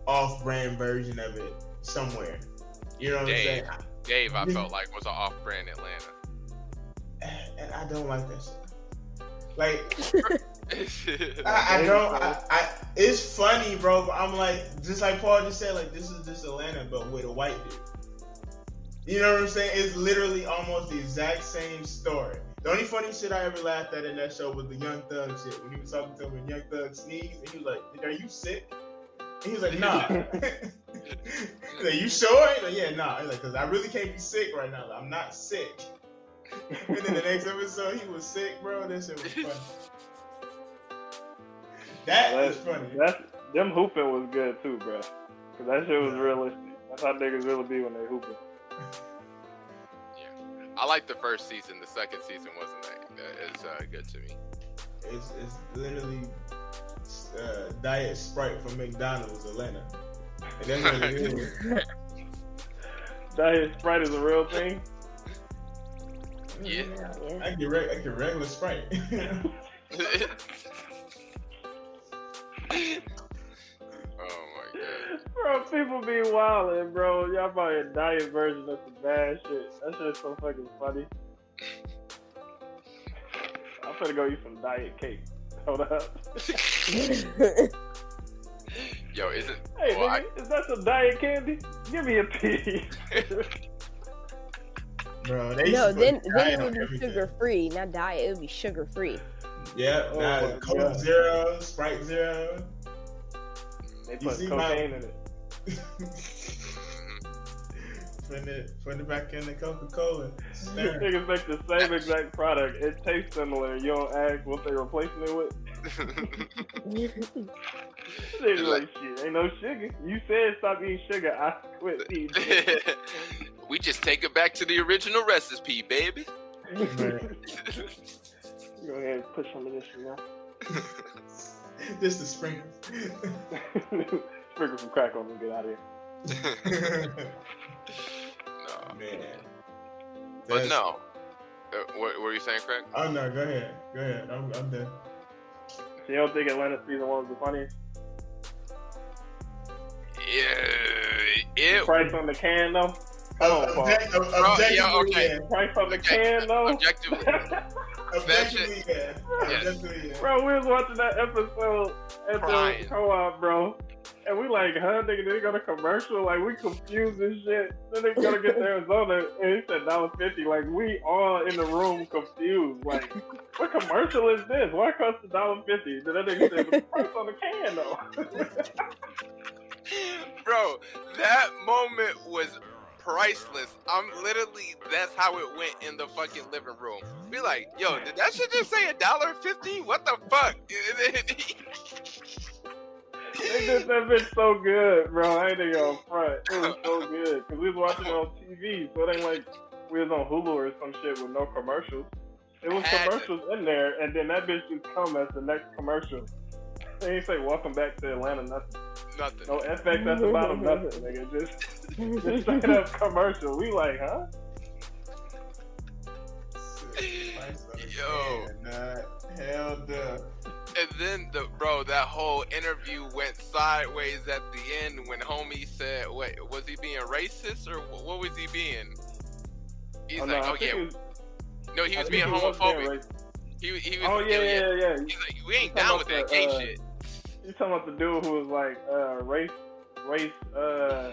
off-brand version of it somewhere. You know what Dave. I'm saying? Dave, I felt like was an off-brand Atlanta. And I don't like that shit. Like I, I don't. I, I, it's funny, bro. But I'm like, just like Paul just said, like this is just Atlanta, but with a white dude. You know what I'm saying? It's literally almost the exact same story. The only funny shit I ever laughed at in that show was the Young Thug shit when he was talking to him and Young Thug sneezed and he was like, "Are you sick?" And he was like, "Nah." He's like, "You sure?" He's like, "Yeah, nah." He's like, "Cause I really can't be sick right now. Like, I'm not sick." and then the next episode, he was sick, bro. That shit was funny. That is funny. That's them hooping was good too, bro. Cause that shit was realistic. That's how niggas really be when they hooping. Yeah, I liked the first season. The second season wasn't that that is uh, good to me. It's, it's literally uh, Diet Sprite from McDonald's, Atlanta. And that's what it is. Diet Sprite is a real thing. Yeah. yeah. I get, reg- I get regular Sprite. oh my god. Bro, people be wildin', bro. Y'all buy a diet version of some bad shit. That shit's so fucking funny. I'm gonna go eat some diet cake. Hold up. Yo, is it? Hey, well, I- is that some diet candy? Give me a piece. Bro, they no, then then diet it would be sugar free, not diet. It would be sugar free. Yeah, Oh nah, Coke God. Zero, Sprite Zero. They You put see cocaine my- in it. Putting it, putting it back in the Coca Cola. Niggas make the same exact product. It tastes similar. You don't ask what they're replacing it with. They like, shit, ain't no sugar. You said stop eating sugar. I quit eating sugar. we just take it back to the original recipe, baby. Go ahead and put some of this, you know. Just the sprinkles. Sprinkle some crack on me and get out of here. no, Man. but That's- no. Uh, what, what were you saying, Craig? Oh no, go ahead. Go ahead. I'm, I'm done. So you don't think Atlanta season one was the funniest? Yeah, it. Price on the can though. Come on, Paul. Object- ob- yeah, objectively, okay. yeah. Price on the Okay, can though. Objectively, Objectively, yeah. Yes. Objectively, yeah. Bro, we was watching that episode at Crying. the co-op, bro. And we like, huh, nigga, they go to commercial, like we confused and shit. Then they go to get to Arizona and he said dollar fifty. Like we all in the room confused. Like, what commercial is this? Why cost a dollar fifty? Then that nigga said the price on the can though. Bro, that moment was priceless. I'm literally that's how it went in the fucking living room. Be like, yo, did that shit just say a dollar fifty? What the fuck? they did that bitch so good, bro. I ain't even on front. It was so good because we was watching it on TV, so it ain't like we was on Hulu or some shit with no commercials. It was Had to. commercials in there, and then that bitch just come as the next commercial. They ain't say welcome back to Atlanta, nothing. Nothing. No FX at the bottom, nothing, nigga. Just, just straight up commercial. We like, huh? Yo. Nah, hell duh. And then the bro, that whole interview went sideways at the end when homie said, "Wait, was he being racist or wh- what was he being?" He's Oh, like, no, "Oh yeah, was- no, he was being he homophobic. racist. He he was. Oh yeah, yeah, yeah. He's like, we ain't down with about that gay uh, shit. You talking about the dude who was like uh race race uh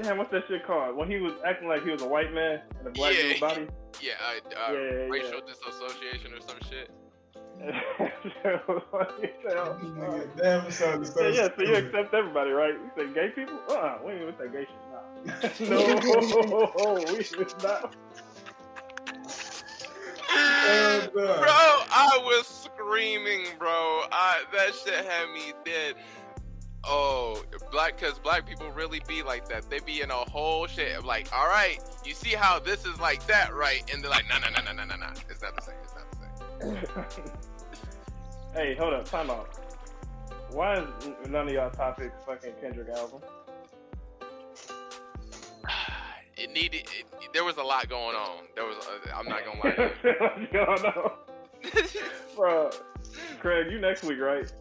damn what's that shit called? When he was acting like he was a white man in a black Yeah. dude's body. Yeah, uh, uh, yeah, yeah, racial disassociation or some shit. Damn, so, yeah, so you accept everybody, right? You say gay people? Uh, we ain't even say gay shit. Nah. no, we should not. Bro, I was screaming, bro. I that shit had me dead. Oh, black, cause black people really be like that. They be in a whole shit of like, all right, you see how this is like that, right? And they're like, no, no, no, no, no, no, no. It's not the same. It's not the same. Hey, hold up, time out. Why is none of y'all topics fucking Kendrick album? It needed. It, there was a lot going on. There was. Uh, I'm not gonna lie. What's going on? Bro, Craig, you next week, right?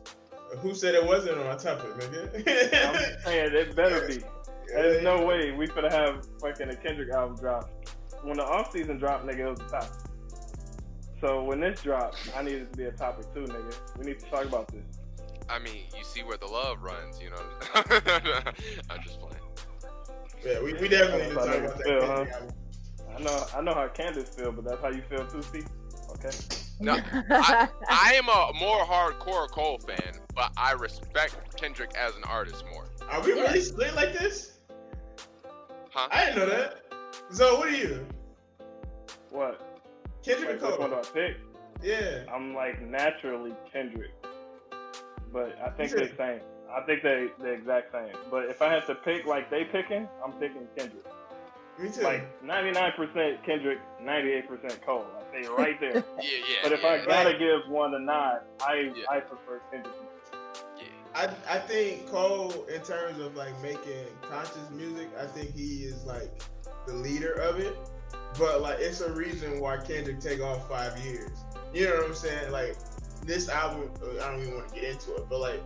Who said it wasn't on my topic, nigga? I'm saying it better be. There's no way we could have fucking a Kendrick album drop. When the off season dropped, nigga, it was the topic. So when this drops, I need it to be a topic too, nigga. We need to talk about this. I mean, you see where the love runs. You know. I'm just playing. Yeah, we, we definitely need to talk about that. feel, Kendrick album. I know, I know how Candace feel, but that's how you feel too, Steve. Okay. No, I, I am a more hardcore Cole fan, but I respect Kendrick as an artist more. Are we really split like this? Huh? I didn't know that. So what are you? What? Kendrick Like, or which one do Cole? I pick? Yeah. I'm like naturally Kendrick, but I think You they said- same. I think they the exact same. But if I had to pick like they picking, I'm picking Kendrick. Me too. Like 99% Kendrick, 98% Cole. I say right there. Yeah, yeah. But if yeah, I gotta Right. give one a nod, I Yeah. I prefer Kendrick. yeah. I I think Cole, in terms of like making conscious music, I think he is like the leader of it. But like, it's a reason why Kendrick take off five years. You know what I'm saying? Like this album, I don't even want to get into it, but like,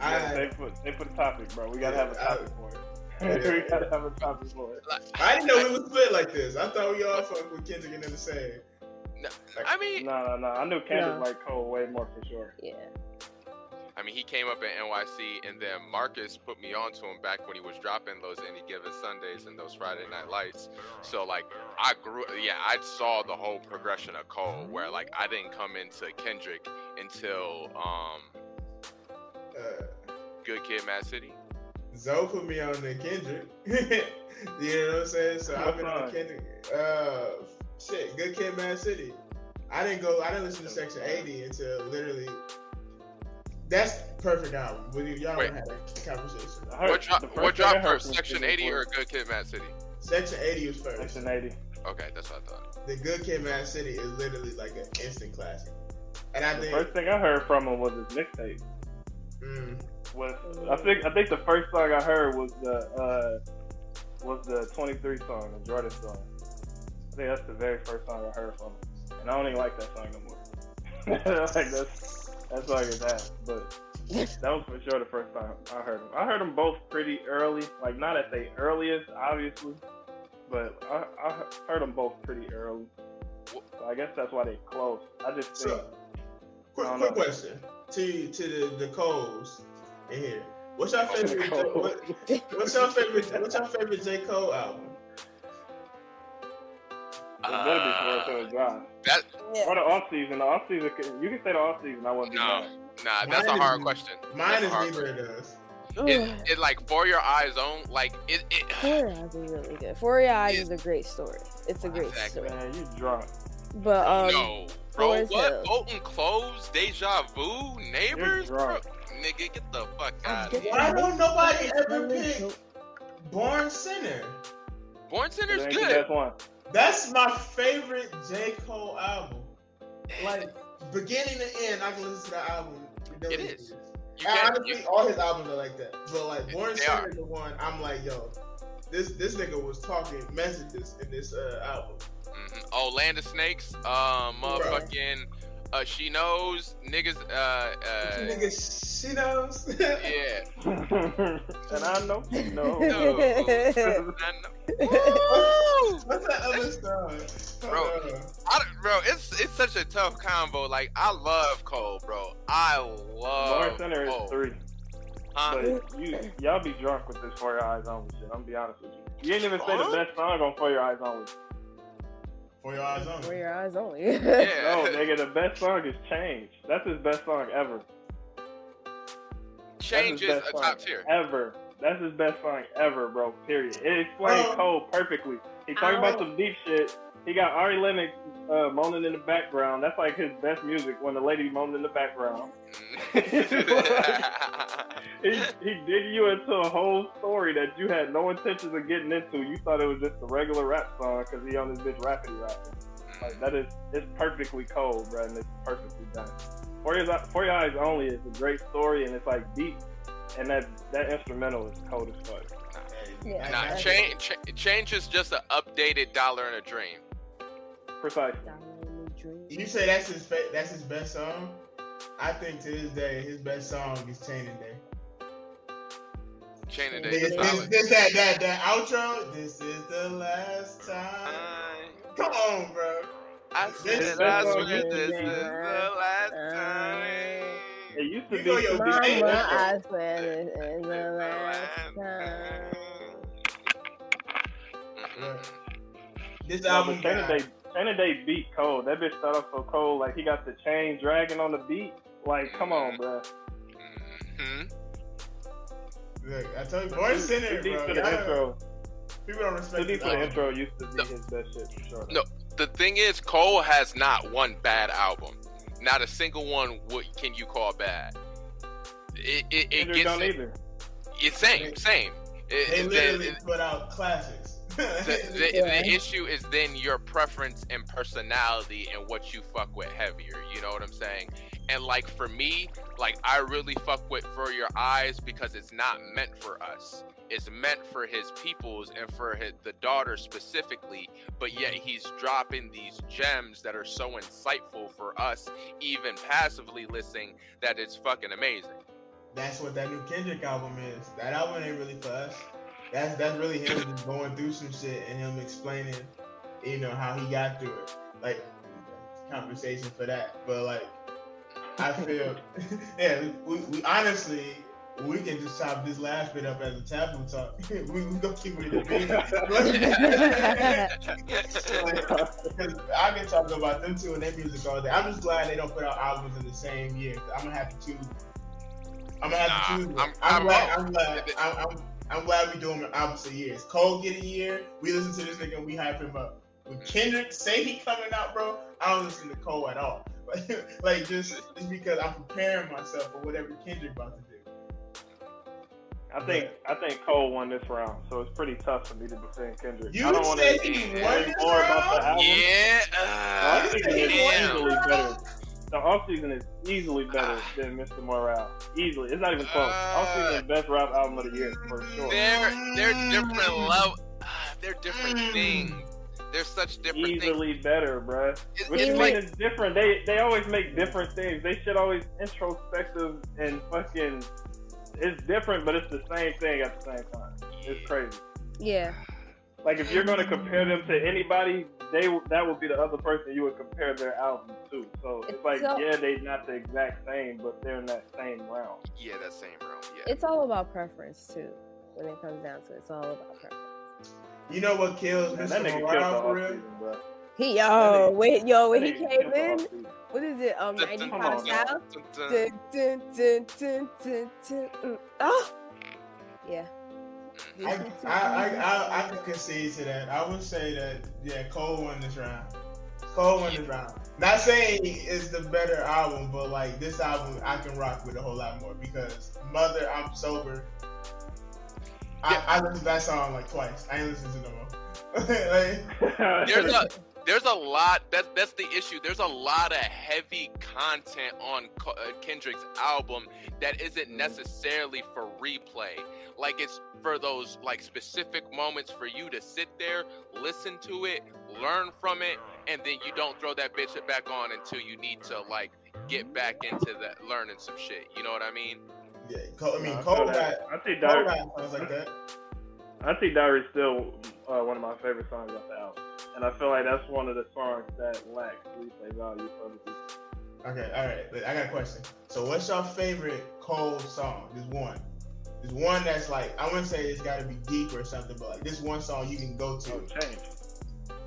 Yeah, they put they put a topic, bro. We gotta Yeah, have a I- topic for it. Yeah. we gotta have a topic for it. Like, I didn't know we was split like this. I thought we all fuck with Kendrick and then the same. I mean, No, no, no. I knew Kendrick No. like Cole way more for sure. yeah. I mean, he came up at NYC, and then Marcus put me onto him back when he was dropping those Any Given Sundays and those Friday Night Lights. So like, I grew, yeah, I saw the whole progression of Cole, where like I didn't come into Kendrick until um, Uh, Good Kid, Mad City. Zoe put me on the Kendrick. you know what I'm saying? So I've been on Kendrick. Uh, shit, Good Kid, Mad City. I didn't go. I didn't listen to Section 80 until literally. That's perfect album. We, y'all Wait. had a conversation. I heard What, dro- the first what thing dropped first, was Section Kendrick 80 or was Good Kid, Mad City? Section 80 was first. Section 80. Okay, that's what I thought. The Good Kid, Mad City is literally like an instant classic. And I The think. first thing I heard from him was his mixtape. Mm, Was I think I think the first song I heard was the uh was the 23 song, the Jordan song. I think that's the very first song I heard from him, and I don't even like that song no more. like that's that song is ass, but that was for sure the first time I heard them. I heard them both pretty early, like not at the earliest, obviously, but I, I heard them both pretty early. So I guess that's why they close. I just think so, quick, I quick know. question to to the the Coles in here. What's your favorite? what, what's your favorite? What's your favorite J Cole album? It better be Forest Hills Drive. That Or the off season. The off season. You can say the off season. I wasn't. no, nah, that's a Mine hard is- question. Mine That's is hard neither of those. It, it like for your eyes on like it. it Four Your Eyes is really good. For Your Eyes Yeah. is a great story. It's a great Exactly. story. Man, you drunk. But um, no, bro. What? Hills. Foldin Clothes, deja vu, neighbors, bro. Nigga, get the fuck I'm out of here. Why don't nobody ever Really pick. Born Sinner? Born It Center's ain't the good. That's my favorite J Cole album. Like beginning to end, I can listen to that album. It is. You And can't. honestly, You, all his albums are like that. But like Born Sinner is the one I'm like, yo, this this nigga was talking messages in this uh, album. mhm. Oh, Land of Snakes. Um, motherfucking. Uh, she knows niggas. Uh, uh. nigga, she knows. Yeah. and I know. No. No. I know. What's that other song? Bro. Uh, I don't- bro, it's it's such a tough combo. Like I love Cole, bro. I love Born Sinner is three. Huh? But you, y'all be drunk with this For Your Eyes Only shit. I'm gonna be honest with you. You ain't even say the Huh? best song on For Your Eyes Only. For your eyes on. For Your Eyes Only. Yeah. No, nigga, the best song is Change. That's his best song ever. Change his is best a song top tier. Ever. That's his best song ever, bro. Period. It explains Oh. Cole perfectly. He talking about Oh. some deep shit. He got Ari Lennox uh, moaning in the background. That's like his best music when the lady moaning in the background. He, he dig you into a whole story that you had no intentions of getting into. You thought it was just a regular rap song because he on this bitch rappity rapping. Like that is it's perfectly cold, bro, and it's perfectly done. For your For Your Eyes Only is a great story and it's like deep, and that that instrumental is cold as fuck. Yeah. nah, change change is just an updated dollar in a dream. Precisely. Diamond in a Dream. You say that's his fa- that's his best song? I think to this day his best song is Chaining Day. Chaining Day This, this, this that that that outro. This is the last time. I- Come on, bro. I This said I song swear this is the the last last time. It used to You be. know your Mama, Hey, I swear this is the last time. Mhm. This album but Chain got, of Day, Chaining Day beat cold. That bitch started off so cold. Like he got the chain dragging on the beat. Like, come on, bro. Mhm. Look, I told you, Born Sinner, Too deep bro. for the Y'all- intro. People don't respect deep this for the intro used to be No. his best shit for sure. No. The thing is, Cole has not one bad album. Not a single one what can you call bad. It it, it Kendrick gets don't either. it's same same. It- They it- literally the, put out classics. the, the, Yeah. the issue is then your preference and personality and what you fuck with heavier. You know what I'm saying? And like for me, like I really fuck with For Your Eyes because it's not meant for us. It's meant for his peoples and for his, the daughter specifically. But yet he's dropping these gems that are so insightful for us, even passively listening, that it's fucking amazing. That's what that new Kendrick album is. That album ain't really for us. That's that's really him just going through some shit and him explaining, you know, how he got through it. Like conversation for that. But like I feel yeah, we, we honestly we can just chop this last bit up as a taboo talk. we we gonna keep it in Because I've been talking about them two and their music all day. I'm just glad they don't put out albums in the same year. I'm gonna have to choose. I'm gonna have to choose. I'm- I'm, I'm glad. I'm glad. I'm, I'm, I'm glad we do doing albums a year. Cole get a year. We listen to this nigga and we hype him up. When Kendrick say he coming out, bro, I don't listen to Cole at all. like just just because I'm preparing myself for whatever Kendrick about to do. I think I think Cole won this round, so it's pretty tough for me to defend Kendrick. You I don't want to he say won this more about the round? album. Yeah. I Uh, think he it's easily better. The off season is easily better Ah. than Mr. Morale. Easily, it's not even close. off season is best rap album of the year for sure. They're they're different level. They're different Mm. things. They're such different things. Easily better, bruh. It- Which it's means like it's different. They they always make different things. They should always introspective and fucking. It's different, but it's the same thing at the same time. It's crazy. Yeah. Like if you're gonna compare them to anybody, they that would be the other person you would compare their album to. So it's, It's like so- yeah, they're not the exact same, but they're in that same realm. Yeah, that same realm. Yeah. It's all about preference too. When it comes down to it, it's all about preference. You know what kills Man, Mr. that nigga killed Morale for off real? season. He yo nigga- wait yo when he came in, what is it? Um, Dun, dun, ninety Come five on, now. south. Dun, dun. Dun, dun, dun, dun, dun, dun, dun. Oh, yeah. I, I, I, I, I can concede to that. I would say that yeah, Cole won this round. Cole won this round. Not saying it's the better album, but like this album, I can rock with a whole lot more because Mother, I'm sober. I, Yeah. I listened to that song like twice. I ain't listened to no more. like, There's a there's a lot that's that's the issue. There's a lot of heavy content on uh, Kendrick's album that isn't necessarily for replay. Like it's for those like specific moments for you to sit there, listen to it, learn from it, and then you don't throw that bitch back on until you need to like get back into that learning some shit. You know what I mean? yeah, I mean, Nah, I Cole that. I think Cole Diary, got songs like that. I think Diary is still uh, one of my favorite songs off the album, and I feel like that's one of the songs that lacks replay value for. Okay, all right. I got a question. So, what's your favorite Cole song? There's one. There's one that's like I wouldn't say it's got to be deep or something, but like this one song you can go to. Oh, change.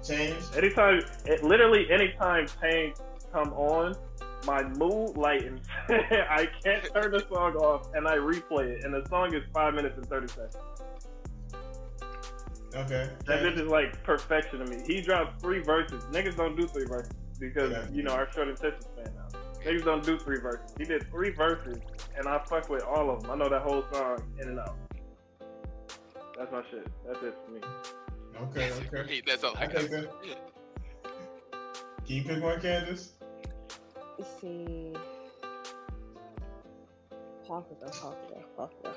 Change. Anytime, it, literally, anytime Pain come on, my mood lightens. I can't turn the song off, and I replay it. And the song is five minutes and thirty seconds. Okay. That bitch is like perfection to me. He dropped three verses. Niggas don't do three verses because Yeah. you know our short attention span now. Niggas don't do three verses. He did three verses, and I fuck with all of them. I know that whole song in and out. That's my shit. That's it for me. Okay. Okay. me, that's all I Okay, got. good. Can you pick one, Candace? Let's see. Popular, popular, popular.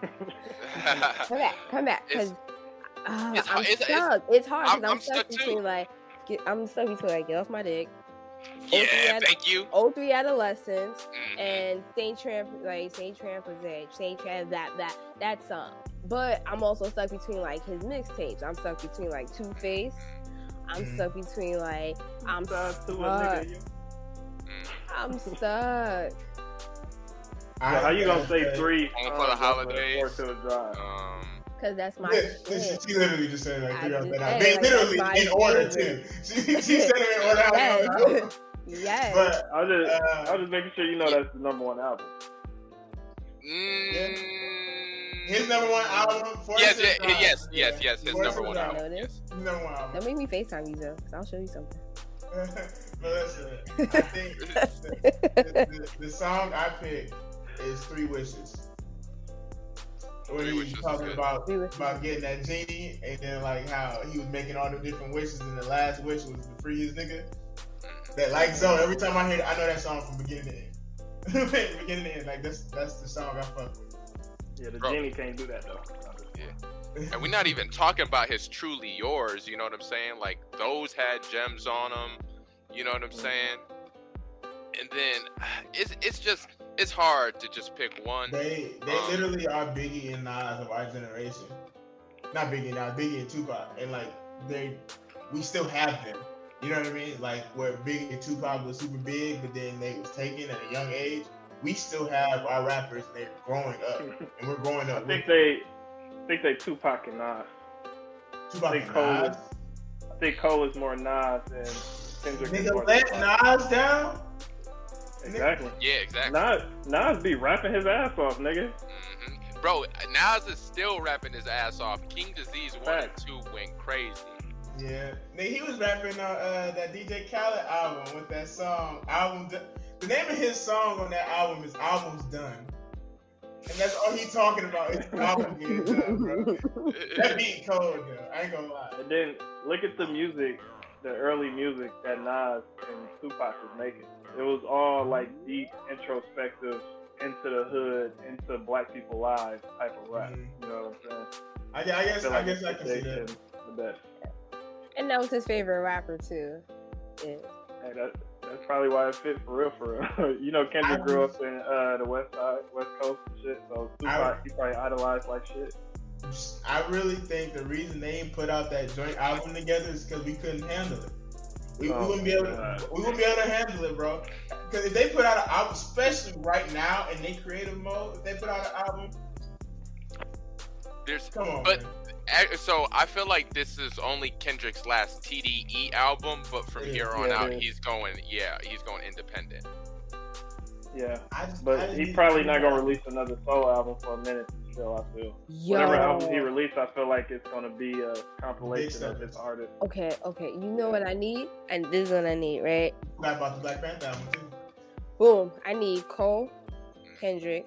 Come back, come back, because uh, it's I'm it's- it's- stuck. It's, hard I'm- I'm, I'm stuck stuck between like, get, I'm stuck between like, get off my dick, yeah, yeah, thank you. old three adolescents, Mhm. and Saint Tramp, like Saint Tramper's Edge, Saint Tramp, that that that song. But I'm also stuck between like his mixtapes. I'm stuck between like Two Face. I'm Mhm. stuck between like I'm Shout out to a stuck. nigga, you- Mhm. I'm stuck. So how you gonna say three? Home songs for the off of holidays. Four to a drive. Um, Cause that's my Yeah, she, she literally just said like three off just that said, album. They literally in my order too. favorite. She, she said it in order. how they Yes. on the. Yes. But I was just, I uh, was just making sure you know that's the number one album. mm, his number one album. Force Yes, yeah, Drive. yes, yes, yes. His number one I know album. this. Yes. Number one album. Don't make me FaceTime you though, cause I'll show you something. but listen, I think the, the, the song I picked is Three Wishes. When Three he was talking about Three Wishes. about getting that genie, and then like how he was making all the different wishes, and the last wish was to free his nigga. That like so every time I hear, it, I know that song from beginning to end. beginning to end, like that's that's the song I fuck with. Yeah, the Bro. genie can't do that though. Yeah. and we're not even talking about his truly yours, you know what I'm saying? Like those had gems on them, you know what I'm saying? And then it's it's just it's hard to just pick one. They they Um, literally are Biggie and Nas of our generation. Not Biggie and Nas, Biggie and Tupac, and like they, we still have them. You know what I mean? Like where Biggie and Tupac was super big, but then they was taken at a young age. We still have our rappers. and They're growing up, and we're growing up. I up. think they, I think they Tupac and Nas. Tupac and Cole Nas. is- I think Cole is more Nas than Kendrick. is Nigga, more let Tupac. Nas down. Exactly. Yeah, exactly. Nas, Nas be rapping his ass off, nigga. hmm Bro, Nas is still rapping his ass off. King Disease one and two went crazy. Yeah, nigga, he was rapping on uh, that DJ Khaled album with that song. Album. Do- the name of his song on that album is "Album's Done," and that's all he talking about is album getting done, bro. That beat cold though. I ain't gonna lie. And then look at the music, the early music that Nas and Tupac was making. It was all like deep, introspective, into the hood, into black people lives type of rap. Mhm. You know what I'm saying? I, I guess. feel I like guess I can see that. the best. And that was his favorite rapper too. Yeah. Hey, that, that's probably why it fit for real, for real. you know, Kendrick I grew up in uh, the West Side, West Coast and shit. So I- Tupac, he probably idolized like shit. I really think the reason they ain't put out that joint album together is because we couldn't handle it. We, Oh, we wouldn't be able to. We wouldn't be able to handle it, bro. Because if they put out an album, especially right now in their creative mode, if they put out an album, There's come on, But- man. so I feel like this is only Kendrick's last TDE album, but from It is, here on yeah, out, it is. he's going. Yeah, he's going independent. Yeah, I just, I but just he's need- probably not gonna release another solo album for a minute. Still, I feel. Whatever album he Yo. released, I feel like it's gonna be a compilation of his stuff. artists. Okay, okay. You know what I need? And this is what I need, right? Forgot about the Black Panther album too. Boom. I need Cole, Kendrick,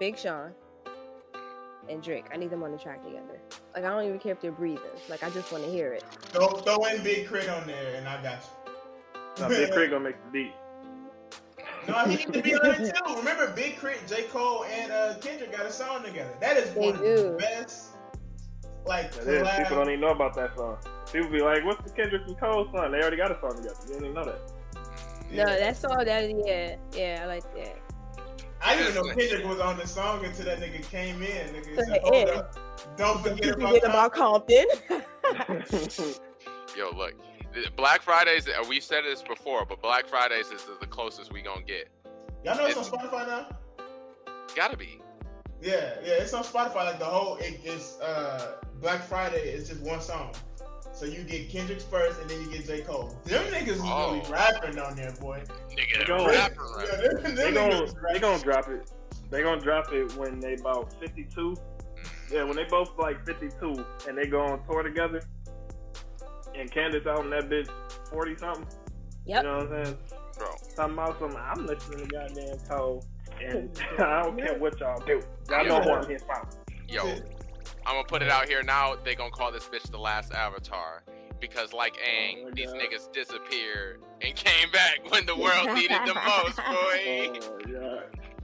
Big Sean, and Drake. I need them on the track together. Like I don't even care if they're breathing. Like I just want to hear it. Throw, throw in Big K.R.I.T. on there, and I got you. Now, Big K.R.I.T. gonna make the beat. No, he needs to be on it too. Remember, Big K.R.I.T., J. Cole, and uh, Kendrick got a song together. That is They one of the best. Like, That is. People don't even know about that song. People be like, "What's the Kendrick and Cole song?" They already got a song together. You didn't even know that. No, that's all that. Yeah, yeah. I like that. I didn't know Kendrick was on the song until that nigga came in. Nigga To said, Hold end. up. Don't forget You about, forget about Compton. Yo, look, th- Black Fridays. uh, We've said this before, but Black Fridays is the closest we gonna get. Y'all know it's on Spotify now? Gotta be. Yeah, yeah, it's on Spotify. Like the whole, it, it's uh Black Friday. It's just one song. So you get Kendrick's first, and then you get J. Cole. Them niggas is Oh. really rapping on there, boy. Nigga, Go. rapper, Yeah, rapper. them, them they niggas gonna is they gonna drop it. They gonna drop it when they about fifty two. Yeah, when they both like fifty two and they go on tour together. And Candace out in that bitch forty something. Yep. You know what I'm saying? Bro, Talking about some. I'm listening to goddamn Cole, and I don't care what y'all do. Y'all know who I'm here from. yo, I'm gonna put it out here now. They gonna call this bitch the last Avatar because, like oh Aang, Oh these God. niggas disappeared and came back when the world needed the most, boy. Oh yeah.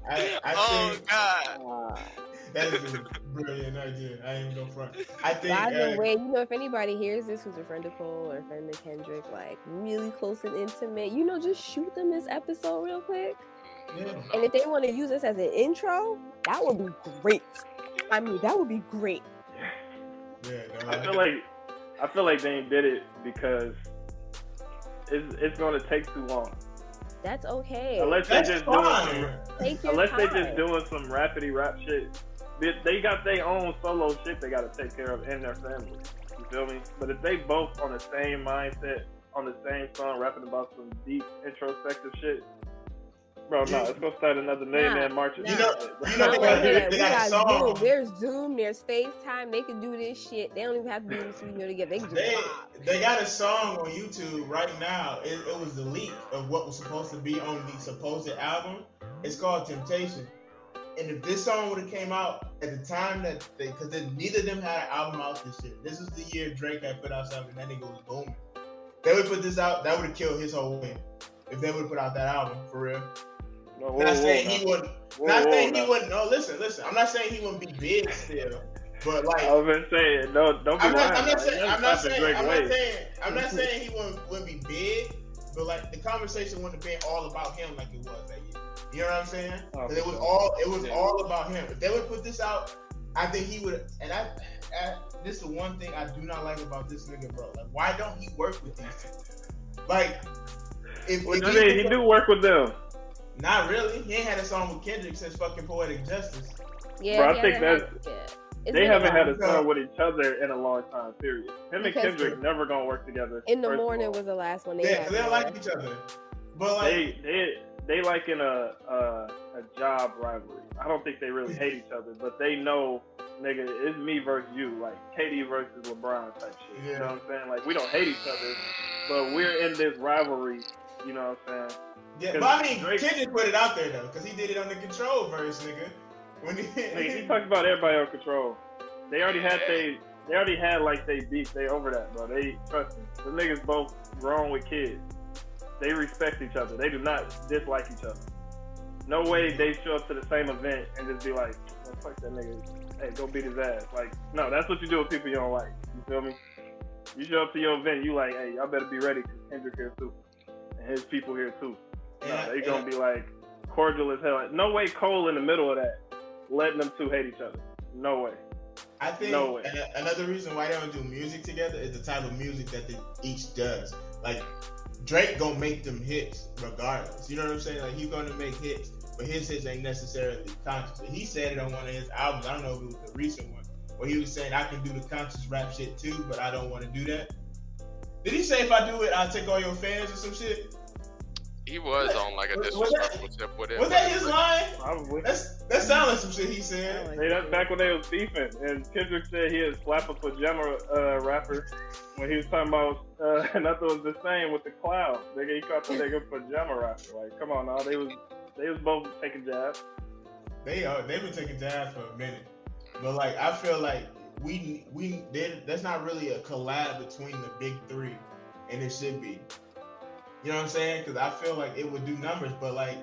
I, I Oh think God. Ah. That is a brilliant idea. I ain't gonna front. I think By the uh, way, you know, if anybody hears this who's a friend of Cole or a friend of Kendrick, like really close and intimate, you know, just shoot them this episode real quick. Yeah. And if they want to use this as an intro, that would be great. I mean, that would be great. yeah, no, I feel like I feel like they ain't did it because it's it's gonna take too long. That's okay. Unless they that's just doing some, Take your unless they time. just doing some rapidy rap shit. They, they got their own solo shit they gotta take care of in their family. You feel me? But if they both on the same mindset, on the same song, rapping about some deep introspective shit, bro, no, it's gonna start another million Nah, man march. nah. You know- you know they got- wanna hear that. they got a got song. Zoom. There's Zoom. There's FaceTime. They can do this shit. They don't even have to be in the studio together. They can They they got a song on YouTube right now. It, it was the leak of what was supposed to be on the supposed album. It's called Temptation. And if this song would have came out at the time that they, because then neither of them had an album out this year. This was the year Drake had put out something and that nigga was booming. They would put this out, that would have killed his whole win. If they would have put out that album for real. No, whoa, not whoa, saying now. he wouldn't. Whoa, not whoa, saying he wouldn't. No, listen, listen. I'm not saying he wouldn't be big still, but like I was gonna say, no, don't be I'm lying. not, I'm not saying, I'm not saying, I'm not saying, I'm not saying he wouldn't, wouldn't be big, but like the conversation wouldn't have been all about him like it was that year. You know what I'm saying? Oh, 'Cause it was all, it was Yeah. all about him. If they would put this out, I think he would. And I, I, this is the one thing I do not like about this nigga, bro. Like, why don't he work with these? Like, if, Well, if I he- mean, he do work with them. not really. He ain't had a song with Kendrick since fucking Poetic Justice. Yeah, Bro, I think that that's- has- yeah. They haven't had a song with each other in a long time. Period. Him and Kendrick never gonna work together. In the morning was the last one they Yeah, had. 'cause they don't like each other. But like, they they they like in a, a a job rivalry. I don't think they really hate each other, but they know, nigga, it's me versus you, like KD versus LeBron type shit. You know what I'm saying? Like we don't hate each other, but we're in this rivalry. You know what I'm saying? Yeah, but I mean, Drake- Kendrick put it out there though, because he did it on the Control verse, nigga. When he, Nigga, he talked about everybody on control. They already had they they already had like they beef. They over that, bro. They trust me. The niggas both grown with kids. They respect each other. They do not dislike each other. No way they show up to the same event and just be like, Man, fuck that nigga. Hey, go beat his ass. Like, no, that's what you do with people you don't like. You feel me? You show up to your event, you like, hey, y'all better be ready because Kendrick here too. And his people here too. No, I- they and gonna be like cordial as hell. No way Cole in the middle of that, letting them two hate each other. No way. I think No way. another reason why they don't do music together is the type of music that they each does. Like Drake gonna make them hits regardless. You know what I'm saying? Like he's gonna make hits, but his hits ain't necessarily conscious. He said it on one of his albums. I don't know if it was the recent one, where he was saying I can do the conscious rap shit too, but I don't want to do that. Did he say if I do it, I'll take all your fans or some shit? He was on like a Was- was disrespectful tip with it. Was that his line? Probably. That's that sounds like some shit he said. Hey, that's back when they was beefing, and Kendrick said he had slapped a pajama uh, rapper when he was talking about uh, nothing was the same with the cloud. Nigga, he called the nigga pajama rapper. Like, come on now, they was they was both taking jabs. They are they've been taking jabs for a minute, but like I feel like we we they, that's not really a collab between the big three, and it should be. You know what I'm saying? Because I feel like it would do numbers, but like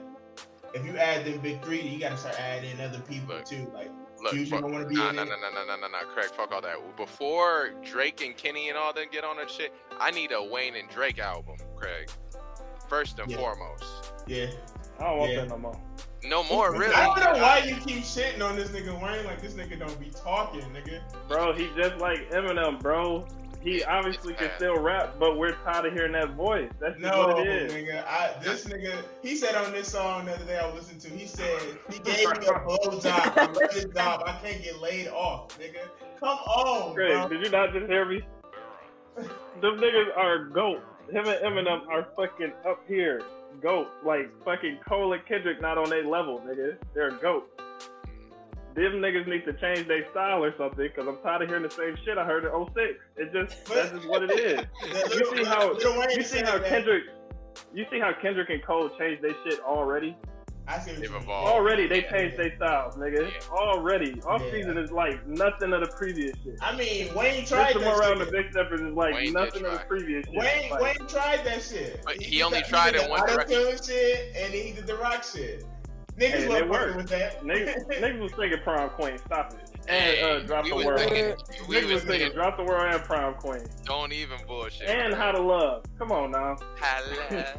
if you add them big three, you gotta start adding other people Look, too. Like Look, Fusion fuck- don't want to be Nah, in nah, it. nah, nah, nah, nah, nah, nah, Craig, fuck all that. Before Drake and Kenny and all them get on that shit, I need a Wayne and Drake album, Craig. First and Yeah. foremost. Yeah. I don't want Yeah. that no more. No more, really. I don't know why you keep shitting on this nigga Wayne. Like this nigga don't be talking, nigga. Bro, he just like Eminem, bro. He obviously can still rap, but we're tired of hearing that voice. That's No, what it is. nigga. I, this nigga, he said on this song the other day I was listening to, he said he gave me a blow job. I love this job. I can't get laid off, nigga. Come on, Craig, bro. did you not just hear me? Them niggas are goats. Him and Eminem are fucking up here. Goat. Like fucking Cole and Kendrick not on their level, nigga. They're goats. Them niggas need to change their style or something, cause I'm tired of hearing the same shit I heard in 06. It just that's just what it is. You see how Lil you see how Kendrick you see how Kendrick and Cole changed their shit already? I see They've evolved. Already they Yeah, changed yeah. their styles, nigga. Yeah. Already. Off Yeah. season is like nothing of the previous shit. I mean, Wayne tried Mr. that Around the shit. Big Steppers is like Wayne nothing of the previous shit. Wayne, Like, Wayne tried that shit. But he did only the- tried did in the one auto-tune shit, and then he did the rock shit. Niggas Hey, wasn't it working with that. Niggas, niggas was singing Prom Queen. Stop it. Hey, uh, Drop the was World. thinking, we Niggas was was thinking, Drop the World and Prom Queen. don't even bullshit. And How to Love. Come on now. Hello.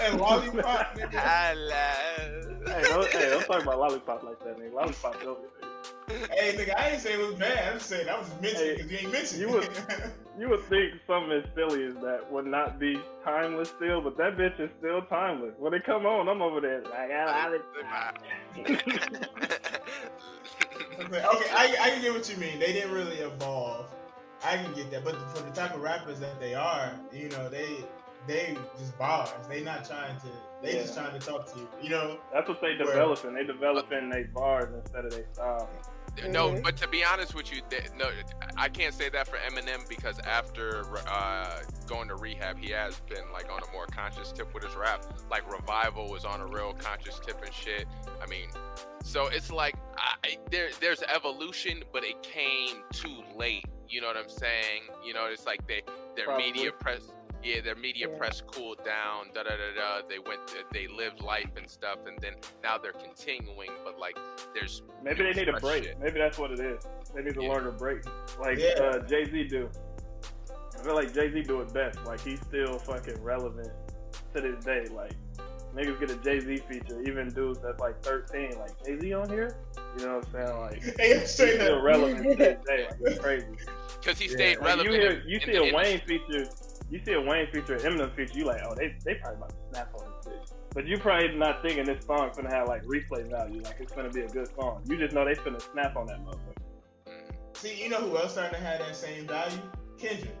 and Lollipop, nigga. Hello. Hey, don't, hey, don't talk about Lollipop like that, nigga. Lollipop over nigga. Hey, nigga, I ain't saying it was bad. I'm saying that was mentioned Hey, because you ain't mentioned you it. was- You would think something as silly as that would not be timeless still, but that bitch is still timeless. When they come on, I'm over there like, ah, Lollipop. okay, okay, I, I can get what you mean. They didn't really evolve. I can get that, but for the type of rappers that they are, you know, they they just bars. They not trying to. They just trying to talk to you. You know. That's what they Where- developing. They developing their bars instead of their style. No, Mhm. but to be honest with you, th- no, I can't say that for Eminem because after uh, going to rehab, he has been like on a more conscious tip with his rap. Like Revival was on a real conscious tip and shit. I mean, so it's like I, I- there, there's evolution, but it came too late. You know what I'm saying? You know, it's like they their Probably. media press. Yeah, their media Yeah. press cooled down. Da da da da. They went, they lived life and stuff, and then now they're continuing. But like, there's Maybe they need a break. shit. Maybe that's what it is. They need to Yeah. learn to break, like Yeah. uh, Jay Z do. I feel like Jay Z do it best. Like he's still fucking relevant to this day. Like niggas get a Jay Z feature, even dudes that's like 13. Like Jay Z on here, you know what I'm saying? Like Hey, he's straight still up. relevant to this day. Like it's crazy. because he Yeah. stayed Like, relevant. you hear, you in see the a industry. Wayne feature, you see a Wayne feature, Eminem feature, you like, oh, they they probably about to snap on this bitch. But you probably not thinking this song's gonna have like replay value, like it's gonna be a good song. You just know they finna snap on that motherfucker. See, you know who else starting to have that same value? Kendrick.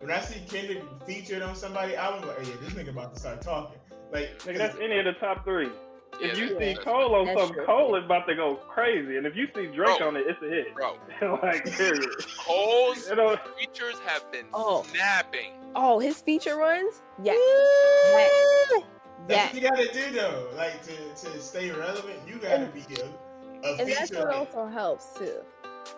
When I see Kendrick featured on somebody I'm like, hey, yeah, this nigga about to start talking. Like, Nigga, that's any of the top three. Yeah, if you see that's- Cole on That's something. Cole is about to go crazy. And if you see Drake Bro. on it, it's a hit. Bro, like, period. Cole's You know, features have been Oh. snapping. Oh, his feature runs? Yeah. That's Yeah. what you gotta do though. Like to, to stay relevant, you gotta And- be a, a And that's what also helps too.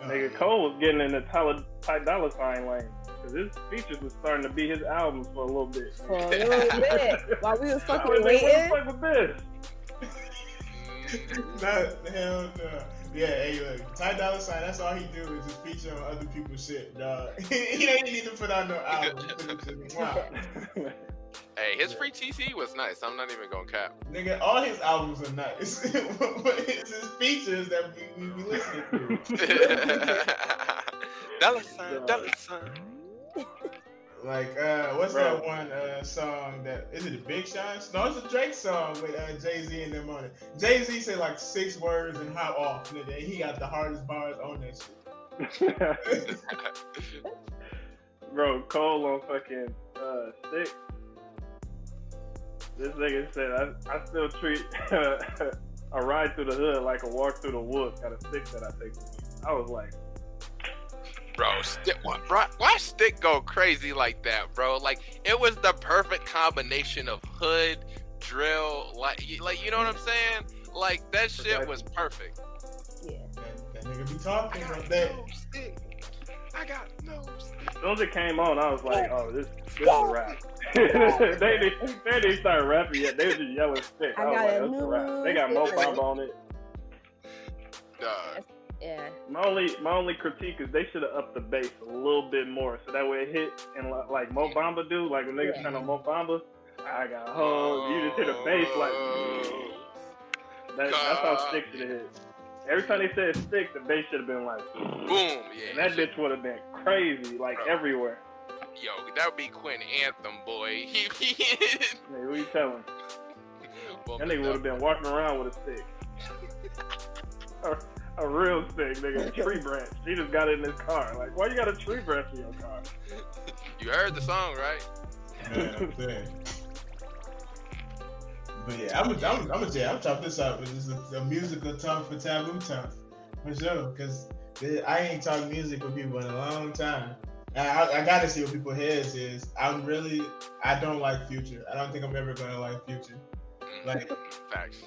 Oh, nigga, yeah. Cole was getting in the Tyler, Ty Dolla Sign lane. Because his features was starting to be his albums for a little bit. For a little bit. While we was I fucking was like, waiting. what the fuck was this? Not hell no. Yeah, hey, look, Ty Dolla Sign. That's all he do is just feature on other people's shit, dog. he ain't need to put out no album. Wow. Hey, his free TC was nice. I'm not even gonna cap. Nigga, all his albums are nice. but it's his features that we, we, we listening to. dollar sign, dollar sign. Like, uh, what's Bro. that one uh, song that is it a Big Sean? No, it's a Drake song with uh, Jay Z and them on it. Jay Z said like six words and hop off, nigga. And he got the hardest bars on that shit. Bro, Cole on fucking uh, stick. This nigga said, I, I still treat a ride through the hood like a walk through the woods. Got a stick that I take. I was like, Bro, stick, why, bro, why stick go crazy like that, bro? Like it was the perfect combination of hood, drill, like, like you know what I'm saying? Like that shit was perfect. Yeah. That, that nigga be I talking got about that. no stick. I got no stick. as soon as it came on, I was like, oh, this, this is a rap. they, didn't, they didn't start rapping yet. They was just yelling stick. I, I was got like, a that's a new rap. They got Mo stick. On it. Dog. Yeah. My only my only critique is they should have upped the bass a little bit more, so that way it hit and li- like Mo Bamba do, like when niggas Yeah. turn on Mo Bamba, I got hoes. You just hit a bass like that, that's how stick should have hit. Every time they said stick, the bass should have been like, Boom, yeah. and that bitch would have been crazy, like Bro. everywhere. Yo, that would be Quinn Anthem, boy. He, he Hey, who you telling? Well, That nigga would have been walking around with a stick. a, a real stick, nigga, a tree branch. He just got it in his car. Like, why you got a tree branch in your car? You heard the song, right? Man, But yeah, I'm gonna I'm, I'm gonna I'm chop this up. This is a, a musical tough for taboo tough for sure. Cause I ain't talked music with people in a long time. I, I gotta see what people heads is. I'm really I don't like Future. I don't think I'm ever gonna like Future. Like Facts.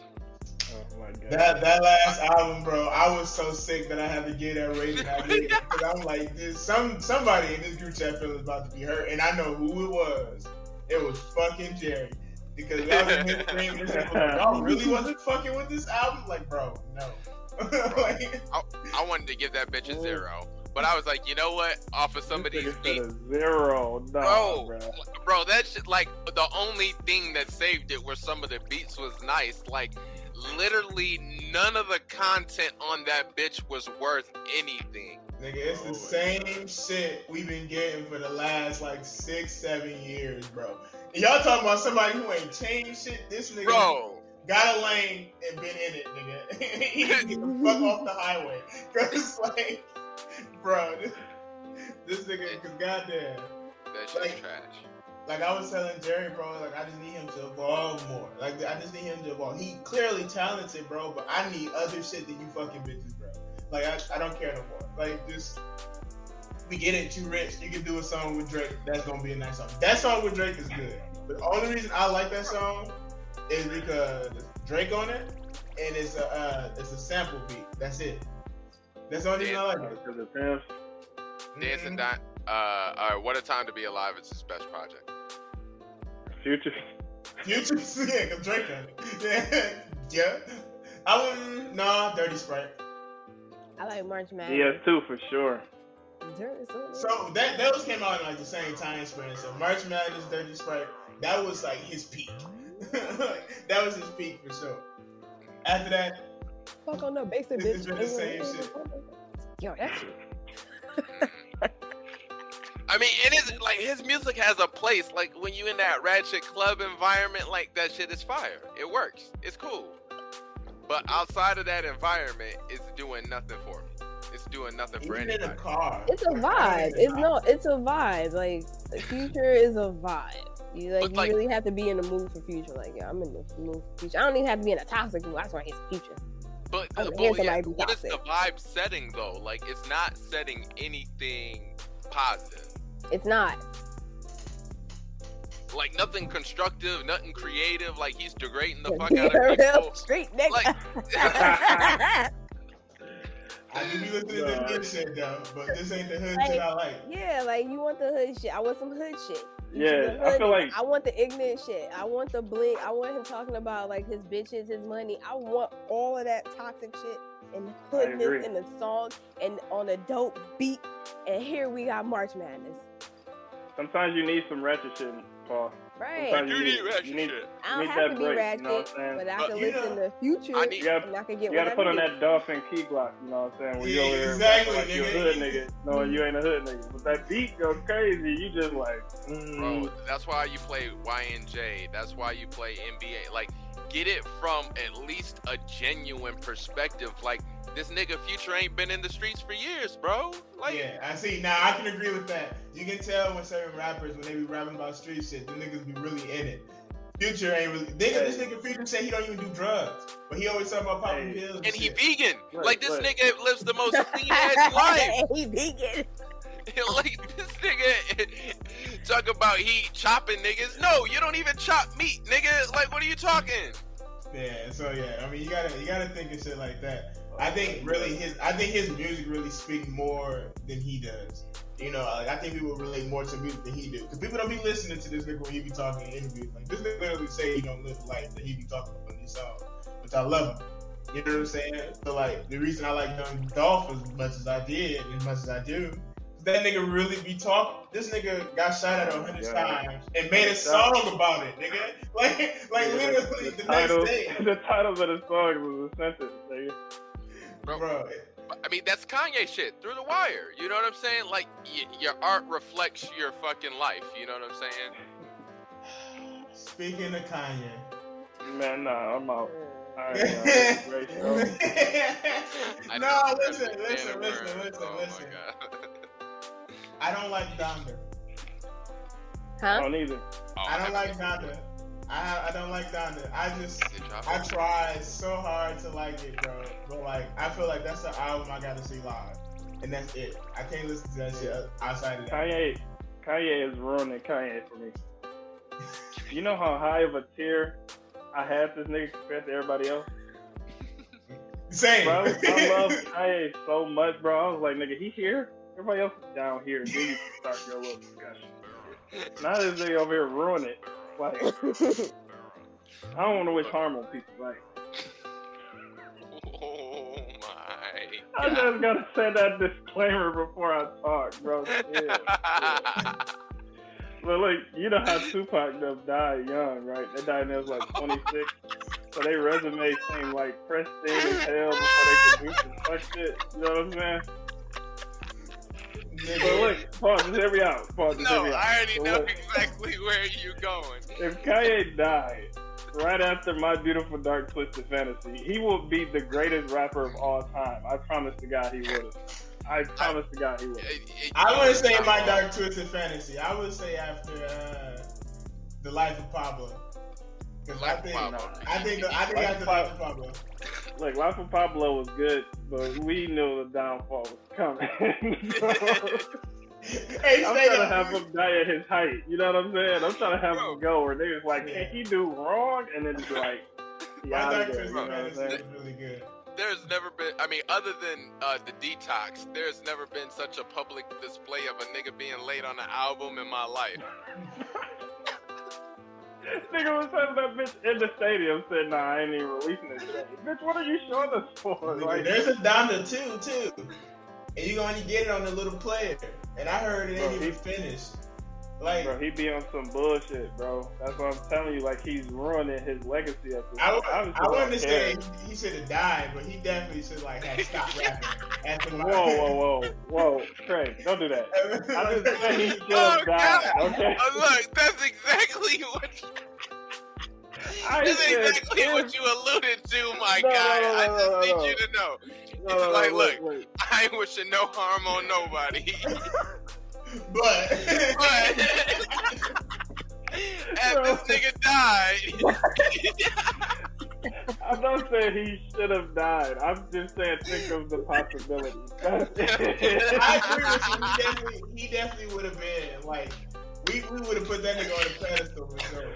Oh god. that that last album, bro. I was so sick that I had to get that rating I gave because I'm like, this some somebody in this group chat feel is about to be hurt, and I know who it was. It was fucking Jerry. Because that was his thing. This nigga was like, oh, Y'all really wasn't fucking with this album? Like, bro, no. like, I wanted to give that bitch a zero, but I was like, you know what? Off of some of these beats, a zero. Nah, bro, bro. bro, that shit, like the only thing that saved it were some of the beats was nice. Like, literally none of the content on that bitch was worth anything. nigga, it's the same shit we've been getting for the last like six, seven years, bro. And y'all talking about somebody who ain't changed shit? This nigga Bro, got a lane and been in it, nigga. he can get the fuck off the highway. Cause like, bro, this, this nigga, cause goddamn. that shit's Like- trash. Like I was telling Jerry, bro, like I just need him to evolve more. Like I just need him to evolve. He clearly talented, bro, but I need other shit than you fucking bitches, bro. Like I, I don't care no more. Like just we get it, you rich, you can do a song with Drake. That's gonna be a nice song. That song with Drake is good. But the only reason I like that song is because Drake on it and it's a uh, it's a sample beat. That's it. That's the only reason I like it. Because it's him. Dancing. Dot. Uh, all right, what a time to be alive! It's his best project. Future. Future, yeah, cause Drake on it. Yeah, yeah. I wouldn't. Nah, Dirty Sprite. I like March Madness. DS2 for sure. So that those came out in like the same time span. So March Madness, Dirty Sprite, that was like his peak. That was his peak for sure. After that, Fuck on the basic It's bitch. been the same shit. Yo, that shit. I mean, it is like his music has a place. Like when you in that ratchet club environment, like that shit is fire. It works. It's cool. But outside of that environment, it's doing nothing for me. It's doing nothing for even in a anybody. car, It's a vibe. It's no. It's a vibe. Like the future is a vibe. You like, But, you really have to be in the mood for future. Like yeah, I'm in the mood for future. I don't even have to be in a toxic mood. That's why he's future. But uh, against well, yeah, what is the vibe setting though? Like it's not setting anything positive. It's not. Like nothing constructive, nothing creative. Like he's degrading the fuck out a of real people. street nigga. Like- I do be listening to Nah. good shit though, but this ain't the hood Like- shit I like. yeah, like you want the hood shit. I want some hood shit. Yeah, The I feel like I want the ignorant shit. I want the bling. I want him talking about like his bitches, his money. I want all of that toxic shit and the I agree. hoodness in the song and on a dope beat. And here we got March Madness. sometimes you need some ratchet shit, Paul. Right. Sometimes You you need need, ratchet you need, shit. I don't have that to be break, ratchet, you know what I'm saying? but I But can you listen know- to Future, I need- You gotta- and I can get You gotta put on that Dolphin key block, you know what I'm saying? When you Yeah, over here exactly, like you a hood nigga, knowing you ain't a hood nigga. But that beat goes crazy, you just like, mm, Bro, that's why you play YNJ. That's why you play NBA. Like, get it from at least a genuine perspective. Like, this nigga Future ain't been in the streets for years, bro. Like, Yeah, I see. Now I can agree with that. You can tell when certain rappers, when they be rapping about street shit, the niggas be really in it. Future ain't really. Nigga, this nigga Future say he don't even do drugs, but he always talk about popping Hey. pills. And, and he shit. vegan. Right, like, this right. nigga lives the most clean ass life. he vegan. like, this nigga talk about he chopping niggas. No, you don't even chop meat, nigga. Like, what are you talking? Yeah, so yeah, I mean, you gotta you gotta think of shit like that. I think really his I think his music really speak more than he does. You know, like I think people relate more to music than he do. Because people don't be listening to this nigga when he be talking in interviews. Like this nigga literally say he don't live life that he be talking about these songs, which I love him. You know what I'm saying? So like the reason I like Young Dolph as much as I did, as much as I do, that nigga really be talking. This nigga got shot at a hundred Yeah. times and made a song about it, nigga. Like like Yeah, literally the, the titles, next day. the titles of the songs was a sentence, nigga. Bro, Bro, I mean, that's Kanye shit through the wire. You know what I'm saying? Like, y- your art reflects your fucking life. You know what I'm saying? speaking of Kanye. Man, nah, I'm out. Alright, no. Great show. I no, don't listen, understand listen, listen, word. listen, oh listen. My God. I don't like Donda. I Huh? don't either. Oh, I don't like haven't Donda. I I don't like Donda. I just I tried so hard to like it, bro. But like I feel like that's the album I gotta see live, and that's it. I can't listen to that shit outside of that. Kanye, Kanye is ruining Kanye for me. You know how high of a tier I had this nigga compared to everybody else? Same. Bro, I love Kanye so much, bro. I was like, nigga, he here? Everybody else is down here. Then you can start your little discussion. Not this they over here ruin it. Like, I don't want to wish harm on people. Like, Oh my. I God. just gotta say that disclaimer before I talk, bro. Yeah. But like, you know how Tupac them died young, right? They died when they was like 26. So their resume seemed like pristine as hell before they could do some fuck shit. You know what I'm saying? But look, pause, just hear me out. Pause, just hear no, me out. I already So know look, exactly where you're going. if Kanye died right after My Beautiful Dark Twisted Fantasy, he will be the greatest rapper of all time. I promise to God he would. I promise to God he would. It- it- I wouldn't say my dark twisted fantasy. I would say after uh, the life of Pablo. 'Cause I Life of think, Pablo. I think, I think after life of Pablo. Look, Life of Pablo was good, but we knew the downfall was coming. hey, I'm trying to have him die at his height. You know what I'm saying? I'm trying to have Bro. him go where niggas like, can he do wrong? And then just like, yeah, I'm good. twisted You know what I'm saying? really good. There's never been, I mean, other than uh, the detox, there's never been such a public display of a nigga being late on an album in my life. Nigga was having that bitch in the stadium said, nah, I ain't even releasing this shit. Bitch, what are you showing us for? Like, There's a Donda too, too. And you're gonna get it on the little player. And I heard it ain't Bro, even he- finished. Like bro, he be on some bullshit, bro. That's what I'm telling you. Like, he's ruining his legacy at this I, point. would- I would don't understand he, he should have died, but he definitely should like have stopped rapping after my Whoa, whoa, whoa, whoa, Craig, don't do that. I just said he should Oh, died. God. Okay, Uh, look, that's exactly what I that's said exactly if- what you alluded to, my No, guy. no, no, I just no, need no. you to know. No, no, no, like, look, look. look. I ain't wishing no harm on nobody. But But after this nigga died, I'm not saying he should have died. I'm just saying think of the possibility. I agree with you. He definitely, he definitely would have been like, we, we would have put that nigga on the pedestal for sure.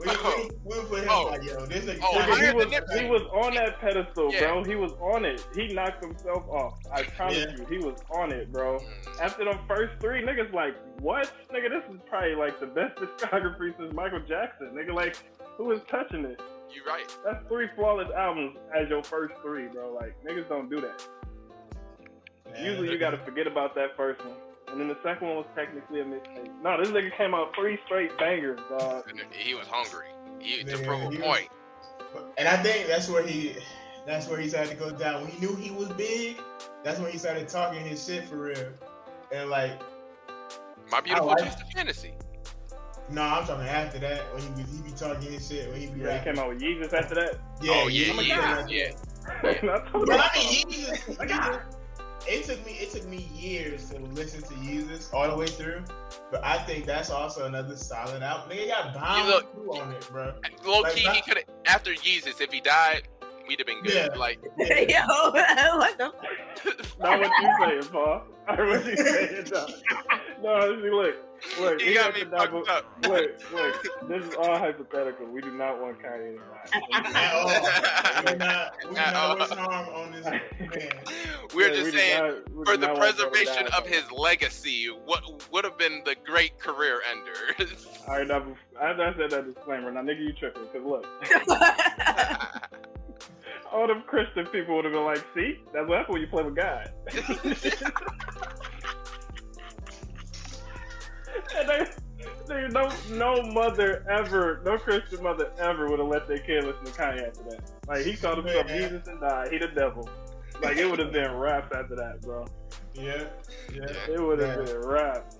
We, we, we would him Oh. like, yo, this nigga. Oh, he, was, he was on that pedestal, Yeah. bro. He was on it. He knocked himself off. I promise Yeah. you, he was on it, bro. Mm, After the first three, niggas like, what? Nigga, this is probably like the best discography since Michael Jackson. Nigga, like, who is touching it? you right. That's three flawless albums as your first three, bro. Like, niggas don't do that. Usually you gotta forget about that first one and then the second one was technically a mixtape. No, this nigga came out three straight bangers, dog. He was hungry. He, to prove a he was- point. And I think that's where he that's where he started to go down. When he knew he was big, that's when he started talking his shit for real. And like, My beautiful like- just a fantasy. no, I'm talking after that when he was he be talking his shit when he be Yeah, he came out with Yeezus after that. Yeah, oh yeah, my yeah, God. yeah. That's what But I'm I mean, talking Yeezus, my God. it took me it took me years to listen to Yeezus all the way through. But I think that's also another solid album. Nigga got Bound look- Two on it, bro. Low Like, key, he could have after Yeezus. If he died, we'd have been good. Yeah. Like, Yeah. Yo, what the Not what you saying, Paul. I heard what saying, dog. No, see, look, look, he he got got me the double. fucked up. Look, look, this is all hypothetical. We do not want Kanye to At all. We're not we're not wishing harm on this man. We're Yeah, just we saying. not- we For the not want him to preservation of his legacy, what would have been the great career ender? All right, now, after I said that disclaimer, now nigga, you tripping? Cause look, all them Christian people would have been like, "See, that's what happens when you play with God." and they, they, no, no mother ever, no Christian mother ever would have let their kid listen to Kanye after that. Like he called himself Man. Jesus and died. He the devil. Like it would have been rap after that, bro. Yeah, yeah. It would have Yeah. been rap.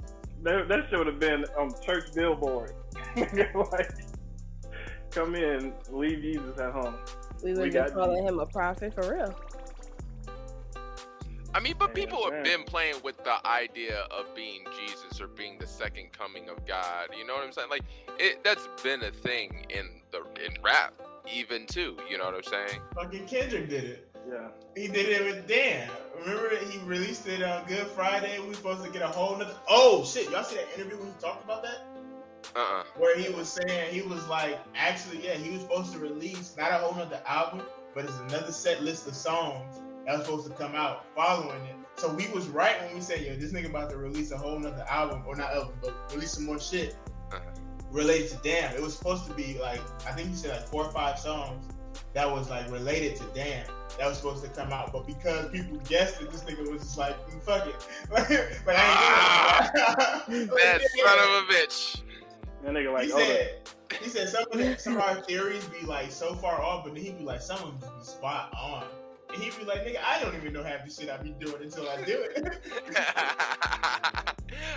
That, that should have been on church billboard. like, come in, leave Jesus at home. We We would got just calling him a prophet for real. I mean, but Yeah, people have been playing with the idea of being Jesus or being the second coming of God. You know what I'm saying? Like, it that's been a thing in the in rap, even too. You know what I'm saying? Fucking Kendrick did it. Yeah. He did it with Damn. Remember he released it on Good Friday. We were supposed to get a whole nother. Oh shit! Y'all see that interview when he talked about that? Uh-uh. Where he was saying he was like, actually, yeah, he was supposed to release not a whole nother album, but it's another set list of songs that was supposed to come out following it. So we was right when we said, yo, this nigga about to release a whole nother album, or not album, but release some more shit Uh-huh. related to Damn. It was supposed to be like, I think he said like four or five songs that was like related to Damn. That was supposed to come out, but because people guessed it, this nigga was just like, "Mm, fuck it. but I ain't doing it. That son of a bitch. That nigga like, he oh, said, he said some of the, some of our theories be like so far off, but then he'd be like, some of them be spot on. And he'd be like, nigga, I don't even know half the shit I be doing until I do it.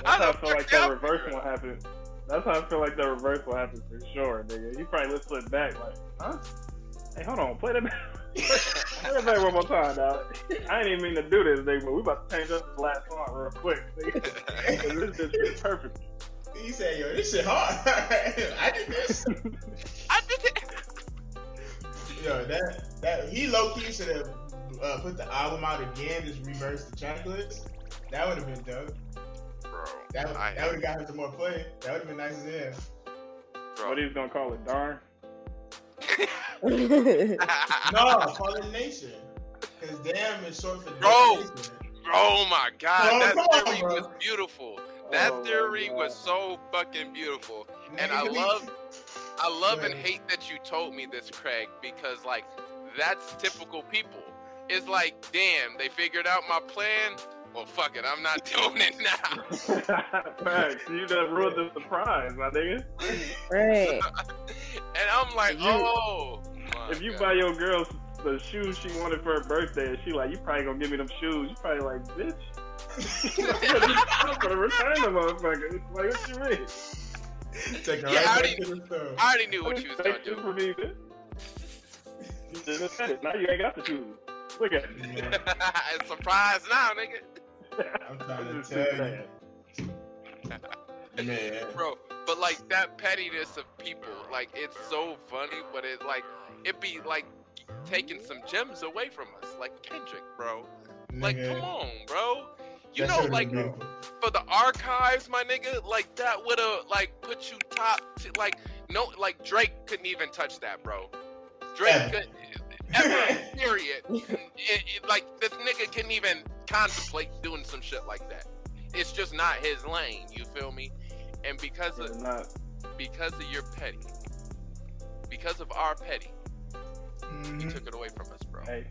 How that's how I feel like fuck that y'all- reverse will happen. That's how I feel like that reverse will happen for sure, nigga. You probably listen to it back like, huh? Hey, hold on, play that back. play that back one more time, dog. I didn't even mean to do this, nigga, but we about to change up this last song real quick. This bitch is perfect. he said, yo, this shit hard. I did this. I did it. Yo, that that he low key should have uh, put the album out again, just reverse the track list. That would have been dope. Bro, That would I- that would have got him some more play. That would have been nice as hell. bro. What he was gonna call it, darn? No, call it Nation. Cause damn is short for Bro. Nation. Oh my god, Bro, that come on, theory bro. was beautiful. That Oh theory God. was so fucking beautiful. And I love- I love and hate that you told me this, Craig, because like that's typical people. It's like, damn, they figured out my plan. Well, fuck it, I'm not doing it now. Facts. You done ruined the surprise, my nigga. right. And I'm like, you- oh. If you God. buy your girl the shoes she wanted for her birthday, and she like, you probably gonna give me them shoes. You probably like, bitch. I'm gonna return the motherfucker. Like, what you mean? Take her Yeah, right how back do you- to the store. I already knew what you was gonna do. for me, bitch. You shouldn't have said it. Now you ain't got the shoes. Look at it. surprise now, nigga. I'm trying to tell you, man. bro. But like that pettiness of people, like it's so funny, but it like it be like taking some gems away from us, like Kendrick, bro. Like, Nigga, come on, bro. You know, like dope. for the archives, my nigga, like that would have like put you top. To, like no, like Drake couldn't even touch that, bro. Drake Ever. could ever. period. It- it- like this nigga can't even contemplate doing some shit like that. It's just not his lane. You feel me? And because of not. because of your petty, because of our petty, you Mhm. took it away from us, bro. Hey,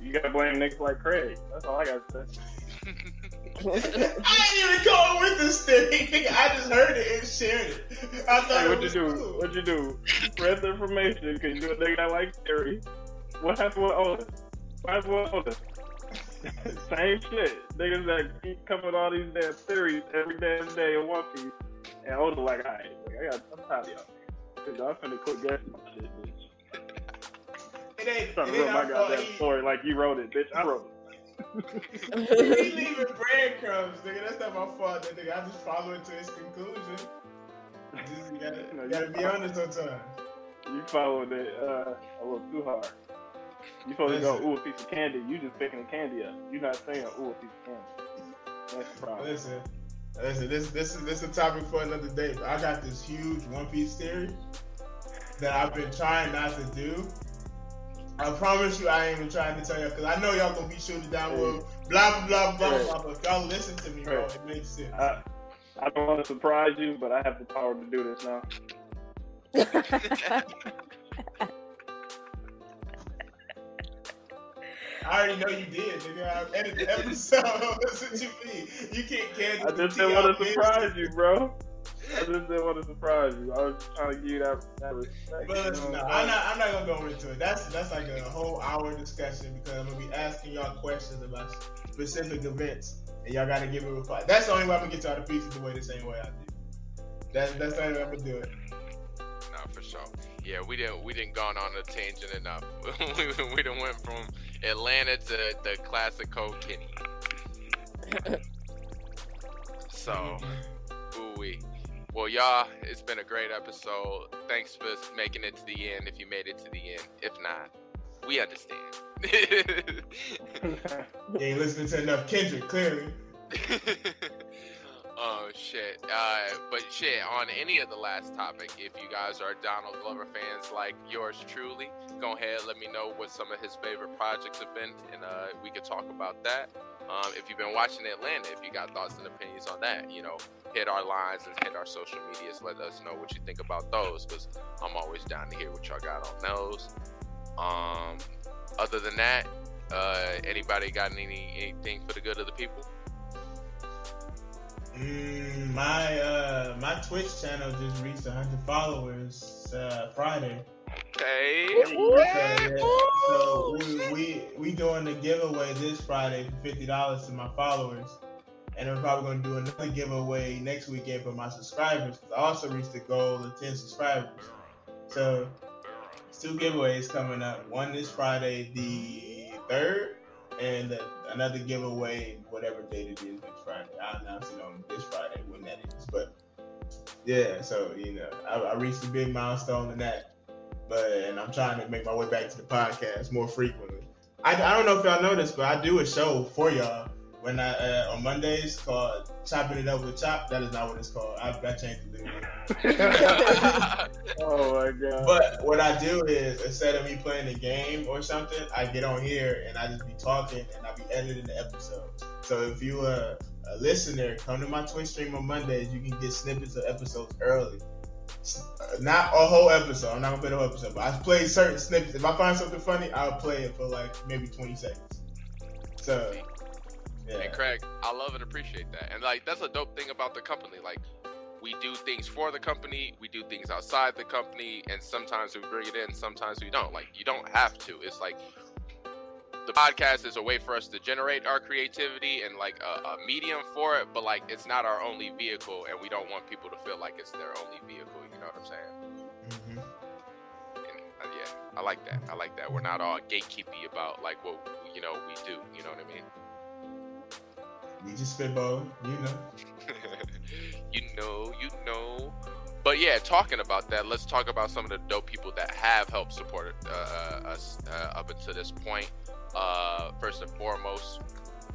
you gotta blame niggas like Craig. That's all I gotta say. I ain't even going with this thing. I just heard it and shared it. I thought Hey, it what'd you do? cool. What'd you do? Spread the information because you do a nigga that likes theory. What happened with Oda? What happened with Oda? Same shit. Niggas that keep coming with all these damn theories every damn day in One Piece. And Oda like, alright, I got, I'm tired of y'all. Cause y'all finna quit guessing my shit, bitch. It ain't, Trying it to ain't ruin my our fault. goddamn He, story like you wrote it, bitch. I wrote it. he leaving breadcrumbs, nigga. That's not my fault. That nigga, I just follow it to its conclusion. Just, you gotta, No, you you gotta be follow- honest sometimes. You followed it uh, a little too hard. You supposed to go, ooh, a piece of candy. You just picking the candy up. You're not saying, ooh, a piece of candy. That's the problem. Listen, listen. This this is this is a topic for another day. But I got this huge One Piece theory that I've been trying not to do. I promise you, I ain't even trying to tell y'all because I know y'all gonna be shooting down with blah blah blah blah blah. But if y'all listen to me, bro, it makes sense. I, I don't want to surprise you, but I have the power to do this now. I already know you did, nigga. I've edited the episode. That's what you mean. You can't cancel. I just didn't want to surprise you, bro. I just didn't want to surprise you. I was trying to give you that, that respect. But you know no, I'm I'm not. I'm not gonna go into it. That's that's like a whole hour discussion because I'm gonna be asking y'all questions about specific events, and y'all gotta give me a reply. That's the only way I'm gonna get y'all to pieces the way the same way I do. That's that's the only way I'm gonna do it. No, for sure. Yeah, we didn't we didn't gone on a tangent enough. we we done went from Atlanta to the classic Code Kenny. So, ooh wee. Well, y'all, it's been a great episode. Thanks for making it to the end. If you made it to the end, if not, we understand. You ain't listening to enough Kendrick, clearly. Oh shit. Uh, but shit, on any of the last topic, if you guys are Donald Glover fans like yours truly, go ahead let me know what some of his favorite projects have been, and uh, we could talk about that. Um, if you've been watching Atlanta, if you got thoughts and opinions on that, you know, hit our lines and hit our social medias. Let us know what you think about those, because I'm always down to hear what y'all got on those. Um, other than that, uh, anybody got any anything for the good of the people? Mm, my uh my Twitch channel just reached 100 followers uh, Friday. Hey, So, yeah, so we, we we doing a giveaway this Friday for fifty dollars to my followers, and we're probably gonna do another giveaway next weekend for my subscribers. I also reached the goal of ten subscribers. So two giveaways coming up. One this Friday, the third, and uh, another giveaway whatever date it is next Friday. I'll announce it on this Friday when that is. But yeah, so you know, I, I reached a big milestone in that but and I'm trying to make my way back to the podcast more frequently. I, I don't know if y'all know this, but I do a show for y'all when I uh, on Mondays called Chopping It Up with Chop. That is not what it's called. I, I changed the name. Oh my god. But what I do is instead of me playing a game or something, I get on here and I just be talking and I be editing the episode. So if you are a listener, come to my Twitch stream on Mondays. You can get snippets of episodes early. Uh, Not a whole episode. I'm not gonna play the whole episode, but I play certain snippets. If I find something funny, I'll play it for like maybe 20 seconds. So yeah. And Craig, I love and appreciate that. And like that's a dope thing about the company. Like we do things for the company, we do things outside the company, and sometimes we bring it in, sometimes we don't. Like you don't have to. It's like the podcast is a way for us to generate our creativity and like a, a medium for it, but like it's not our only vehicle, and we don't want people to feel like it's their only vehicle. You know what I'm saying? Mhm. And, uh, yeah, I like that. I like that. We're not all gatekeepy about like what you know we do. You know what I mean? We just spitballing, you know. you know, you know. But yeah, talking about that, let's talk about some of the dope people that have helped support uh, us uh, up until this point. Uh, first and foremost,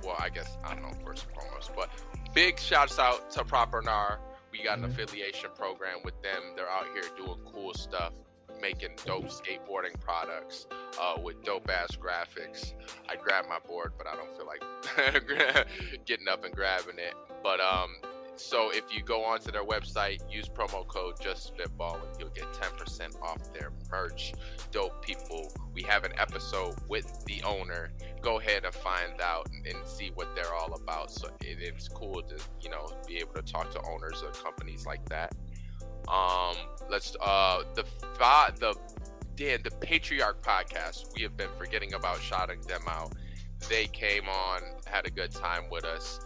well, I guess I don't know first and foremost, but big shouts out to Proper Gnar. We got an Mhm. affiliation program with them. They're out here doing cool stuff, making dope skateboarding products uh, with dope ass graphics. I grabbed my board, but I don't feel like getting up and grabbing it. But um, so if you go onto their website, use promo code Just Spitball, and you'll get 10% off their merch. Dope people. We have an episode with the owner. Go ahead and find out and, and see what they're all about. So it, it's cool to you know be able to talk to owners of companies like that. Um, let's uh the the Dan the Patriarch podcast. We have been forgetting about shouting them out. They came on, had a good time with us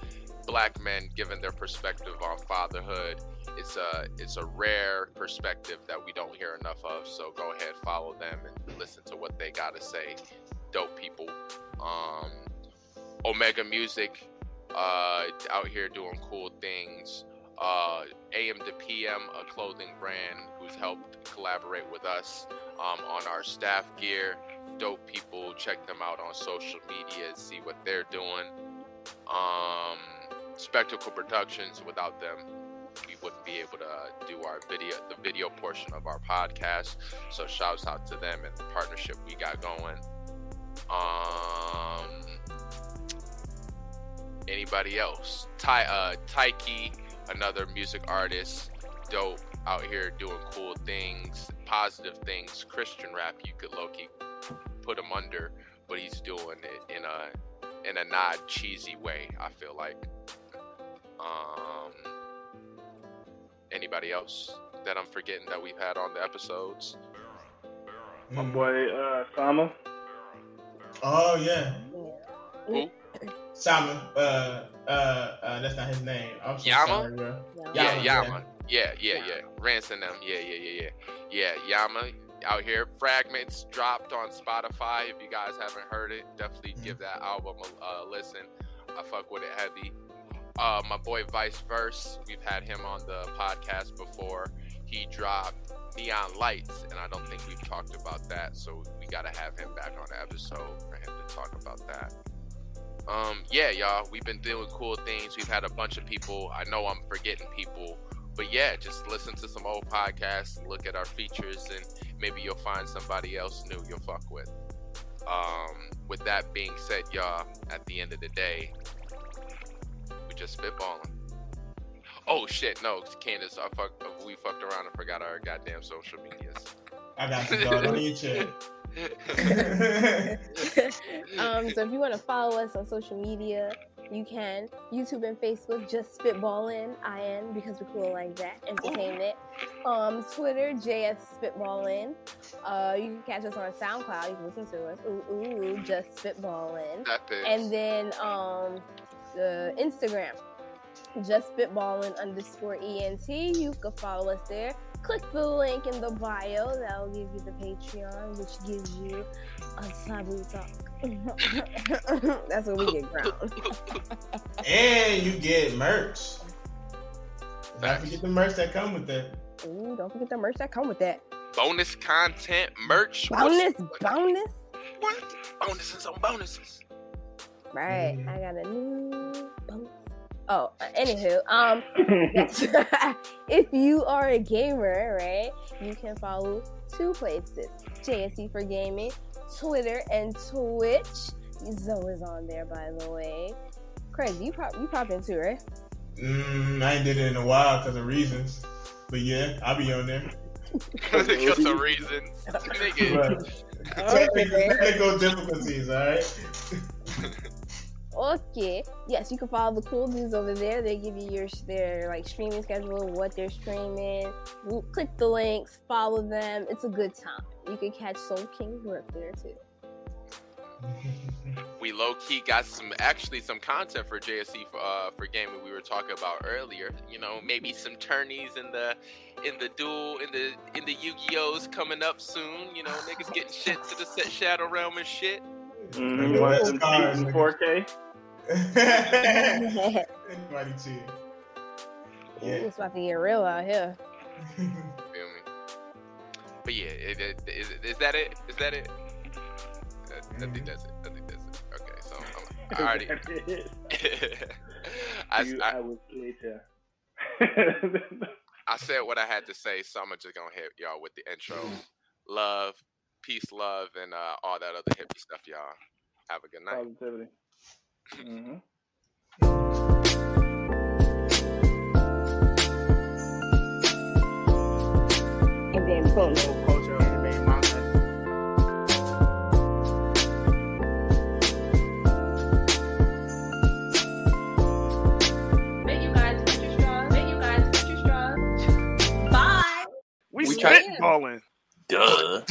black men giving their perspective on fatherhood. It's a it's a rare perspective that we don't hear enough of. So go ahead, follow them and listen to what they got to say. Dope people. Um, Omega Music uh, out here doing cool things. Uh, AM to PM, a clothing brand who's helped collaborate with us um, on our staff gear. Dope people. Check them out on social media see what they're doing. Um, Spectacle Productions. Without them, we wouldn't be able to do our video, the video portion of our podcast. So shouts out to them and the partnership we got going. Um, anybody else? Ty, uh, Taiki, another music artist, dope out here doing cool things, positive things, Christian rap. You could Loki put him under, but he's doing it in a in a not cheesy way. I feel like. Um, anybody else that I'm forgetting that we've had on the episodes? My boy uh, Sama. Oh yeah, Who? Simon. Uh, uh, uh, that's not his name. I'm so Yama? sorry, bro. Yeah, Yama, Yama. Yeah, yeah, yeah. Ransom them. Yeah, yeah, yeah, yeah. Yeah, Yama out here. Fragments dropped on Spotify. If you guys haven't heard it, definitely give that album a uh, listen. I fuck with it heavy. Uh, my boy Vice Verse, we've had him on the podcast before. He dropped Neon Lights, and I don't think we've talked about that, so we gotta have him back on the episode for him to talk about that. Um, yeah, y'all, we've been doing cool things. We've had a bunch of people. I know I'm forgetting people, but yeah, just listen to some old podcasts, look at our features, and maybe you'll find somebody else new you'll fuck with. Um, with that being said, y'all, at the end of the day, just spitballing. Oh shit, no, Candace, I fuck, we fucked around and forgot our goddamn social medias. I got you, dog. Don't need chill. um, so if you want to follow us on social media, you can. YouTube and Facebook, just spitballing, IN, because we're cool like that. Entertainment. Um, Twitter, JS spitballing. Uh, you can catch us on SoundCloud. You can listen to us. Ooh, ooh, just spitballing. that is. And then um, the Instagram, just spitballing underscore ENT. You can follow us there. Click the link in the bio. That will give you the Patreon, which gives you a sabu talk. That's what we get crowned. and you get merch. Don't forget the merch that come with that. Ooh, don't forget the merch that come with that. bonus content, merch, what's- Bonus, bonus. what? Bonuses on bonuses. Right, Mhm. I got a new bonus. Oh, uh, anywho, um, if you are a gamer, right, you can follow two places: JSE for gaming, Twitter, and Twitch. Zoe is on there, by the way. Craig, you pop, you pop in too, right? Mm, I ain't did it in a while because of reasons. But yeah, I'll be on there. because of reasons. Nigga, technical, technical difficulties, alright? Okay. Yes, you can follow the cool dudes over there. They give you your their like streaming schedule, what they're streaming. Click the links, follow them. It's a good time. You can catch Soul King work there too. we low key got some actually some content for JSE for uh for gaming we were talking about earlier. You know, maybe some tourneys in the in the duel in the in the Yu-Gi-Ohs coming up soon. You know, niggas getting shit to the set Shadow Realm and shit. Mm-hmm. Nigga, What, those in 4K? Anybody too. Yeah. It's about to get real out here. Feel me? But yeah, it, it, is, is that it? Is that it? I, I think that's it. I think that's it. Okay, so I'm, I already. I, you, I, later. I said what I had to say, so I'm just gonna hit y'all with the intro. Love, peace, love, and uh, all that other hippie stuff, y'all. Have a good night. Positivity. Mm-hmm. And then boom. Culture you guys your straws. You guys your straws. Bye. We, tried spitballing. Duh.